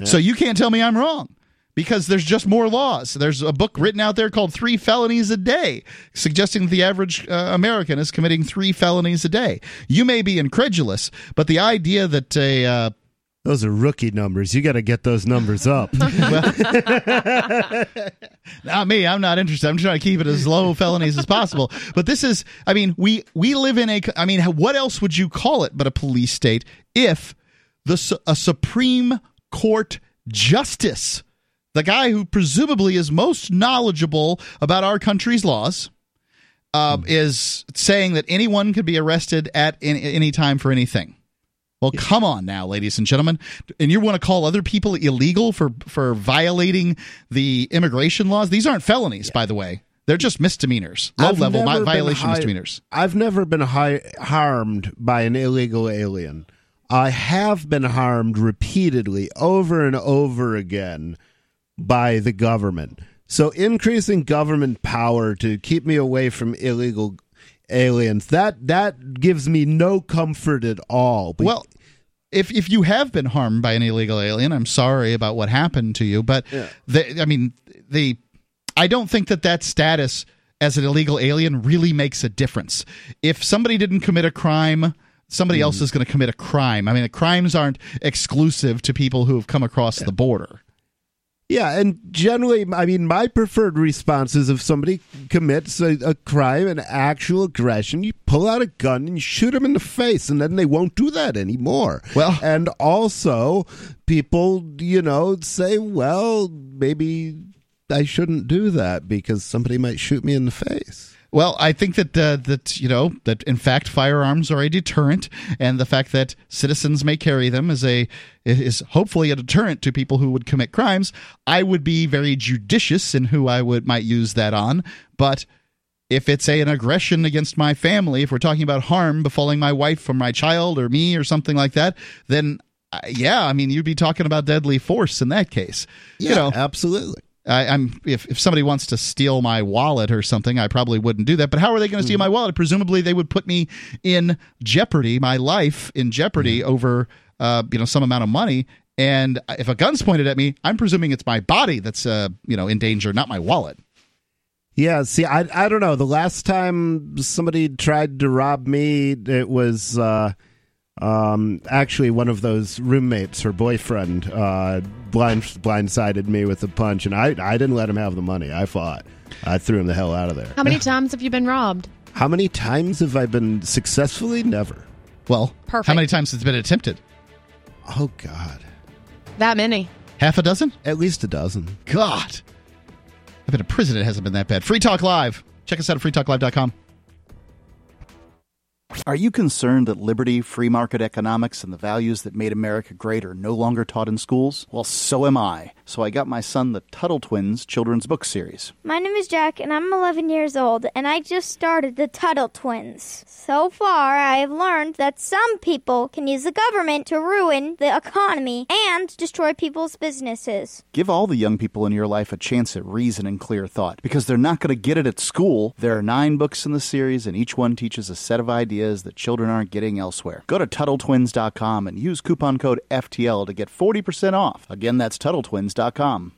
Yep. So you can't tell me I'm wrong because there's just more laws. There's a book written out there called Three Felonies a Day, suggesting that the average uh, American is committing three felonies a day. You may be incredulous, but the idea that a uh, those are rookie numbers. You got to get those numbers up. not me. I'm not interested. I'm trying to keep it as low felonies as possible. But this is, I mean, we we live in a. I mean, what else would you call it but a police state if the a Supreme Court justice, the guy who presumably is most knowledgeable about our country's laws, uh, hmm. is saying that anyone could be arrested at any, any time for anything. Well, come on now, ladies and gentlemen, and you want to call other people illegal for for violating the immigration laws? These aren't felonies, yeah. by the way. They're just misdemeanors, low I've level violation hi- misdemeanors. I've never been hi- harmed by an illegal alien. I have been harmed repeatedly, over and over again, by the government. So increasing government power to keep me away from illegal aliens. That that gives me no comfort at all. But well, if if you have been harmed by an illegal alien, I'm sorry about what happened to you. But yeah. the, I mean, the I don't think that that status as an illegal alien really makes a difference. If somebody didn't commit a crime. Somebody mm. else is going to commit a crime. I mean, the crimes aren't exclusive to people who have come across yeah. the border. Yeah, and generally, I mean, my preferred response is if somebody commits a, a, crime, an actual aggression, you pull out a gun and you shoot them in the face, and then they won't do that anymore. Well, and also, people, you know, say, well, maybe I shouldn't do that because somebody might shoot me in the face. Well, I think that uh, that you know that in fact firearms are a deterrent, and the fact that citizens may carry them is a is hopefully a deterrent to people who would commit crimes. I would be very judicious in who I would might use that on, but if it's a, an aggression against my family, if we're talking about harm befalling my wife or my child or me or something like that, then uh, yeah, I mean you'd be talking about deadly force in that case. Yeah, you know, absolutely. I, am if, if somebody wants to steal my wallet or something, I probably wouldn't do that. But how are they going to steal mm. my wallet? Presumably, they would put me in jeopardy, my life in jeopardy mm. over uh, you know some amount of money. And if a gun's pointed at me, I'm presuming it's my body that's uh, you know in danger, not my wallet. Yeah, see, I I don't know. The last time somebody tried to rob me, it was. Uh, um, actually, one of those roommates, her boyfriend, uh, blind blindsided me with a punch, and I I didn't let him have the money. I fought. I threw him the hell out of there. How many times have you been robbed? How many times have I been successfully? Never. Well, Perfect. how many times has it been attempted? Oh God, that many? Half a dozen? At least a dozen. God, I've been in prison. It hasn't been that bad. Free Talk Live. Check us out at freetalklive.com. Are you concerned that liberty, free market economics, and the values that made America great are no longer taught in schools? Well, so am I. So I got my son the Tuttle Twins children's book series. My name is Jack, and I'm 11 years old, and I just started the Tuttle Twins. So far, I have learned that some people can use the government to ruin the economy and destroy people's businesses. Give all the young people in your life a chance at reason and clear thought, because they're not going to get it at school. There are nine books in the series, and each one teaches a set of ideas ideas that children aren't getting elsewhere. Go to TuttleTwins.com and use coupon code FTL to get 40% off. Again, that's TuttleTwins.com.